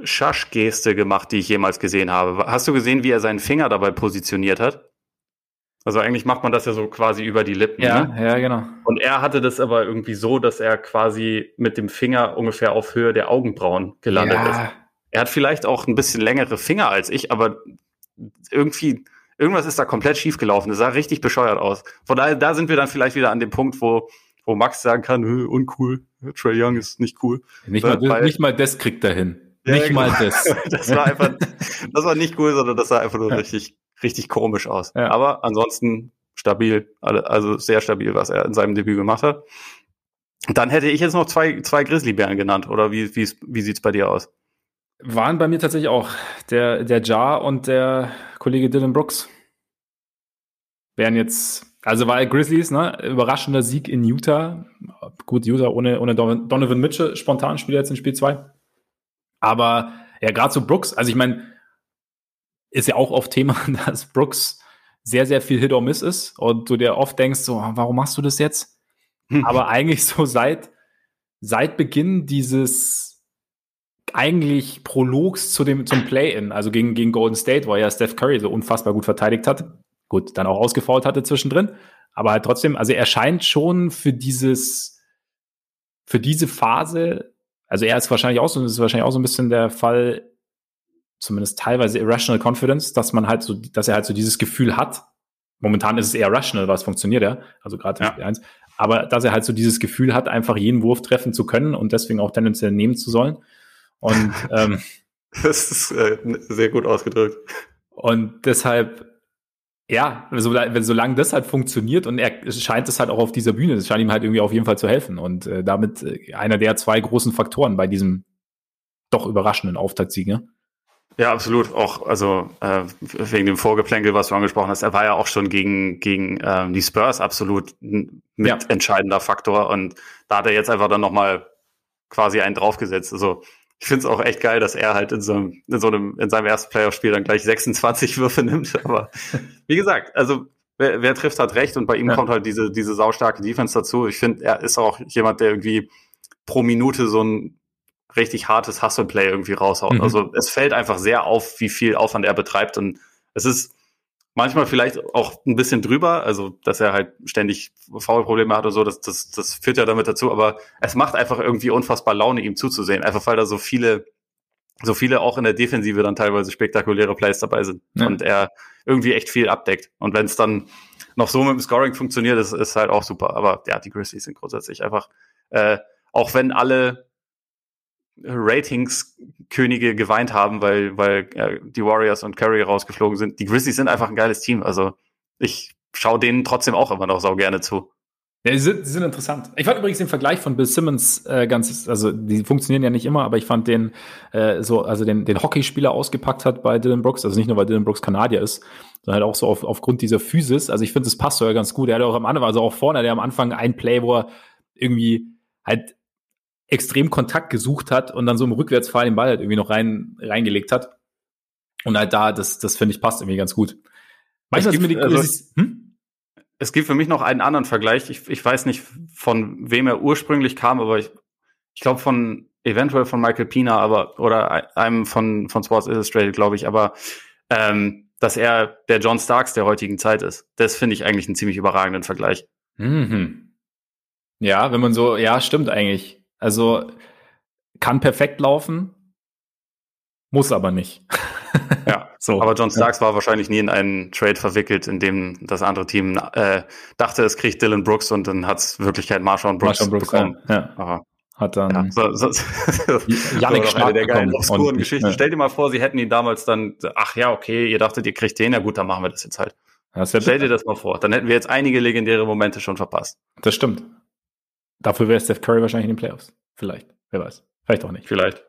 A: Schasch-Geste gemacht, die ich jemals gesehen habe. Hast du gesehen, wie er seinen Finger dabei positioniert hat? Also eigentlich macht man das ja so quasi über die Lippen.
B: Ja, ne? ja, genau.
A: Und er hatte das aber irgendwie so, dass er quasi mit dem Finger ungefähr auf Höhe der Augenbrauen gelandet ja. ist. Er hat vielleicht auch ein bisschen längere Finger als ich, aber irgendwie, irgendwas ist da komplett schief gelaufen. Das sah richtig bescheuert aus. Von daher, da sind wir dann vielleicht wieder an dem Punkt, wo, wo Max sagen kann, uncool, Trey Young ist nicht cool.
B: Nicht mal, Weil, nicht mal das kriegt er hin. Ja, nicht genau. mal das.
A: das war einfach, das war nicht cool, sondern das sah einfach nur ja. richtig, richtig komisch aus. Ja. Aber ansonsten stabil, also sehr stabil, was er in seinem Debüt gemacht hat. Dann hätte ich jetzt noch zwei, zwei Grizzlybären genannt, oder wie, wie, wie sieht's bei dir aus?
B: Waren bei mir tatsächlich auch der, der Jar und der Kollege Dylan Brooks. Wären jetzt, also war Grizzlies, ne? Überraschender Sieg in Utah. Gut, Utah ohne, ohne Donovan Mitchell, spontan spielt jetzt in Spiel 2. Aber ja, gerade so Brooks, also ich meine, ist ja auch oft Thema, dass Brooks sehr, sehr viel Hit or Miss ist und du dir oft denkst, so, warum machst du das jetzt? Aber eigentlich so seit, seit Beginn dieses eigentlich Prologs zu dem, zum Play-In, also gegen, gegen Golden State, wo ja Steph Curry so unfassbar gut verteidigt hat. Gut, dann auch ausgefault hatte zwischendrin. Aber halt trotzdem, also er scheint schon für dieses, für diese Phase, also er ist wahrscheinlich auch so, das ist wahrscheinlich auch so ein bisschen der Fall, zumindest teilweise irrational confidence, dass man halt so, dass er halt so dieses Gefühl hat. Momentan ist es eher rational, was funktioniert ja, also gerade ja. 1. Aber dass er halt so dieses Gefühl hat, einfach jeden Wurf treffen zu können und deswegen auch tendenziell nehmen zu sollen. Und ähm,
A: das ist äh, sehr gut ausgedrückt.
B: Und deshalb, ja, so, solange das halt funktioniert und er scheint es halt auch auf dieser Bühne, das scheint ihm halt irgendwie auf jeden Fall zu helfen. Und äh, damit äh, einer der zwei großen Faktoren bei diesem doch überraschenden Auftaktsieg, ne?
A: Ja, absolut. Auch, also äh, wegen dem Vorgeplänkel, was du angesprochen hast, er war ja auch schon gegen, gegen ähm, die Spurs absolut ein mitentscheidender ja. Faktor. Und da hat er jetzt einfach dann nochmal quasi einen draufgesetzt. Also ich finde es auch echt geil, dass er halt in so einem, in so einem, in seinem ersten Playoff-Spiel dann gleich 26 Würfe nimmt. Aber wie gesagt, also wer, wer trifft, hat recht und bei ihm ja. kommt halt diese, diese saustarke Defense dazu. Ich finde, er ist auch jemand, der irgendwie pro Minute so ein richtig hartes Hustle-Play irgendwie raushaut. Mhm. Also es fällt einfach sehr auf, wie viel Aufwand er betreibt und es ist manchmal vielleicht auch ein bisschen drüber, also dass er halt ständig Foul-Probleme hat oder so, das, das, das führt ja damit dazu, aber es macht einfach irgendwie unfassbar Laune, ihm zuzusehen, einfach weil da so viele, so viele auch in der Defensive dann teilweise spektakuläre Plays dabei sind ja. und er irgendwie echt viel abdeckt. Und wenn es dann noch so mit dem Scoring funktioniert, ist, ist halt auch super. Aber ja, die Grizzlies sind grundsätzlich einfach, äh, auch wenn alle Ratings-Könige geweint haben, weil, weil äh, die Warriors und Curry rausgeflogen sind. Die Grizzlies sind einfach ein geiles Team. Also ich schaue denen trotzdem auch immer noch sau gerne zu.
B: Ja, die sind, die sind interessant. Ich fand übrigens den Vergleich von Bill Simmons äh, ganz, also die funktionieren ja nicht immer, aber ich fand den äh, so, also den, den Hockeyspieler ausgepackt hat bei Dylan Brooks, also nicht nur weil Dylan Brooks Kanadier ist, sondern halt auch so auf, aufgrund dieser Physis. Also ich finde, das passt so ja ganz gut. Er hat auch am Anfang, also auch vorne, der am Anfang ein Play, wo er irgendwie halt extrem Kontakt gesucht hat und dann so im Rückwärtsfall den Ball halt irgendwie noch rein, reingelegt hat. Und halt da, das, das finde ich passt irgendwie ganz gut.
A: Manchmal gibt, die, also, hm? Es gibt für mich noch einen anderen Vergleich. Ich, ich weiß nicht, von wem er ursprünglich kam, aber ich, ich glaube von eventuell von Michael Pina, aber oder einem von, von Sports Illustrated, glaube ich, aber ähm, dass er der John Starks der heutigen Zeit ist. Das finde ich eigentlich einen ziemlich überragenden Vergleich.
B: Mhm. Ja, wenn man so, ja, stimmt eigentlich. Also kann perfekt laufen, muss aber nicht.
A: ja, so. Aber John Starks ja. war wahrscheinlich nie in einen Trade verwickelt, in dem das andere Team äh, dachte, es kriegt Dylan Brooks und dann hat es Wirklichkeit Marshawn Brooks, Marshawn Brooks bekommen. Ja.
B: ja. Hat dann ja, so, so,
A: Yannick so eine der geilen obskuren Geschichten. Ja. Stell dir mal vor, sie hätten ihn damals dann, ach ja, okay, ihr dachtet, ihr kriegt den, ja gut, dann machen wir das jetzt halt. Stell dir das mal vor. Dann hätten wir jetzt einige legendäre Momente schon verpasst.
B: Das stimmt. Dafür wäre Steph Curry wahrscheinlich in den Playoffs. Vielleicht. Wer weiß. Vielleicht auch nicht.
A: Vielleicht.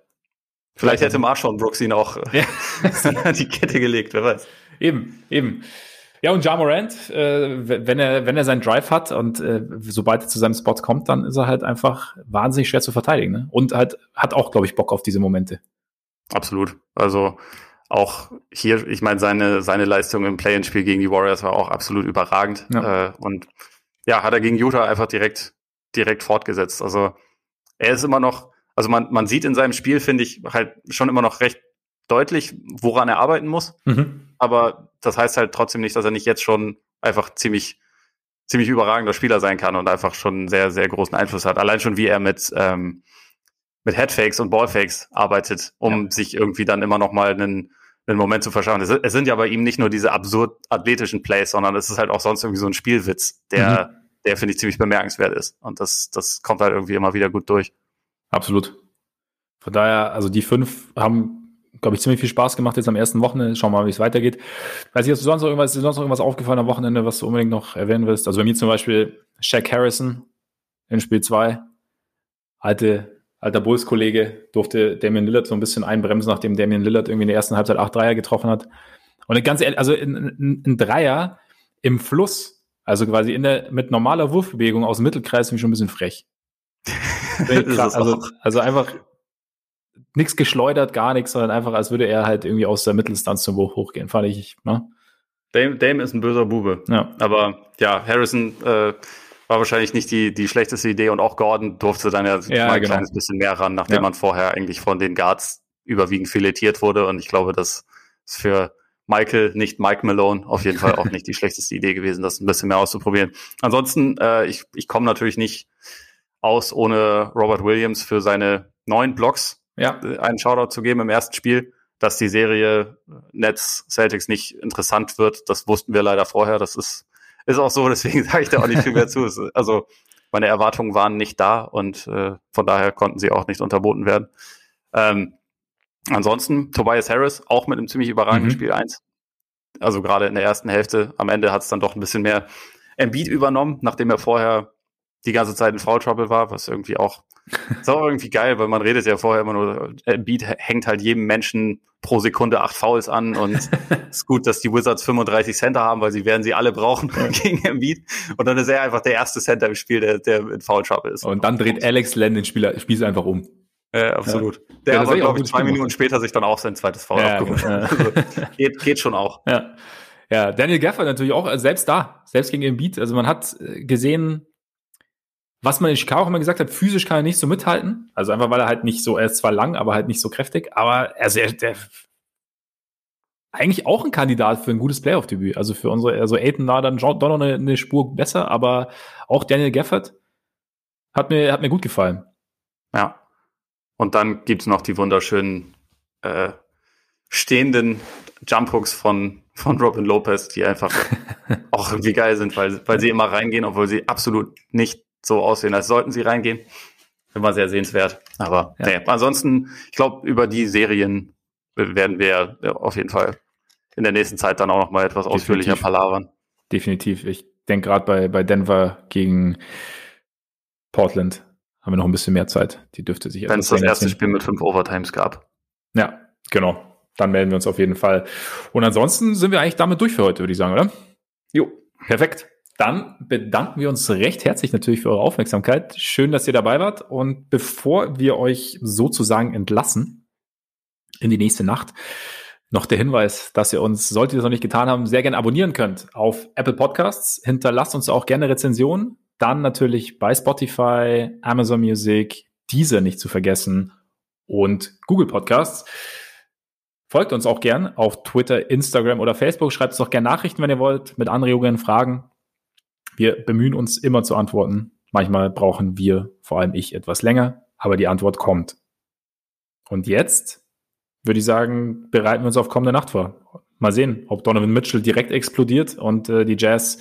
A: Vielleicht hätte Marshawn Brooks ihn auch ja. die Kette gelegt, wer weiß.
B: Eben, eben. Ja, und Ja Morant, äh, wenn er, wenn er seinen Drive hat und äh, sobald er zu seinem Spot kommt, dann ist er halt einfach wahnsinnig schwer zu verteidigen. Ne? Und halt hat auch, glaube ich, Bock auf diese Momente.
A: Absolut. Also auch hier, ich meine, seine, seine Leistung im Play-in-Spiel gegen die Warriors war auch absolut überragend. Ja. Äh, und ja, hat er gegen Utah einfach direkt, direkt fortgesetzt. Also er ist immer noch, also man, man sieht in seinem Spiel, finde ich, halt schon immer noch recht deutlich, woran er arbeiten muss. Mhm. Aber das heißt halt trotzdem nicht, dass er nicht jetzt schon einfach ziemlich, ziemlich überragender Spieler sein kann und einfach schon einen sehr, sehr großen Einfluss hat. Allein schon, wie er mit, ähm, mit Headfakes und Ballfakes arbeitet, um ja. sich irgendwie dann immer noch mal einen, einen Moment zu verschaffen. Es, es, sind ja bei ihm nicht nur diese absurd athletischen Plays, sondern es ist halt auch sonst irgendwie so ein Spielwitz, der, mhm. Der finde ich ziemlich bemerkenswert ist. Und das, das kommt halt irgendwie immer wieder gut durch.
B: Absolut. Von daher, also die fünf haben glaube ich, ziemlich viel Spaß gemacht jetzt am ersten Wochenende. Schauen wir mal, wie es weitergeht. Weiß ich, hast du sonst noch irgendwas, ist sonst noch irgendwas aufgefallen am Wochenende, was du unbedingt noch erwähnen willst? Also bei mir zum Beispiel Shaq Harrison in Spiel 2. Alte, alter Bulls-Kollege durfte Damian Lillard so ein bisschen einbremsen, nachdem Damian Lillard irgendwie in der ersten Halbzeit acht Dreier getroffen hat. Und ganz ehrlich, also ein, ein Dreier im Fluss, also quasi in der, mit normaler Wurfbewegung aus dem Mittelkreis, finde ich schon ein bisschen frech. also, also einfach nichts geschleudert, gar nichts, sondern einfach, als würde er halt irgendwie aus der Mitteldistanz zum Hoch hochgehen, fand ich. Ne?
A: Dame, Dame ist ein böser Bube. Ja. Aber ja, Harrison äh, war wahrscheinlich nicht die, die schlechteste Idee und auch Gordon durfte dann ja, ja mal ein genau. kleines bisschen mehr ran, nachdem ja. man vorher eigentlich von den Guards überwiegend filetiert wurde. Und ich glaube, das ist für Michael, nicht Mike Malone, auf jeden Fall auch nicht die schlechteste Idee gewesen, das ein bisschen mehr auszuprobieren. Ansonsten, äh, ich, ich komme natürlich nicht aus ohne Robert Williams für seine neun Blocks ja. Äh, einen Shoutout zu geben im ersten Spiel, dass die Serie Nets Celtics nicht interessant wird. Das wussten wir leider vorher. Das ist, ist auch so, deswegen sage ich da auch nicht viel mehr zu. Also meine Erwartungen waren nicht da und äh, von daher konnten sie auch nicht unterboten werden. Ähm, ansonsten Tobias Harris auch mit einem ziemlich überragenden mhm. Spiel 1. Also gerade in der ersten Hälfte. Am Ende hat es dann doch ein bisschen mehr Embiid übernommen, nachdem er vorher die ganze Zeit in Foul Trouble war, was irgendwie auch ist auch irgendwie geil, weil man redet ja vorher immer nur, Beat hängt halt jedem Menschen pro Sekunde acht Fouls an und es ist gut, dass die Wizards 35 Center haben, weil sie werden sie alle brauchen gegen Embiid. Und dann ist er einfach der erste Center im Spiel, der, der in Foul Trouble ist.
B: Und dann dreht Alex Len den Spieler, Spieß einfach um.
A: Ja, absolut. Ja. Der ja, aber, glaube ich, zwei Minuten später sich dann auch sein zweites Foul ja, abgeholt. Genau. Also, geht, geht schon auch.
B: Ja. Ja, Daniel Gafford natürlich auch, also selbst da, selbst gegen Embiid. Also man hat äh, gesehen, was man in Chicago immer gesagt hat, physisch kann er nicht so mithalten. Also einfach, weil er halt nicht so, er ist zwar lang, aber halt nicht so kräftig. Aber also er, der, eigentlich auch ein Kandidat für ein gutes Playoff-Debüt. Also für unsere, also Aiden war dann doch noch eine, eine Spur besser, aber auch Daniel Gafford hat mir, hat mir gut gefallen.
A: Ja. Und dann gibt's noch die wunderschönen äh, stehenden Jump-Hooks von, von Robin Lopez, die einfach auch irgendwie geil sind, weil, weil sie immer reingehen, obwohl sie absolut nicht so aussehen, als sollten sie reingehen. Immer sehr sehenswert. Aber ja. nee, ansonsten, ich glaube, über die Serien werden wir auf jeden Fall in der nächsten Zeit dann auch noch mal etwas Definitiv. ausführlicher palavern.
B: Definitiv. Ich denke gerade bei, bei Denver gegen Portland haben wir noch ein bisschen mehr Zeit. Die dürfte sich
A: Wenn es das erste Spiel mit fünf Overtimes gab.
B: Ja, genau. Dann melden wir uns auf jeden Fall. Und ansonsten sind wir eigentlich damit durch für heute, würde ich sagen, oder? Jo. Perfekt. Dann bedanken wir uns recht herzlich natürlich für eure Aufmerksamkeit. Schön, dass ihr dabei wart. Und bevor wir euch sozusagen entlassen in die nächste Nacht, noch der Hinweis, dass ihr uns, solltet ihr es noch nicht getan haben, sehr gerne abonnieren könnt auf Apple Podcasts. Hinterlasst uns auch gerne Rezensionen. Dann natürlich bei Spotify, Amazon Music, diese nicht zu vergessen und Google Podcasts. Folgt uns auch gern auf Twitter, Instagram oder Facebook. Schreibt uns auch gerne Nachrichten, wenn ihr wollt, mit Anregungen, Fragen. Wir bemühen uns immer zu antworten. Manchmal brauchen wir, vor allem ich, etwas länger, aber die Antwort kommt. Und jetzt würde ich sagen, bereiten wir uns auf kommende Nacht vor. Mal sehen, ob Donovan Mitchell direkt explodiert und äh, die Jazz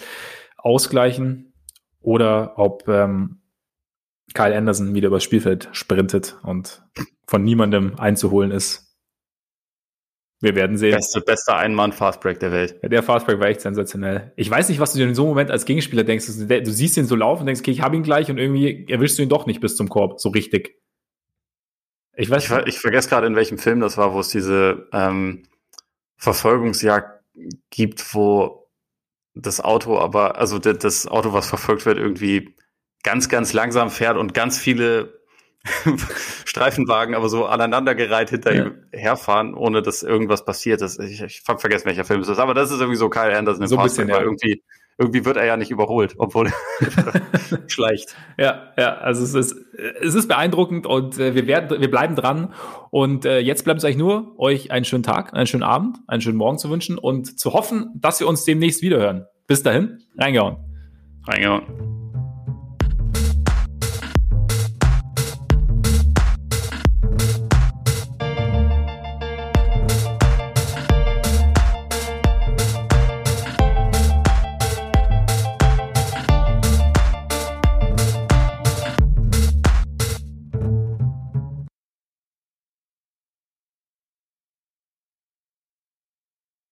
B: ausgleichen oder ob ähm, Kyle Anderson wieder übers Spielfeld sprintet und von niemandem einzuholen ist. Wir werden sehen.
A: Beste, beste Einmann-Fastbreak der Welt.
B: Ja, der Fastbreak war echt sensationell. Ich weiß nicht, was du dir in so einem Moment als Gegenspieler denkst. Du, siehst ihn so laufen und denkst, okay, ich habe ihn gleich und irgendwie erwischst du ihn doch nicht bis zum Korb, so richtig.
A: Ich weiß ich, ich vergesse gerade, in welchem Film das war, wo es diese ähm, Verfolgungsjagd gibt, wo das Auto aber, also das Auto, was verfolgt wird, irgendwie ganz, ganz langsam fährt und ganz viele Streifenwagen aber so aneinandergereiht hinter ja. ihm herfahren, ohne dass irgendwas passiert ist. Ich, ich hab vergessen, welcher Film es ist, aber das ist irgendwie so Kyle Anderson im
B: so ein bisschen, ja.
A: irgendwie irgendwie wird er ja nicht überholt, obwohl er schleicht.
B: Ja, ja, also es ist, es ist beeindruckend und äh, wir werden, wir bleiben dran. Und äh, jetzt bleibt es eigentlich nur, euch einen schönen Tag, einen schönen Abend, einen schönen Morgen zu wünschen und zu hoffen, dass wir uns demnächst wiederhören. Bis dahin, reingehauen.
A: Reingehauen.